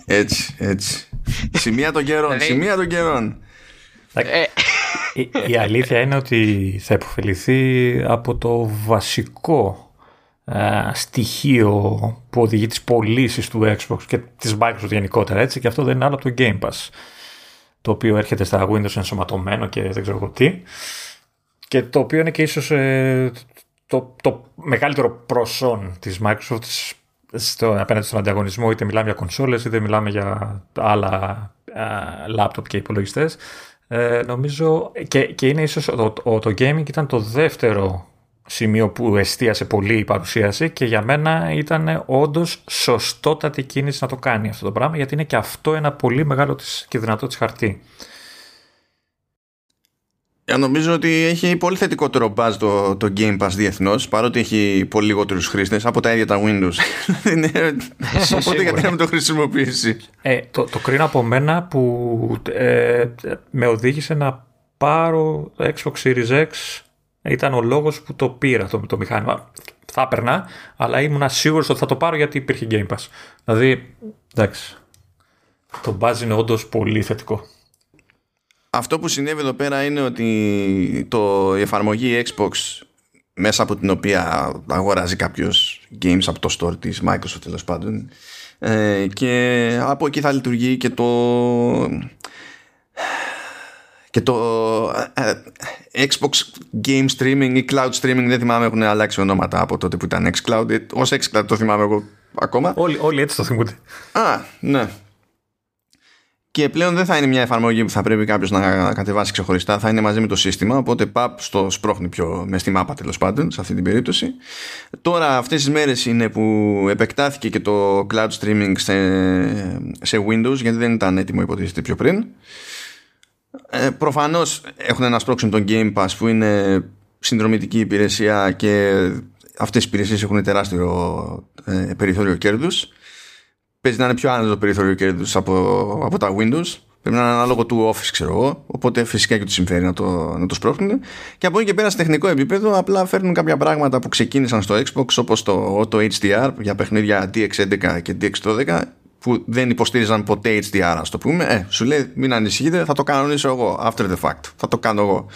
Έτσι, έτσι. Σημεία των καιρών, Δηλαδή- σημεία των καιρών. Ε, η, η αλήθεια είναι ότι θα υποφεληθεί από το βασικό α, στοιχείο που οδηγεί τις πωλήσεις του Xbox και της Microsoft γενικότερα έτσι και αυτό δεν είναι άλλο από το Game Pass το οποίο έρχεται στα Windows ενσωματωμένο και δεν ξέρω εγώ τι και το οποίο είναι και ίσως ε, το, το μεγαλύτερο προσόν της Microsoft στο, απέναντι στον ανταγωνισμό είτε μιλάμε για κονσόλες είτε μιλάμε για άλλα α, λάπτοπ και υπολογιστές ε, νομίζω και, και είναι ίσως το, το, το gaming ήταν το δεύτερο σημείο που εστίασε πολύ η παρουσίαση και για μένα ήταν όντως σωστότατη κίνηση να το κάνει αυτό το πράγμα γιατί είναι και αυτό ένα πολύ μεγάλο της, και δυνατό της χαρτί. Ε, Νομίζω ότι έχει πολύ θετικότερο buzz το, το Game Pass διεθνώς, παρότι έχει πολύ λιγότερους χρήστες από τα ίδια τα Windows. Είναι- Οπότε γιατί να μην το χρησιμοποιήσει; Ε, το, το κρίνω από μένα που ε, με οδήγησε να πάρω το Xbox Series X ήταν ο λόγος που το πήρα το, το μηχάνημα. Θα έπαιρνα, αλλά ήμουν σίγουρος ότι θα το πάρω γιατί υπήρχε Game Pass. Δηλαδή, εντάξει, το buzz είναι όντως πολύ θετικό. Αυτό που συνέβη εδώ πέρα είναι ότι το, η εφαρμογή Xbox μέσα από την οποία αγοράζει κάποιος games από το store της Microsoft τέλος πάντων ε, και από εκεί θα λειτουργεί και το και το ε, ε, Xbox Game Streaming ή Cloud Streaming δεν θυμάμαι έχουν αλλάξει ονόματα από τότε που ήταν Xcloud Ε, ως Xcloud το θυμάμαι εγώ ακόμα Όλοι, όλοι έτσι το θυμούνται. Α, ναι. Και πλέον δεν θα είναι μια εφαρμογή που θα πρέπει κάποιος να κατεβάσει ξεχωριστά, θα είναι μαζί με το σύστημα. Οπότε παπ στο σπρώχνει πιο μες στη μάπα τέλος πάντων σε αυτή την περίπτωση. Τώρα, αυτές τις μέρες είναι που επεκτάθηκε και το cloud streaming σε, σε Windows, γιατί δεν ήταν έτοιμο, υποτίθεται πιο πριν. Ε, Προφανώς έχουν να σπρώξουν τον Game Pass που είναι συνδρομητική υπηρεσία και αυτές οι υπηρεσίες έχουν τεράστιο ε, περιθώριο κέρδους παίζει να είναι πιο άνετο το περιθώριο κέρδους από, από τα Windows Πρέπει να είναι ανάλογο του office, ξέρω εγώ. Οπότε φυσικά και του συμφέρει να το, να το σπρώχνουν. Και από εκεί και πέρα, σε τεχνικό επίπεδο, απλά φέρνουν κάποια πράγματα που ξεκίνησαν στο Xbox, όπως το Auto HDR για παιχνίδια DX11 και DX12, που δεν υποστήριζαν ποτέ HDR, ας το πούμε. Ε, σου λέει, μην ανησυχείτε, θα το κανονίσω εγώ. After the fact. Θα το κάνω εγώ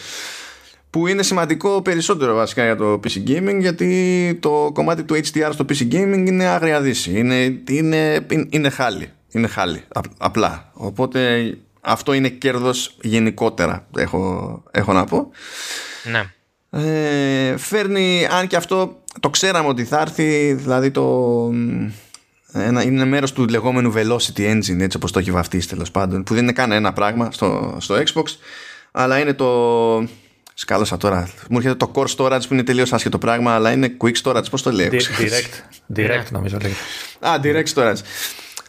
που είναι σημαντικό περισσότερο βασικά για το PC Gaming γιατί το κομμάτι του HDR στο PC Gaming είναι άγρια δύση. Είναι, είναι, είναι χάλι. Είναι χάλι. Απλά. Οπότε αυτό είναι κέρδος γενικότερα έχω, έχω να πω. Ναι. Ε, φέρνει αν και αυτό το ξέραμε ότι θα έρθει δηλαδή το ένα, είναι μέρος του λεγόμενου Velocity Engine έτσι όπως το έχει βαφτίσει τέλος πάντων που δεν είναι καν ένα πράγμα στο, στο Xbox αλλά είναι το Σκάλωσα τώρα. Μου έρχεται το core storage που είναι τελείως άσχετο πράγμα, αλλά είναι quick storage. Πώς το λέω, Direct, direct νομίζω λέγεται. Α, direct storage.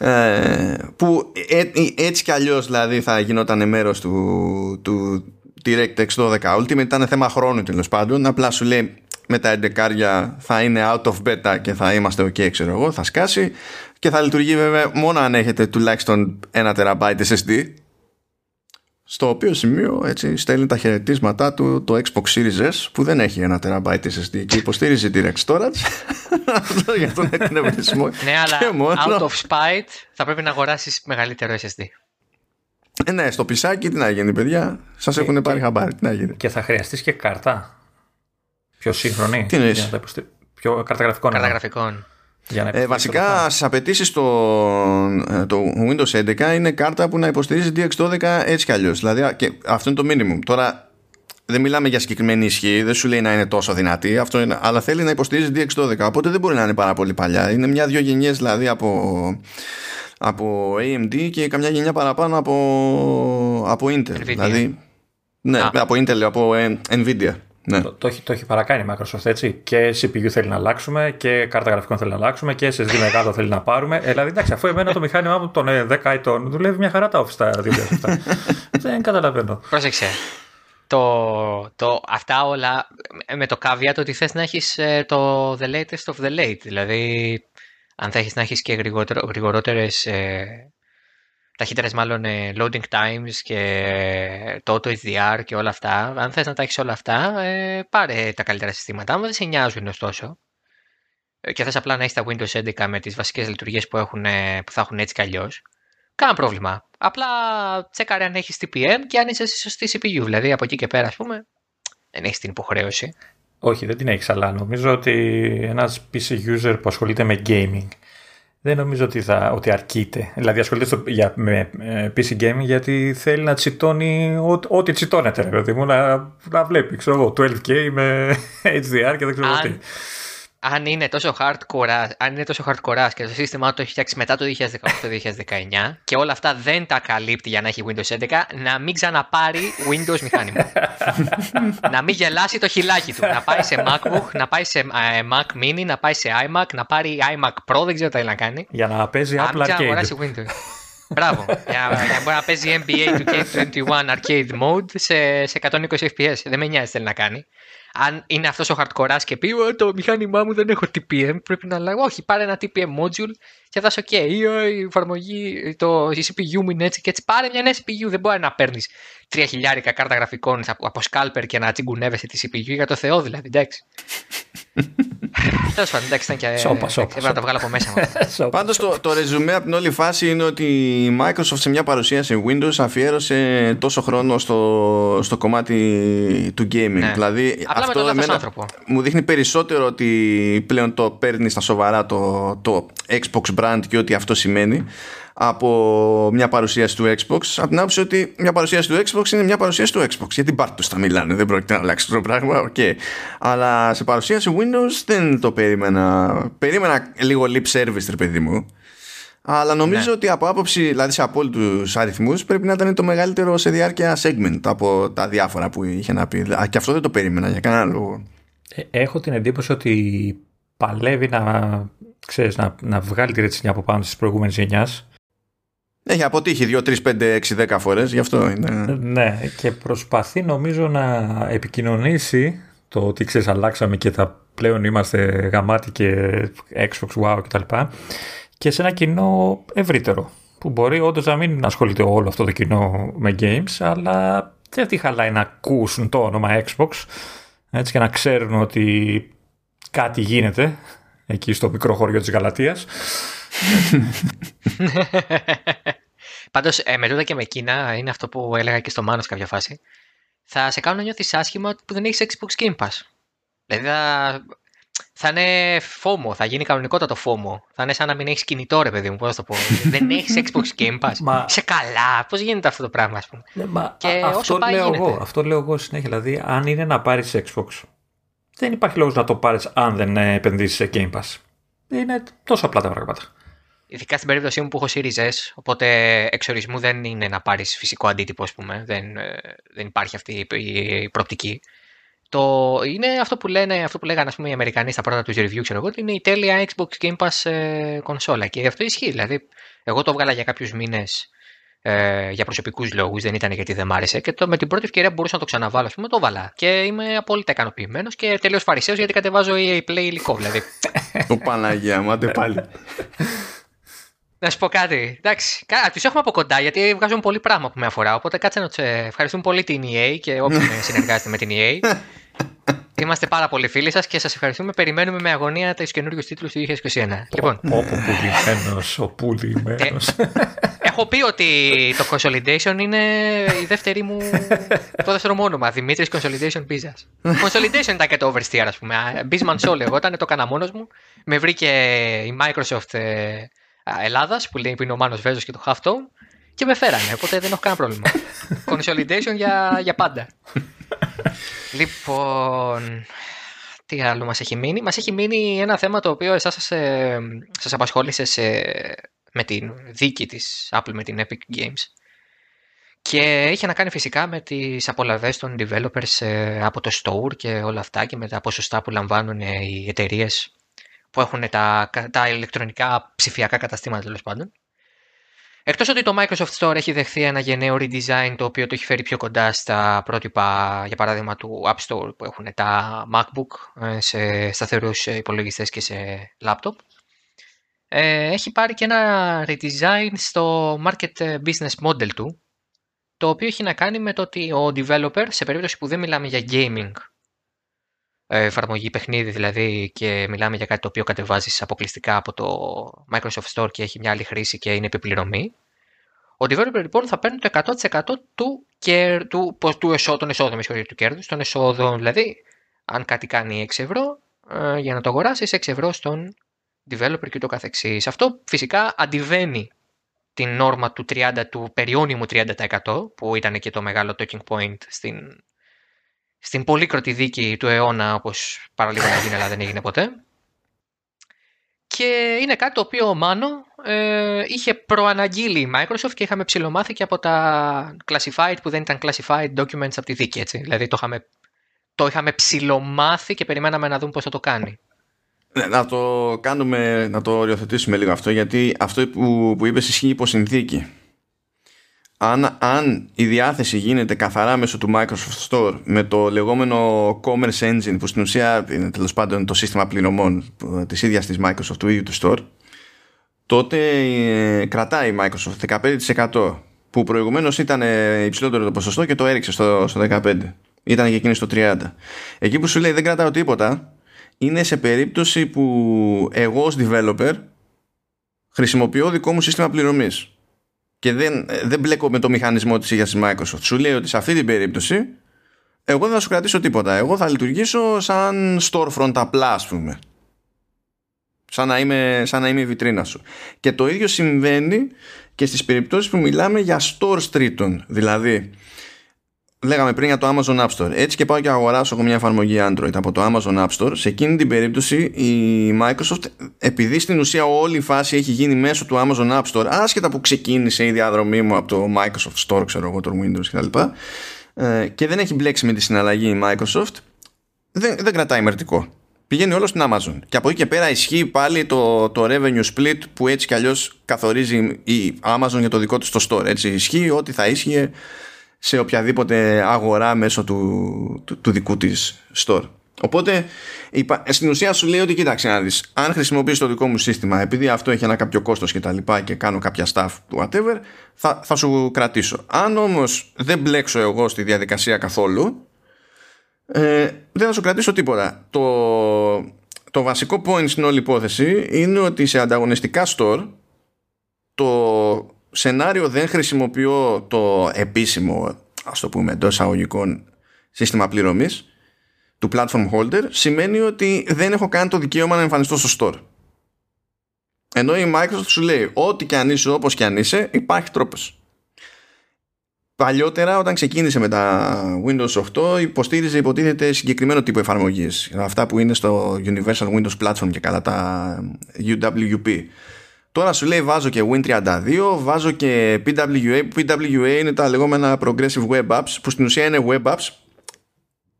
Ε, που ε, έτσι κι αλλιώς δηλαδή θα γινόταν μέρος του, του Direct X12 Ultimate. Ήταν θέμα χρόνου τέλος πάντων. Απλά σου λέει με τα 11 θα είναι out of beta και θα είμαστε ok, ξέρω εγώ, θα σκάσει. Και θα λειτουργεί βέβαια μόνο αν έχετε τουλάχιστον 1 TB SSD στο οποίο σημείο έτσι, στέλνει τα χαιρετίσματά του το Xbox Series S που δεν έχει ένα TB SSD και υποστήριζε direct storage. Αυτό για τον εκνευρισμό. Ναι αλλά μόνο... out of spite θα πρέπει να αγοράσεις μεγαλύτερο SSD ε, ναι στο πισάκι τι να γίνει παιδιά. Σας έχουν και, πάρει χαμπάρι τι να γίνει. Και θα χρειαστείς και κάρτα. Πιο σύγχρονη τι είναι πιο κάρτα γραφικών κάρτα γραφικών ε, βασικά στις απαιτήσεις το, ε, το Windows 11 είναι κάρτα που να υποστηρίζει DX12 έτσι κι αλλιώς. Δηλαδή και αυτό είναι το minimum. Τώρα δεν μιλάμε για συγκεκριμένη ισχύ, δεν σου λέει να είναι τόσο δυνατή, αυτό είναι, αλλά θέλει να υποστηρίζει DX12. Οπότε δεν μπορεί να είναι πάρα πολύ παλιά. Είναι μια-δυο γενιές δηλαδή από, από AMD και καμιά γενιά παραπάνω από, από Intel. Δηλαδή, ναι, από Intel, από ε, Nvidia. Ναι. Το, το, έχει, το έχει παρακάνει η Microsoft έτσι. Και CPU θέλει να αλλάξουμε και κάρτα γραφικών θέλει να αλλάξουμε και SSD μεγάλο θέλει να πάρουμε. Ε, δηλαδή, εντάξει, αφού εμένα το μηχάνημά μου των 10 ετών δουλεύει μια χαρά τα office τα 2007. Δεν καταλαβαίνω. Πρόσεξε. Το, το, αυτά όλα με το caveat ότι θες να έχεις ε, το the latest of the late. Δηλαδή, αν θα έχεις να έχεις και γρηγορότερες ε, ταχύτερες μάλλον ε, loading times και το auto HDR και όλα αυτά. Αν θες να τα έχεις όλα αυτά, ε, πάρε τα καλύτερα συστήματα. Αν δεν σε νοιάζουν ωστόσο ε, και θες απλά να έχεις τα Windows 11 με τις βασικές λειτουργίες που, έχουν, που θα έχουν έτσι κι αλλιώς, κάνα πρόβλημα. Απλά τσέκαρε αν έχεις TPM και αν είσαι στη σωστή CPU. Δηλαδή από εκεί και πέρα, ας πούμε, δεν έχεις την υποχρέωση. Όχι, δεν την έχεις, αλλά νομίζω ότι ένας PC user που ασχολείται με gaming δεν νομίζω ότι, θα, ότι αρκείται. Δηλαδή ασχολείται στο, για, με ε, PC gaming γιατί θέλει να τσιτώνει ό,τι τσιτώνεται, δηλαδή μου, να, να βλέπει, ξέρω εγώ, 12K με HDR και δεν ξέρω τι αν είναι τόσο hardcore, αν είναι τόσο hardcore και το σύστημά του το έχει φτιάξει μετά το 2018-2019 και όλα αυτά δεν τα καλύπτει για να έχει Windows 11, να μην ξαναπάρει Windows μηχάνημα. να μην γελάσει το χιλάκι του. να πάει σε MacBook, να πάει σε ε, Mac Mini, να πάει σε iMac, να πάρει iMac Pro, δεν ξέρω τι θέλει να κάνει. Για να παίζει Apple Arcade. Windows. Μπράβο. για, να μπορεί να παίζει NBA 2K21 Arcade Mode σε, σε 120 FPS. Δεν με νοιάζει θέλει να κάνει αν είναι αυτός ο hardcore και πει το μηχάνημά μου δεν έχω TPM, πρέπει να λέω όχι, πάρε ένα TPM module και θα είσαι ok. Ή η εφαρμογή, το, η CPU μου είναι έτσι και έτσι. Πάρε μια νέα CPU. Δεν μπορεί να παίρνεις 3 χιλιάρικα κάρτα γραφικών από scalper και να τσιγκουνεύεσαι τη CPU για το Θεό δηλαδή, εντάξει. Τέλος πάντων, εντάξει, ήταν και. Σόπα, σόπα. να τα βγάλω από μέσα μου. Πάντως το, το ρεζουμέ από την όλη φάση είναι ότι η Microsoft σε μια παρουσίαση Windows αφιέρωσε τόσο χρόνο στο, στο κομμάτι του gaming. Ναι. Δηλαδή Απλά αυτό εμένα, μου δείχνει περισσότερο ότι πλέον το παίρνει στα σοβαρά το, το Xbox brand και ό,τι αυτό σημαίνει από μια παρουσίαση του Xbox από την άποψη ότι μια παρουσίαση του Xbox είναι μια παρουσίαση του Xbox γιατί πάρ' τους θα μιλάνε δεν πρόκειται να αλλάξει το πράγμα okay. αλλά σε παρουσίαση Windows δεν το περίμενα περίμενα λίγο lip service ρε παιδί μου αλλά νομίζω ναι. ότι από άποψη, δηλαδή σε απόλυτους αριθμούς, πρέπει να ήταν το μεγαλύτερο σε διάρκεια segment από τα διάφορα που είχε να πει. Και αυτό δεν το περίμενα για κανένα λόγο. Ε, έχω την εντύπωση ότι παλεύει να, ξέρεις, να, να βγάλει τη ρετσινιά από πάνω στις προηγούμενες γενιάς. Έχει αποτύχει 2, 3, 5, 6, 10 φορές, γι' αυτό είναι. Ναι, και προσπαθεί νομίζω να επικοινωνήσει το ότι ξέρεις αλλάξαμε και τα πλέον είμαστε γαμάτι και Xbox Wow κτλ. Και, και σε ένα κοινό ευρύτερο. που μπορεί όντως να μην ασχολείται όλο αυτό το κοινό με games, αλλά δεν τι χαλάει να ακούσουν το όνομα Xbox έτσι και να ξέρουν ότι κάτι γίνεται εκεί στο μικρό χωριό της Γαλατίας. Πάντως ε, με τούτα και με εκείνα είναι αυτό που έλεγα και στο Μάνος κάποια φάση. Θα σε κάνουν να νιώθεις άσχημα που δεν έχεις Xbox Game Pass. Δηλαδή θα, θα είναι φόμο, θα γίνει κανονικότατο φόμο. Θα είναι σαν να μην έχεις κινητό, ρε παιδί μου, πώς θα το πω. δεν έχεις Xbox Game Pass. Μα... Σε καλά, πώς γίνεται αυτό το πράγμα, ας πούμε. Ναι, μα... και α, αυτό, πάει, λέω εγώ, αυτό λέω εγώ συνέχεια. Δηλαδή, αν είναι να πάρεις Xbox, δεν υπάρχει λόγος να το πάρεις αν δεν επενδύσεις σε Game Pass. Είναι τόσο απλά τα πράγματα. Ειδικά στην περίπτωσή μου που έχω Series S, οπότε εξορισμού δεν είναι να πάρεις φυσικό αντίτυπο, ας πούμε. Δεν, ε, δεν υπάρχει αυτή η προοπτική. Το, είναι αυτό που, λένε, αυτό που λέγανε ας πούμε, οι Αμερικανοί στα πρώτα τους review, ξέρω εγώ, ότι είναι η τέλεια Xbox Game Pass ε, κονσόλα. Και αυτό ισχύει. Δηλαδή, εγώ το έβγαλα για κάποιους μήνες ε, για προσωπικούς λόγους, δεν ήταν γιατί δεν μ' άρεσε. Και το, με την πρώτη ευκαιρία που μπορούσα να το ξαναβάλω, ας πούμε, το βάλα. Και είμαι απόλυτα ικανοποιημένος και τελείως φαρισαίος γιατί κατεβάζω η Play υλικό. Δηλαδή. το Παναγία μου, πάλι. Να σου πω κάτι. Εντάξει, τους έχουμε από κοντά γιατί βγάζουν πολύ πράγμα που με αφορά. Οπότε κάτσε να τους ευχαριστούμε πολύ την EA και όποιον συνεργάζεται με την EA. Είμαστε πάρα πολύ φίλοι σας και σας ευχαριστούμε. Περιμένουμε με αγωνία τους καινούριους τίτλους του 2021. λοιπόν. Ο πουλημένος, ο πουλημένος. Ε, έχω πει ότι το Consolidation είναι η δεύτερη μου, το δεύτερο μου όνομα. Δημήτρης Consolidation Pizza. Consolidation ήταν και το oversteer, ας πούμε. Bisman Soul, εγώ ήταν, το έκανα μόνος μου. Με βρήκε η Microsoft ε, Ελλάδας που λέει που είναι ο Μάνος Βέζος και το Halftone και με φέρανε. Οπότε δεν έχω κανένα πρόβλημα. Consolidation για, για πάντα. λοιπόν, τι άλλο μας έχει μείνει; Μας έχει μείνει ένα θέμα το οποίο εσάς σας, ε, σας απασχόλησε σε, με την δίκη της Apple με την Epic Games. Και είχε να κάνει φυσικά με τις απολαβές των developers ε, από το store και όλα αυτά και με τα ποσοστά που λαμβάνουν οι εταιρείες που έχουν τα, τα ηλεκτρονικά ψηφιακά καταστήματα τέλος πάντων. Εκτός ότι το Microsoft Store έχει δεχθεί ένα γενναίο redesign το οποίο το έχει φέρει πιο κοντά στα πρότυπα για παράδειγμα του App Store που έχουν τα MacBook ε, σε σταθερούς υπολογιστές και σε laptop. Ε, έχει πάρει και ένα redesign στο market business model του το οποίο έχει να κάνει με το ότι ο developer σε περίπτωση που δεν μιλάμε για gaming εφαρμογή παιχνίδι δηλαδή και μιλάμε για κάτι το οποίο κατεβάζεις αποκλειστικά από το Microsoft Store και έχει μια άλλη χρήση και είναι επιπληρωμή. Ο developer λοιπόν θα παίρνει το 100% του, κέρ, του, του εσόδου, των εσόδων, με του κέρδους, των εσόδων, δηλαδή αν κάτι κάνει 6 ευρώ, ε, για να το αγοράσεις 6 ευρώ στον developer και το καθεξής. Αυτό φυσικά αντιβαίνει την νόρμα του 30, του περιώνυμου 30% που ήταν και το μεγάλο talking point στην στην πολύκροτη δίκη του αιώνα, όπως παραλίγο να γίνει, αλλά δεν έγινε ποτέ. Και είναι κάτι το οποίο ο Μάνο ε, είχε προαναγγείλει η Microsoft και είχαμε ψηλομάθει και από τα classified που δεν ήταν classified documents από τη δίκη. Έτσι. Δηλαδή το είχαμε, το είχαμε ψηλομάθει και περιμέναμε να δούμε πώς θα το κάνει. Ναι, να το κάνουμε, να το οριοθετήσουμε λίγο αυτό γιατί αυτό που, που είπες ισχύει υπό συνθήκη. Αν, αν η διάθεση γίνεται καθαρά μέσω του Microsoft Store με το λεγόμενο Commerce Engine που στην ουσία είναι τέλος πάντων το σύστημα πληρωμών της ίδιας της Microsoft του ίδιου του Store τότε ε, κρατάει η Microsoft 15% που προηγουμένως ήταν υψηλότερο το ποσοστό και το έριξε στο, στο 15% ήταν και εκείνη στο 30% εκεί που σου λέει δεν κρατάω τίποτα είναι σε περίπτωση που εγώ ως developer χρησιμοποιώ δικό μου σύστημα πληρωμής και δεν, δεν μπλέκω με το μηχανισμό της ίδιας της Microsoft. Σου λέει ότι σε αυτή την περίπτωση εγώ δεν θα σου κρατήσω τίποτα. Εγώ θα λειτουργήσω σαν storefront απλά ας πούμε. Σαν να, είμαι, σαν να είμαι η βιτρίνα σου. Και το ίδιο συμβαίνει και στις περιπτώσεις που μιλάμε για store τρίτων. Δηλαδή, λέγαμε πριν για το Amazon App Store. Έτσι και πάω και αγοράσω εγώ μια εφαρμογή Android από το Amazon App Store. Σε εκείνη την περίπτωση η Microsoft, επειδή στην ουσία όλη η φάση έχει γίνει μέσω του Amazon App Store, άσχετα που ξεκίνησε η διαδρομή μου από το Microsoft Store, ξέρω εγώ, το Windows κτλ. Ε, και δεν έχει μπλέξει με τη συναλλαγή η Microsoft, δεν, δεν κρατάει μερτικό. Πηγαίνει όλο στην Amazon. Και από εκεί και πέρα ισχύει πάλι το, το revenue split που έτσι κι αλλιώς καθορίζει η Amazon για το δικό του το store. Έτσι ισχύει ό,τι θα ίσχυε σε οποιαδήποτε αγορά μέσω του, του, του δικού της store. Οπότε στην ουσία σου λέει ότι κοίταξε να δεις αν χρησιμοποιείς το δικό μου σύστημα επειδή αυτό έχει ένα κάποιο κόστος και τα λοιπά και κάνω κάποια staff whatever θα, θα σου κρατήσω. Αν όμως δεν μπλέξω εγώ στη διαδικασία καθόλου ε, δεν θα σου κρατήσω τίποτα. Το, το βασικό point στην όλη υπόθεση είναι ότι σε ανταγωνιστικά store το σενάριο δεν χρησιμοποιώ το επίσημο ας το πούμε εντός αγωγικών σύστημα πληρωμής του platform holder σημαίνει ότι δεν έχω καν το δικαίωμα να εμφανιστώ στο store. Ενώ η Microsoft σου λέει ό,τι και αν είσαι όπως και αν είσαι υπάρχει τρόπος. Παλιότερα όταν ξεκίνησε με τα Windows 8 υποστήριζε υποτίθεται συγκεκριμένο τύπο εφαρμογής. Αυτά που είναι στο Universal Windows Platform και καλά τα UWP. Τώρα σου λέει βάζω και Win32, βάζω και PWA. PWA είναι τα λεγόμενα Progressive Web Apps που στην ουσία είναι Web Apps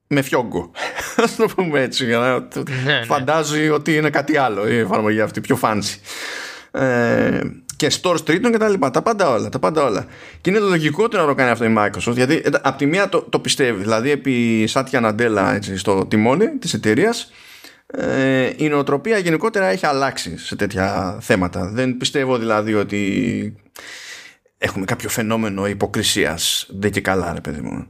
με φιόγκο. Α το πούμε έτσι, για να ναι, ναι. φαντάζει ότι είναι κάτι άλλο η εφαρμογή αυτή, πιο fancy. Ε, και stores τρίτων και τα λοιπά. Τα πάντα όλα. Τα πάντα όλα. Και είναι λογικότερο να το κάνει αυτό η Microsoft, γιατί ε, από τη μία το, το πιστεύει. Δηλαδή, επί Σάτια Ναντέλα έτσι, στο τιμόνι της εταιρείας, ε, η νοοτροπία γενικότερα έχει αλλάξει σε τέτοια θέματα. Δεν πιστεύω δηλαδή ότι έχουμε κάποιο φαινόμενο υποκρισίας. Δεν και καλά, ρε παιδί μου.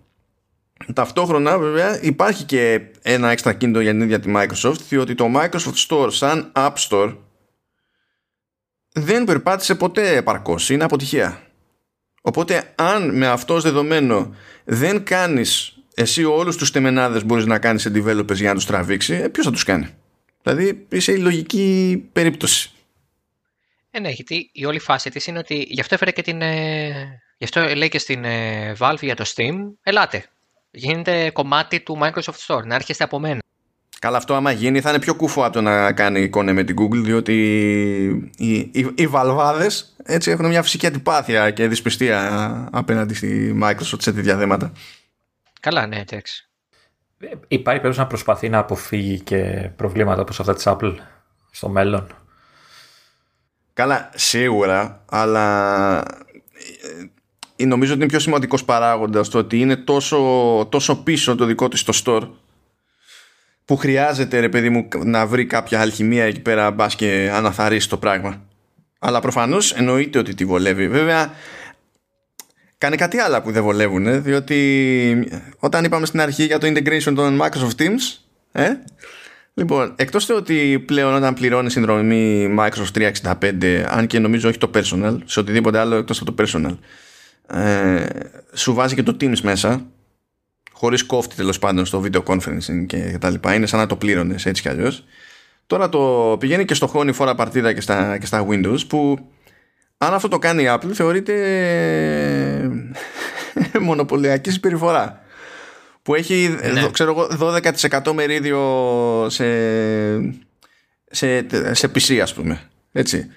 Ταυτόχρονα βέβαια υπάρχει και ένα έξτρα κίνητο για την ίδια τη Microsoft διότι το Microsoft Store σαν App Store δεν περπάτησε ποτέ επαρκώς, είναι αποτυχία. Οπότε αν με αυτό δεδομένο δεν κάνεις εσύ όλους τους τεμενάδες μπορείς να κάνεις σε developers για να τους τραβήξει, ε, ποιος θα τους κάνει; Δηλαδή είσαι η λογική περίπτωση. Ε, ναι, γιατί η όλη φάση της είναι ότι γι' αυτό έφερε και την... Ε, γι' αυτό λέει και στην ε, Valve για το Steam, ελάτε, γίνεται κομμάτι του Microsoft Store, να έρχεστε από μένα. Καλά, αυτό άμα γίνει θα είναι πιο κουφό από το να κάνει εικόνα με την Google, διότι οι, οι, οι βαλβάδες έτσι έχουν μια φυσική αντιπάθεια και δυσπιστία απέναντι στη Microsoft σε τέτοια θέματα. Καλά, ναι, εντάξει. Υπάρχει περίπτωση να προσπαθεί να αποφύγει και προβλήματα όπως αυτά της Apple στο μέλλον; Καλά, σίγουρα, αλλά ε, νομίζω ότι είναι πιο σημαντικός παράγοντας το ότι είναι τόσο, τόσο πίσω το δικό της το store που χρειάζεται ρε παιδί μου να βρει κάποια αλχημία εκεί πέρα μπας και αναθαρίσει το πράγμα. Αλλά προφανώς εννοείται ότι τη βολεύει. Βέβαια κάνει κάτι άλλο που δεν βολεύουν διότι όταν είπαμε στην αρχή για το integration των Microsoft Teams ε, Λοιπόν, εκτός του ότι πλέον όταν πληρώνει συνδρομή Microsoft 365 αν και νομίζω όχι το personal σε οτιδήποτε άλλο εκτός από το personal ε, σου βάζει και το Teams μέσα χωρίς κόφτη τέλος πάντων στο video conferencing και τα λοιπά. Είναι σαν να το πλήρωνες έτσι κι αλλιώς. Τώρα το πηγαίνει και στο χώνη φορά παρτίδα και στα, και στα Windows που αν αυτό το κάνει η Apple θεωρείται μονοπωλιακή συμπεριφορά. Που έχει ναι. ξέρω εγώ 12% μερίδιο σε, σε, σε PC ας πούμε. Έτσι.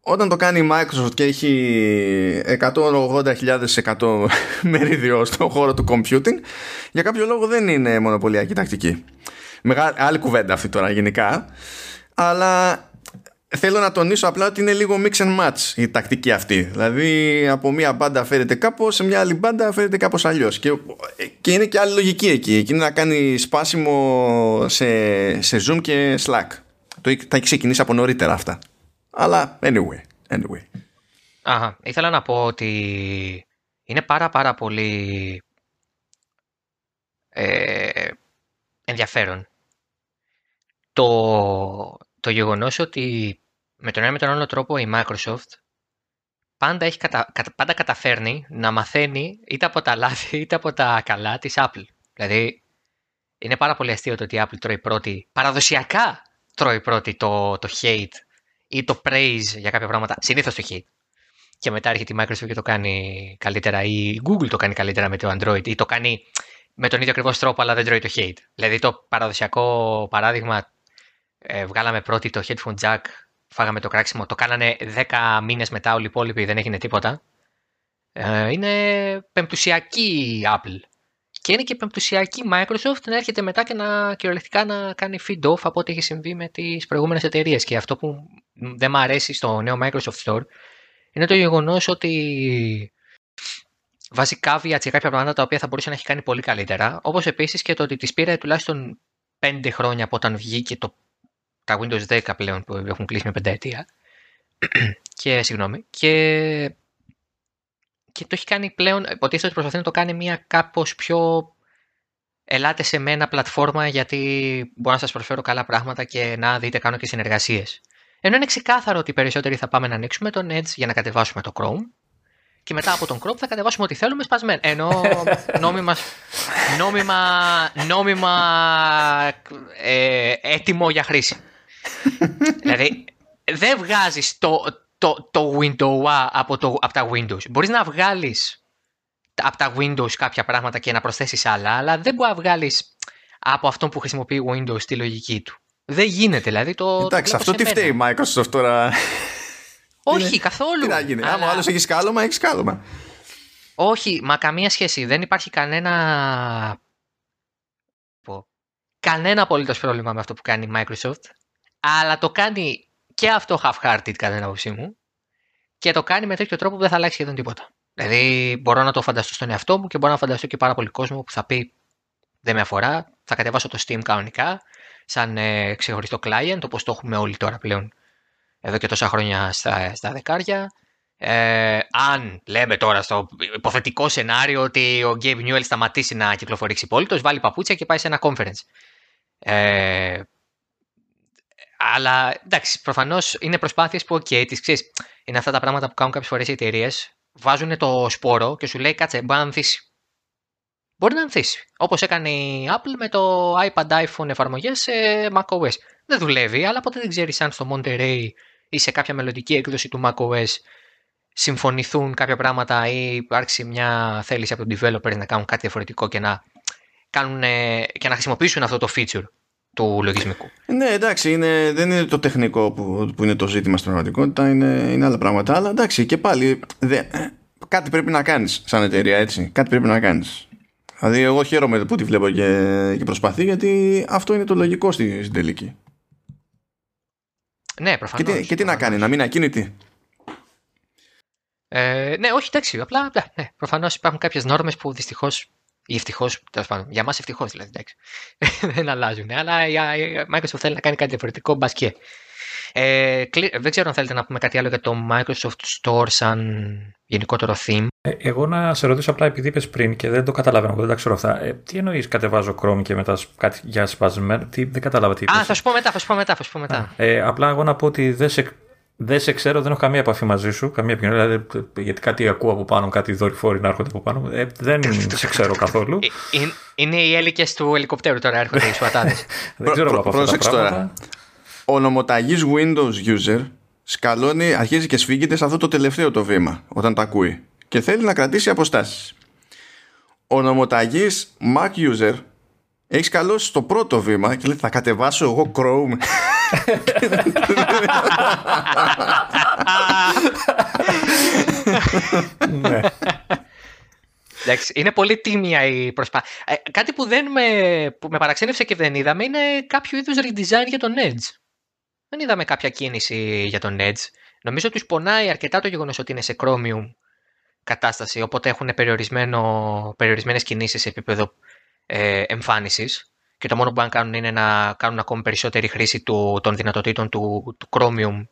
Όταν το κάνει η Microsoft και έχει 180.000% μερίδιο στον χώρο του computing για κάποιο λόγο δεν είναι μονοπωλιακή τακτική. Μεγάλη, άλλη κουβέντα αυτή τώρα γενικά. Αλλά θέλω να τονίσω απλά ότι είναι λίγο mix and match η τακτική αυτή. Δηλαδή από μία μπάντα φέρεται κάπως σε μια άλλη μπάντα φέρεται κάπως αλλιώς. Και, και είναι και άλλη λογική εκεί. Εκεί είναι να κάνει σπάσιμο σε, σε Zoom και Slack. Το, θα έχει ξεκινήσει από νωρίτερα αυτά. Αλλά anyway, anyway. Αχα, ήθελα να πω ότι είναι πάρα πάρα πολύ ε, ενδιαφέρον το, το γεγονός ότι με τον ένα με τον άλλο τρόπο η Microsoft πάντα, έχει κατα, πάντα καταφέρνει να μαθαίνει είτε από τα λάθη είτε από τα καλά της Apple. Δηλαδή είναι πάρα πολύ αστείο το ότι η Apple τρώει πρώτη, παραδοσιακά τρώει πρώτη το, το hate ή το praise για κάποια πράγματα, συνήθως το hate. Και μετά έρχεται η Microsoft και το κάνει καλύτερα, ή η Google το κάνει καλύτερα με το Android, ή το κάνει με τον ίδιο ακριβώς τρόπο, αλλά δεν τρώει το hate. Δηλαδή το παραδοσιακό παράδειγμα, ε, βγάλαμε πρώτη το headphone jack, φάγαμε το κράξιμο, το κάνανε 10 μήνες μετά όλοι οι υπόλοιποι, δεν έγινε τίποτα. Ε, είναι πεμπτουσιακή Apple. Και είναι και πεμπτουσιακή Microsoft να έρχεται μετά και να κυριολεκτικά να κάνει feed off από ό,τι έχει συμβεί με τις προηγούμενες εταιρείες. Και αυτό που δεν μου αρέσει στο νέο Microsoft Store είναι το γεγονός ότι βάζει caveats για κάποια πράγματα τα οποία θα μπορούσε να έχει κάνει πολύ καλύτερα. Όπως επίσης και το ότι τη πήρε τουλάχιστον πέντε χρόνια από όταν βγήκε το, τα Windows 10 πλέον που έχουν κλείσει με πενταετία. και συγγνώμη. Και, και το έχει κάνει πλέον, υποτίθεται ότι προσπαθεί να το κάνει μια κάπως πιο ελάτε σε μένα πλατφόρμα γιατί μπορώ να σας προσφέρω καλά πράγματα και να δείτε κάνω και συνεργασίες. Ενώ είναι ξεκάθαρο ότι περισσότεροι θα πάμε να ανοίξουμε τον Edge για να κατεβάσουμε το Chrome και μετά από τον Chrome θα κατεβάσουμε ό,τι θέλουμε σπασμένο. Ενώ νόμιμα, νόμιμα, νόμιμα ε, έτοιμο για χρήση. Δηλαδή δεν βγάζεις το, το, το window από, το, από τα Windows. Μπορείς να βγάλεις από τα Windows κάποια πράγματα και να προσθέσεις άλλα, αλλά δεν μπορεί να βγάλεις από αυτό που χρησιμοποιεί Windows τη λογική του. Δεν γίνεται, δηλαδή το. Εντάξει, αυτό τι φταίει η Microsoft τώρα. Όχι, καθόλου. Τι να γίνει. Αλλά... Άμα άλλος έχεις σκάλωμα, έχεις σκάλωμα. Όχι, μα καμία σχέση. Δεν υπάρχει κανένα. Κανένα απολύτως πρόβλημα με αυτό που κάνει η Microsoft. Αλλά το κάνει και αυτό half-hearted κατά την άποψή μου. Και το κάνει με τέτοιο τρόπο που δεν θα αλλάξει σχεδόν τίποτα. Δηλαδή, μπορώ να το φανταστώ στον εαυτό μου και μπορώ να φανταστώ και πάρα πολύ κόσμο που θα πει Δεν με αφορά, θα κατεβάσω το Steam κανονικά, σαν ε, ξεχωριστό client, όπως το έχουμε όλοι τώρα πλέον εδώ και τόσα χρόνια στα, στα δεκάρια. Ε, αν λέμε τώρα στο υποθετικό σενάριο ότι ο Gabe Newell σταματήσει να κυκλοφορεί ξυπόλυτος, βάλει παπούτσια και πάει σε ένα conference. Ε, αλλά εντάξει, προφανώς είναι προσπάθειες που, OK, τις ξέρεις, είναι αυτά τα πράγματα που κάνουν κάποιες φορές οι εταιρείες. Βάζουν το σπόρο και σου λέει κάτσε, μπορεί να ανθίσεις. Μπορεί να ανθίσεις. Όπως έκανε η Apple με το iPad iPhone εφαρμογές σε macOS. Δεν δουλεύει, αλλά ποτέ δεν ξέρεις αν στο Monterey ή σε κάποια μελλοντική έκδοση του macOS συμφωνηθούν κάποια πράγματα ή υπάρξει μια θέληση από τον developer να κάνουν κάτι διαφορετικό και να, κάνουν, και να χρησιμοποιήσουν αυτό το feature του λογισμικού. Ναι, εντάξει, είναι, δεν είναι το τεχνικό που, που είναι το ζήτημα στην πραγματικότητα, είναι, είναι άλλα πράγματα. Αλλά εντάξει, και πάλι δε, κάτι πρέπει να κάνεις σαν εταιρεία, έτσι. Κάτι πρέπει να κάνεις. Δηλαδή, εγώ χαίρομαι που τη βλέπω και, και προσπαθεί, γιατί αυτό είναι το λογικό στην, στην τελική. Ναι, προφανώς. Και τι, και τι να κάνει, να μην ακίνητη; Ε, ναι, όχι, εντάξει. Απλά ναι, ναι προφανώς υπάρχουν κάποιες νόρμες που δυστυχώς ή ευτυχώς, τέλος πάντων. Για μας ευτυχώς δηλαδή, εντάξει. δεν αλλάζουν. Αλλά η Microsoft θέλει να κάνει κάτι διαφορετικό, μπας και. Ε, δεν ξέρω αν θέλετε να πούμε κάτι άλλο για το Microsoft Store σαν γενικότερο theme. Ε, εγώ να σε ρωτήσω απλά επειδή είπες πριν και δεν το καταλαβαίνω, δεν τα ξέρω αυτά. Ε, τι εννοείς κατεβάζω Chrome και μετά κάτι για σπασμένο. Τι, δεν κατάλαβα τι είπες. Α, θα σου πω μετά, θα σου πω μετά. Θα σου πω μετά. ε, απλά εγώ να πω ότι δεν σε, δεν σε ξέρω, δεν έχω καμία επαφή μαζί σου. Καμία επικοινωνία. Δηλαδή, γιατί κάτι ακούω από πάνω, κάτι δορυφόροι να έρχονται από πάνω. Ε, δεν σε ξέρω καθόλου. Ε, ε, είναι οι έλικες του ελικοπτέρου τώρα, έρχονται οι σουατάδες. δεν ξέρω από αυτά τα πράγματα. Ο νομοταγής Windows user σκαλώνει, αρχίζει και σφίγγεται σε αυτό το τελευταίο το βήμα όταν τα ακούει και θέλει να κρατήσει αποστάσεις. Ο νομοταγής Mac user έχει καλώσει στο πρώτο βήμα και λέει θα κατεβάσω εγώ Chrome ναι. Εντάξει, είναι πολύ τίμια η προσπάθεια. Ε, κάτι που, δεν με, που με παραξένευσε και δεν είδαμε είναι κάποιο είδους redesign για τον Edge. Δεν είδαμε κάποια κίνηση για τον Edge. Νομίζω ότι πονάει αρκετά το γεγονός ότι είναι σε Chromium κατάσταση, οπότε έχουν περιορισμένες κινήσεις σε επίπεδο ε, εμφάνισης και το μόνο που μπορούν να κάνουν είναι να κάνουν ακόμη περισσότερη χρήση του, των δυνατοτήτων του, του Chromium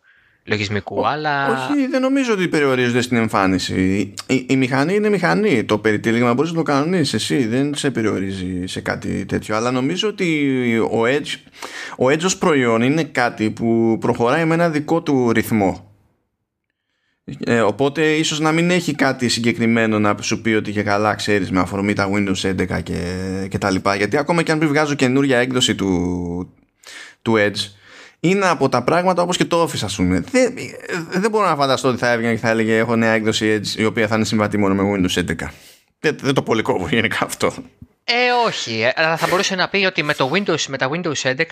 λογισμικού, αλλά... Όχι, δεν νομίζω ότι περιορίζονται στην εμφάνιση. Η, η, μηχανή είναι μηχανή. Το περιτύλιγμα μπορείς να το κανονίσει εσύ, δεν σε περιορίζει σε κάτι τέτοιο. Αλλά νομίζω ότι ο Edge, ο Edge ως προϊόν είναι κάτι που προχωράει με ένα δικό του ρυθμό. Ε, οπότε ίσως να μην έχει κάτι συγκεκριμένο να σου πει ότι και καλά ξέρεις με αφορμή τα Windows 11 και, και τα λοιπά. Γιατί ακόμα και αν βγάζω καινούρια έκδοση του, του Edge είναι από τα πράγματα όπως και το Office ας πούμε. Δεν, δεν μπορώ να φανταστώ ότι θα έβγαινε και θα έλεγε έχω νέα έκδοση Edge η οποία θα είναι συμβατή μόνο με Windows 11 δεν, δεν το πολύ κόβω γενικά αυτό. Ε όχι. Ε, αλλά θα μπορούσε να πει ότι με, το Windows, με τα Windows 11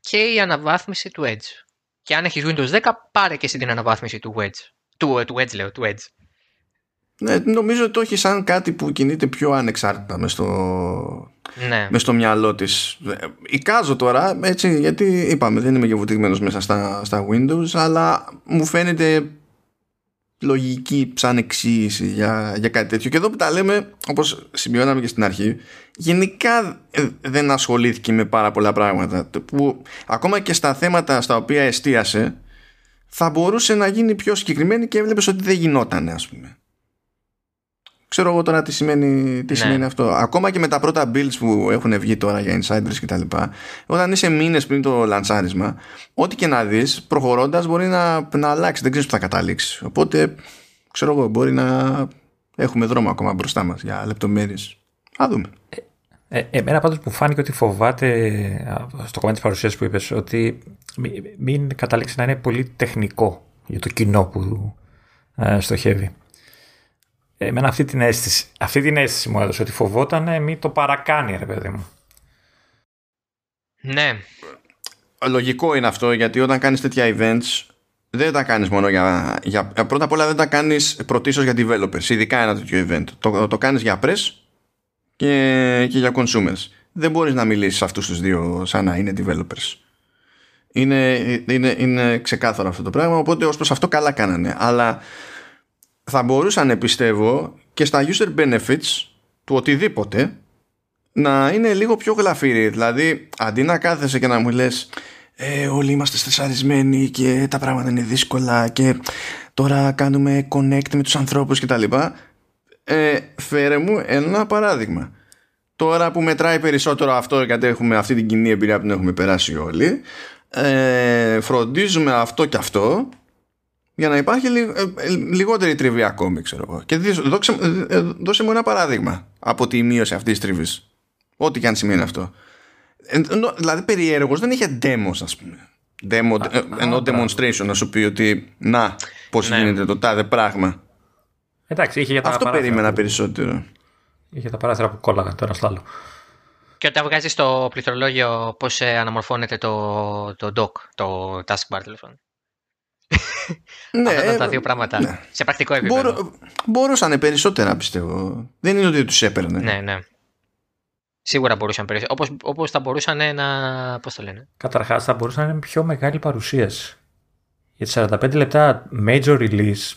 και η αναβάθμιση του Edge. Και αν έχεις Windows 10 πάρε και εσύ την αναβάθμιση του Edge του, του Edge λέω, του Edge. Ναι, νομίζω ότι το έχει σαν κάτι που κινείται πιο ανεξάρτητα μες στο, ναι. μες στο μυαλό της. Εικάζω τώρα, έτσι, γιατί είπαμε δεν είμαι και βουτυγμένος μέσα στα, στα Windows, αλλά μου φαίνεται λογική σαν εξήγηση για, για κάτι τέτοιο. Και εδώ που τα λέμε, όπως σημειώναμε και στην αρχή, γενικά ε, δεν ασχολήθηκε με πάρα πολλά πράγματα. Που ακόμα και στα θέματα στα οποία εστίασε, θα μπορούσε να γίνει πιο συγκεκριμένη και έβλεπες ότι δεν γινόταν, ας πούμε. Ξέρω εγώ τώρα τι σημαίνει, τι ναι. σημαίνει αυτό. Ακόμα και με τα πρώτα builds που έχουν βγει τώρα για insiders κτλ. Όταν είσαι μήνες πριν το λαντσάρισμα, ό,τι και να δεις, προχωρώντας μπορεί να, να αλλάξει. Δεν ξέρεις που θα καταλήξεις. Οπότε, ξέρω εγώ, μπορεί να έχουμε δρόμο ακόμα μπροστά μας για λεπτομέρειες. Α δούμε. Ε, ε, εμένα πάντως μου φάνηκε ότι φοβάται στο κομμάτι της παρουσίας που είπες ότι μην, μην καταλήξει να είναι πολύ τεχνικό για το κοινό που ε, στοχεύει. Εμένα αυτή την αίσθηση, αυτή την αίσθηση μου έδωσε ότι φοβόταν μην το παρακάνει ρε παιδί μου. Ναι. Λογικό είναι αυτό γιατί όταν κάνεις τέτοια events δεν τα κάνεις μόνο για, για πρώτα απ' όλα δεν τα κάνεις πρωτίστως για developers ειδικά ένα τέτοιο event το, το κάνεις για press και, και για consumers. Δεν μπορείς να μιλήσεις αυτούς τους δύο σαν να είναι developers. Είναι, είναι, είναι ξεκάθαρο αυτό το πράγμα οπότε ως προς αυτό καλά κάνανε. Αλλά θα μπορούσαν πιστεύω και στα user benefits του οτιδήποτε να είναι λίγο πιο γλαφύρι. Δηλαδή αντί να κάθεσαι και να μου λες ε, όλοι είμαστε στεσαρισμένοι και τα πράγματα είναι δύσκολα και τώρα κάνουμε connect με τους ανθρώπους και τα λοιπά ε, φέρε μου ένα παράδειγμα τώρα που μετράει περισσότερο αυτό γιατί έχουμε αυτή την κοινή εμπειρία που την έχουμε περάσει όλοι ε, φροντίζουμε αυτό και αυτό για να υπάρχει ε, ε, λιγότερη τριβή ακόμη, ξέρω εγώ. Και δώσε, ε, δώσε μου ένα παράδειγμα από τη μείωση αυτής της τριβής. Ό,τι και αν σημαίνει αυτό. Δηλαδή, περιέργως δεν είχε demos, ας πούμε. Demo, ενώ demonstration να σου πει ότι να, πώς ναι. γίνεται το τάδε πράγμα. Εντάξει, είχε για τα Αυτό περίμενα που... περισσότερο. Είχε τα παράθυρα που κόλλαγαν το ένα στο άλλο. Και όταν βγάζεις το πληκτρολόγιο, πώς αναμορφώνεται το, το doc, το taskbar τέλο ναι, Αυτά τα δύο πράγματα ναι. σε πρακτικό επίπεδο. Μπορώ, μπορούσαν περισσότερα πιστεύω. Δεν είναι ότι τους έπαιρνε. Ναι, ναι. Σίγουρα μπορούσαν περισσότερο. Όπως, όπως θα μπορούσαν να. Πώς το λένε; Καταρχάς, θα μπορούσαν να είναι πιο μεγάλη παρουσίαση. Για 45 λεπτά major release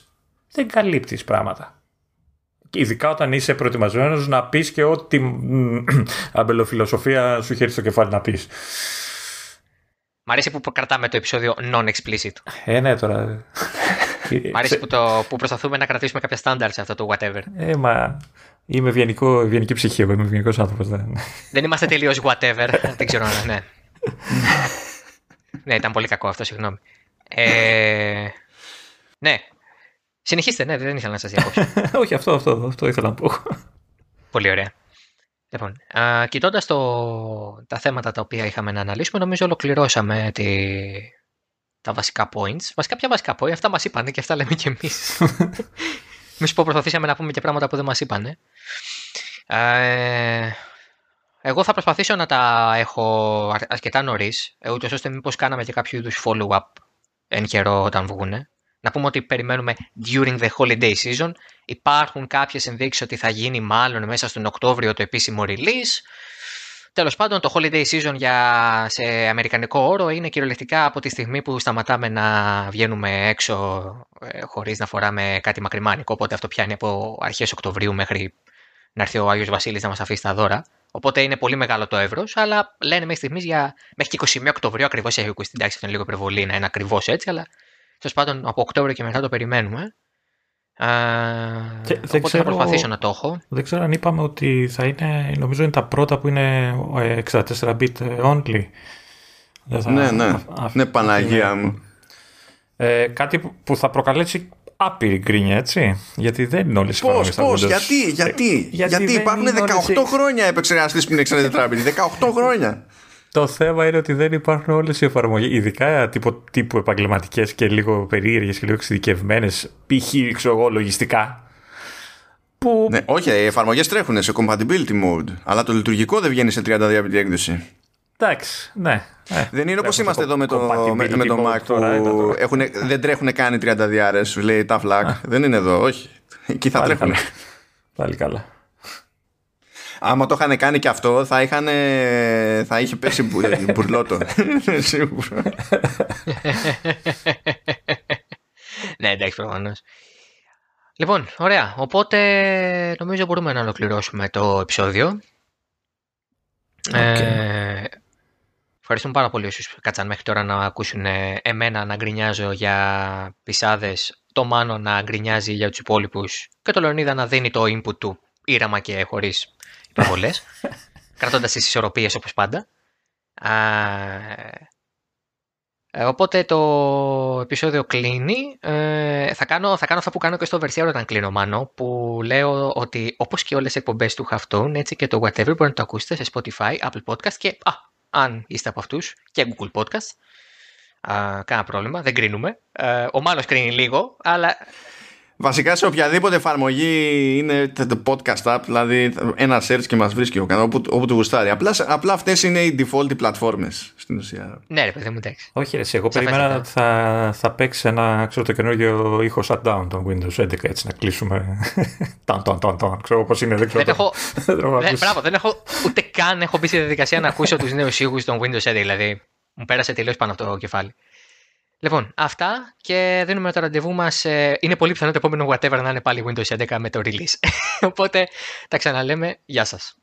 δεν καλύπτεις πράγματα. ειδικά όταν είσαι προετοιμασμένος να πεις και ό,τι αμπελοφιλοσοφία σου χέρι στο κεφάλι να πεις. Μ' αρέσει που κρατάμε το επεισόδιο non-explicit. Ε, ναι, τώρα. Μ' αρέσει που, το, που προσπαθούμε να κρατήσουμε κάποια στάνταρ σε αυτό το whatever. Ε, μα είμαι ευγενικό, ευγενική ψυχή, εγώ είμαι ευγενικός άνθρωπος. Δεν. δεν είμαστε τελείως whatever. δεν ξέρω, ναι. ναι, ήταν πολύ κακό αυτό, συγγνώμη. Ε, ναι. Συνεχίστε, ναι, δεν ήθελα να σας διακόψω. Όχι, αυτό, αυτό, αυτό ήθελα να πω. Πολύ ωραία. Λοιπόν, κοιτώντας τα θέματα τα οποία είχαμε να αναλύσουμε, νομίζω ολοκληρώσαμε τη, τα βασικά points. Βασικά, ποια βασικά points, αυτά μας είπαν και αυτά λέμε κι εμείς. Εμείς που προσπαθήσαμε να πούμε και πράγματα που δεν μας είπαν. Ε, εγώ θα προσπαθήσω να τα έχω αρκετά νωρίς, ε, ούτως ώστε μήπως κάναμε και κάποιο είδους follow-up εν καιρό όταν βγούνε. Να πούμε ότι περιμένουμε during the holiday season. Υπάρχουν κάποιες ενδείξεις ότι θα γίνει μάλλον μέσα στον Οκτώβριο το επίσημο release. Τέλος πάντων, το holiday season για, σε αμερικανικό όρο είναι κυριολεκτικά από τη στιγμή που σταματάμε να βγαίνουμε έξω ε, χωρίς να φοράμε κάτι μακριμάνικο. Οπότε αυτό πιάνει από αρχές Οκτωβρίου μέχρι να έρθει ο Άγιος Βασίλης να μας αφήσει τα δώρα. Οπότε είναι πολύ μεγάλο το εύρος, αλλά λένε μέχρι στιγμής για μέχρι και 21 Οκτωβρίου ακριβώς έχει ακούσει. Εντάξει, αυτό είναι λίγο υπερβολή να είναι ακριβώς έτσι, αλλά Τέλος πάντων, από Οκτώβριο και μετά το περιμένουμε. Ε, και, οπότε ξέρω, θα προσπαθήσω να το έχω. Δεν ξέρω αν είπαμε ότι θα είναι, νομίζω είναι τα πρώτα που είναι 64-bit only. Θα, ναι, ναι, α, ναι, Παναγία μου. Ε, κάτι που θα προκαλέσει άπειρη γκρίνια, έτσι. Γιατί δεν είναι όλε οι Πώς, πώς, γιατί, γιατί, γιατί, γιατί υπάρχουν 18 χρόνια επεξεργαστή που είναι 64 18 χρόνια. Το θέμα είναι ότι δεν υπάρχουν όλες οι εφαρμογές, ειδικά τύπου, τύπου επαγγελματικές και λίγο περίεργες και λίγο εξειδικευμένες, π.χ. εγώ λογιστικά. Που... Ναι, όχι, οι εφαρμογές τρέχουν σε compatibility mode, αλλά το λειτουργικό δεν βγαίνει σε 32-bit έκδοση. Εντάξει, ναι. Ε, δεν είναι όπως είμαστε εδώ με το, με, με το Mac που έχουν, δεν τρέχουν καν οι 30 διάρες, λέει τα flag. Δεν είναι εδώ, όχι. Εκεί θα τρέχουν. Πάλι καλά άμα το είχαν κάνει και αυτό θα, είχαν, θα είχε πέσει μπουρλότο. ναι, εντάξει, προφανώς. Λοιπόν, ωραία. Οπότε νομίζω μπορούμε να ολοκληρώσουμε το επεισόδιο. Ε, ευχαριστούμε πάρα πολύ όσους κάτσαν μέχρι τώρα να ακούσουν εμένα να γκρινιάζω για πισάδες, το Μάνο να γκρινιάζει για τους υπόλοιπους και το Λεωνίδα να δίνει το input του ήραμα και χωρίς υπερβολές, κρατώντας τις ισορροπίες όπως πάντα. Ε, οπότε το επεισόδιο κλείνει. Ε, θα, κάνω, θα κάνω αυτά που κάνω και στο Βερσιάρο όταν κλείνω μάνο, που λέω ότι όπως και όλες οι εκπομπές του Χαυτούν, έτσι και το whatever μπορείτε να το ακούσετε σε Spotify, Apple Podcast και α, αν είστε από αυτούς και Google Podcast. Α, κάνα πρόβλημα, δεν κρίνουμε. Ε, ο Μάνος κρίνει λίγο, αλλά Βασικά σε οποιαδήποτε εφαρμογή είναι το podcast app, δηλαδή ένα search και μας βρίσκει ο κανένα, όπου, όπου του γουστάρει. Απλά, απλά αυτές είναι οι default πλατφόρμες στην ουσία. Ναι ρε παιδί μου, εντάξει. Όχι ρε, εγώ περίμενα ότι θα, θα παίξει ένα ξέρω, το καινούργιο ήχο shutdown των Windows 11 έτσι να κλείσουμε. Ταν, ταν, ταν, ταν. Ξέρω πώς είναι, δεν ξέρω. Δεν έχω, δεν, μπράβο, δεν έχω ούτε καν έχω μπει στη διαδικασία να ακούσω τους νέους ήχους των Windows 11, δηλαδή μου πέρασε τελείως πάνω από το κεφάλι. Λοιπόν, αυτά και δίνουμε το ραντεβού μας. Ε, είναι πολύ πιθανό το επόμενο whatever να είναι πάλι Windows 11 με το release. Οπότε τα ξαναλέμε. Γεια σας.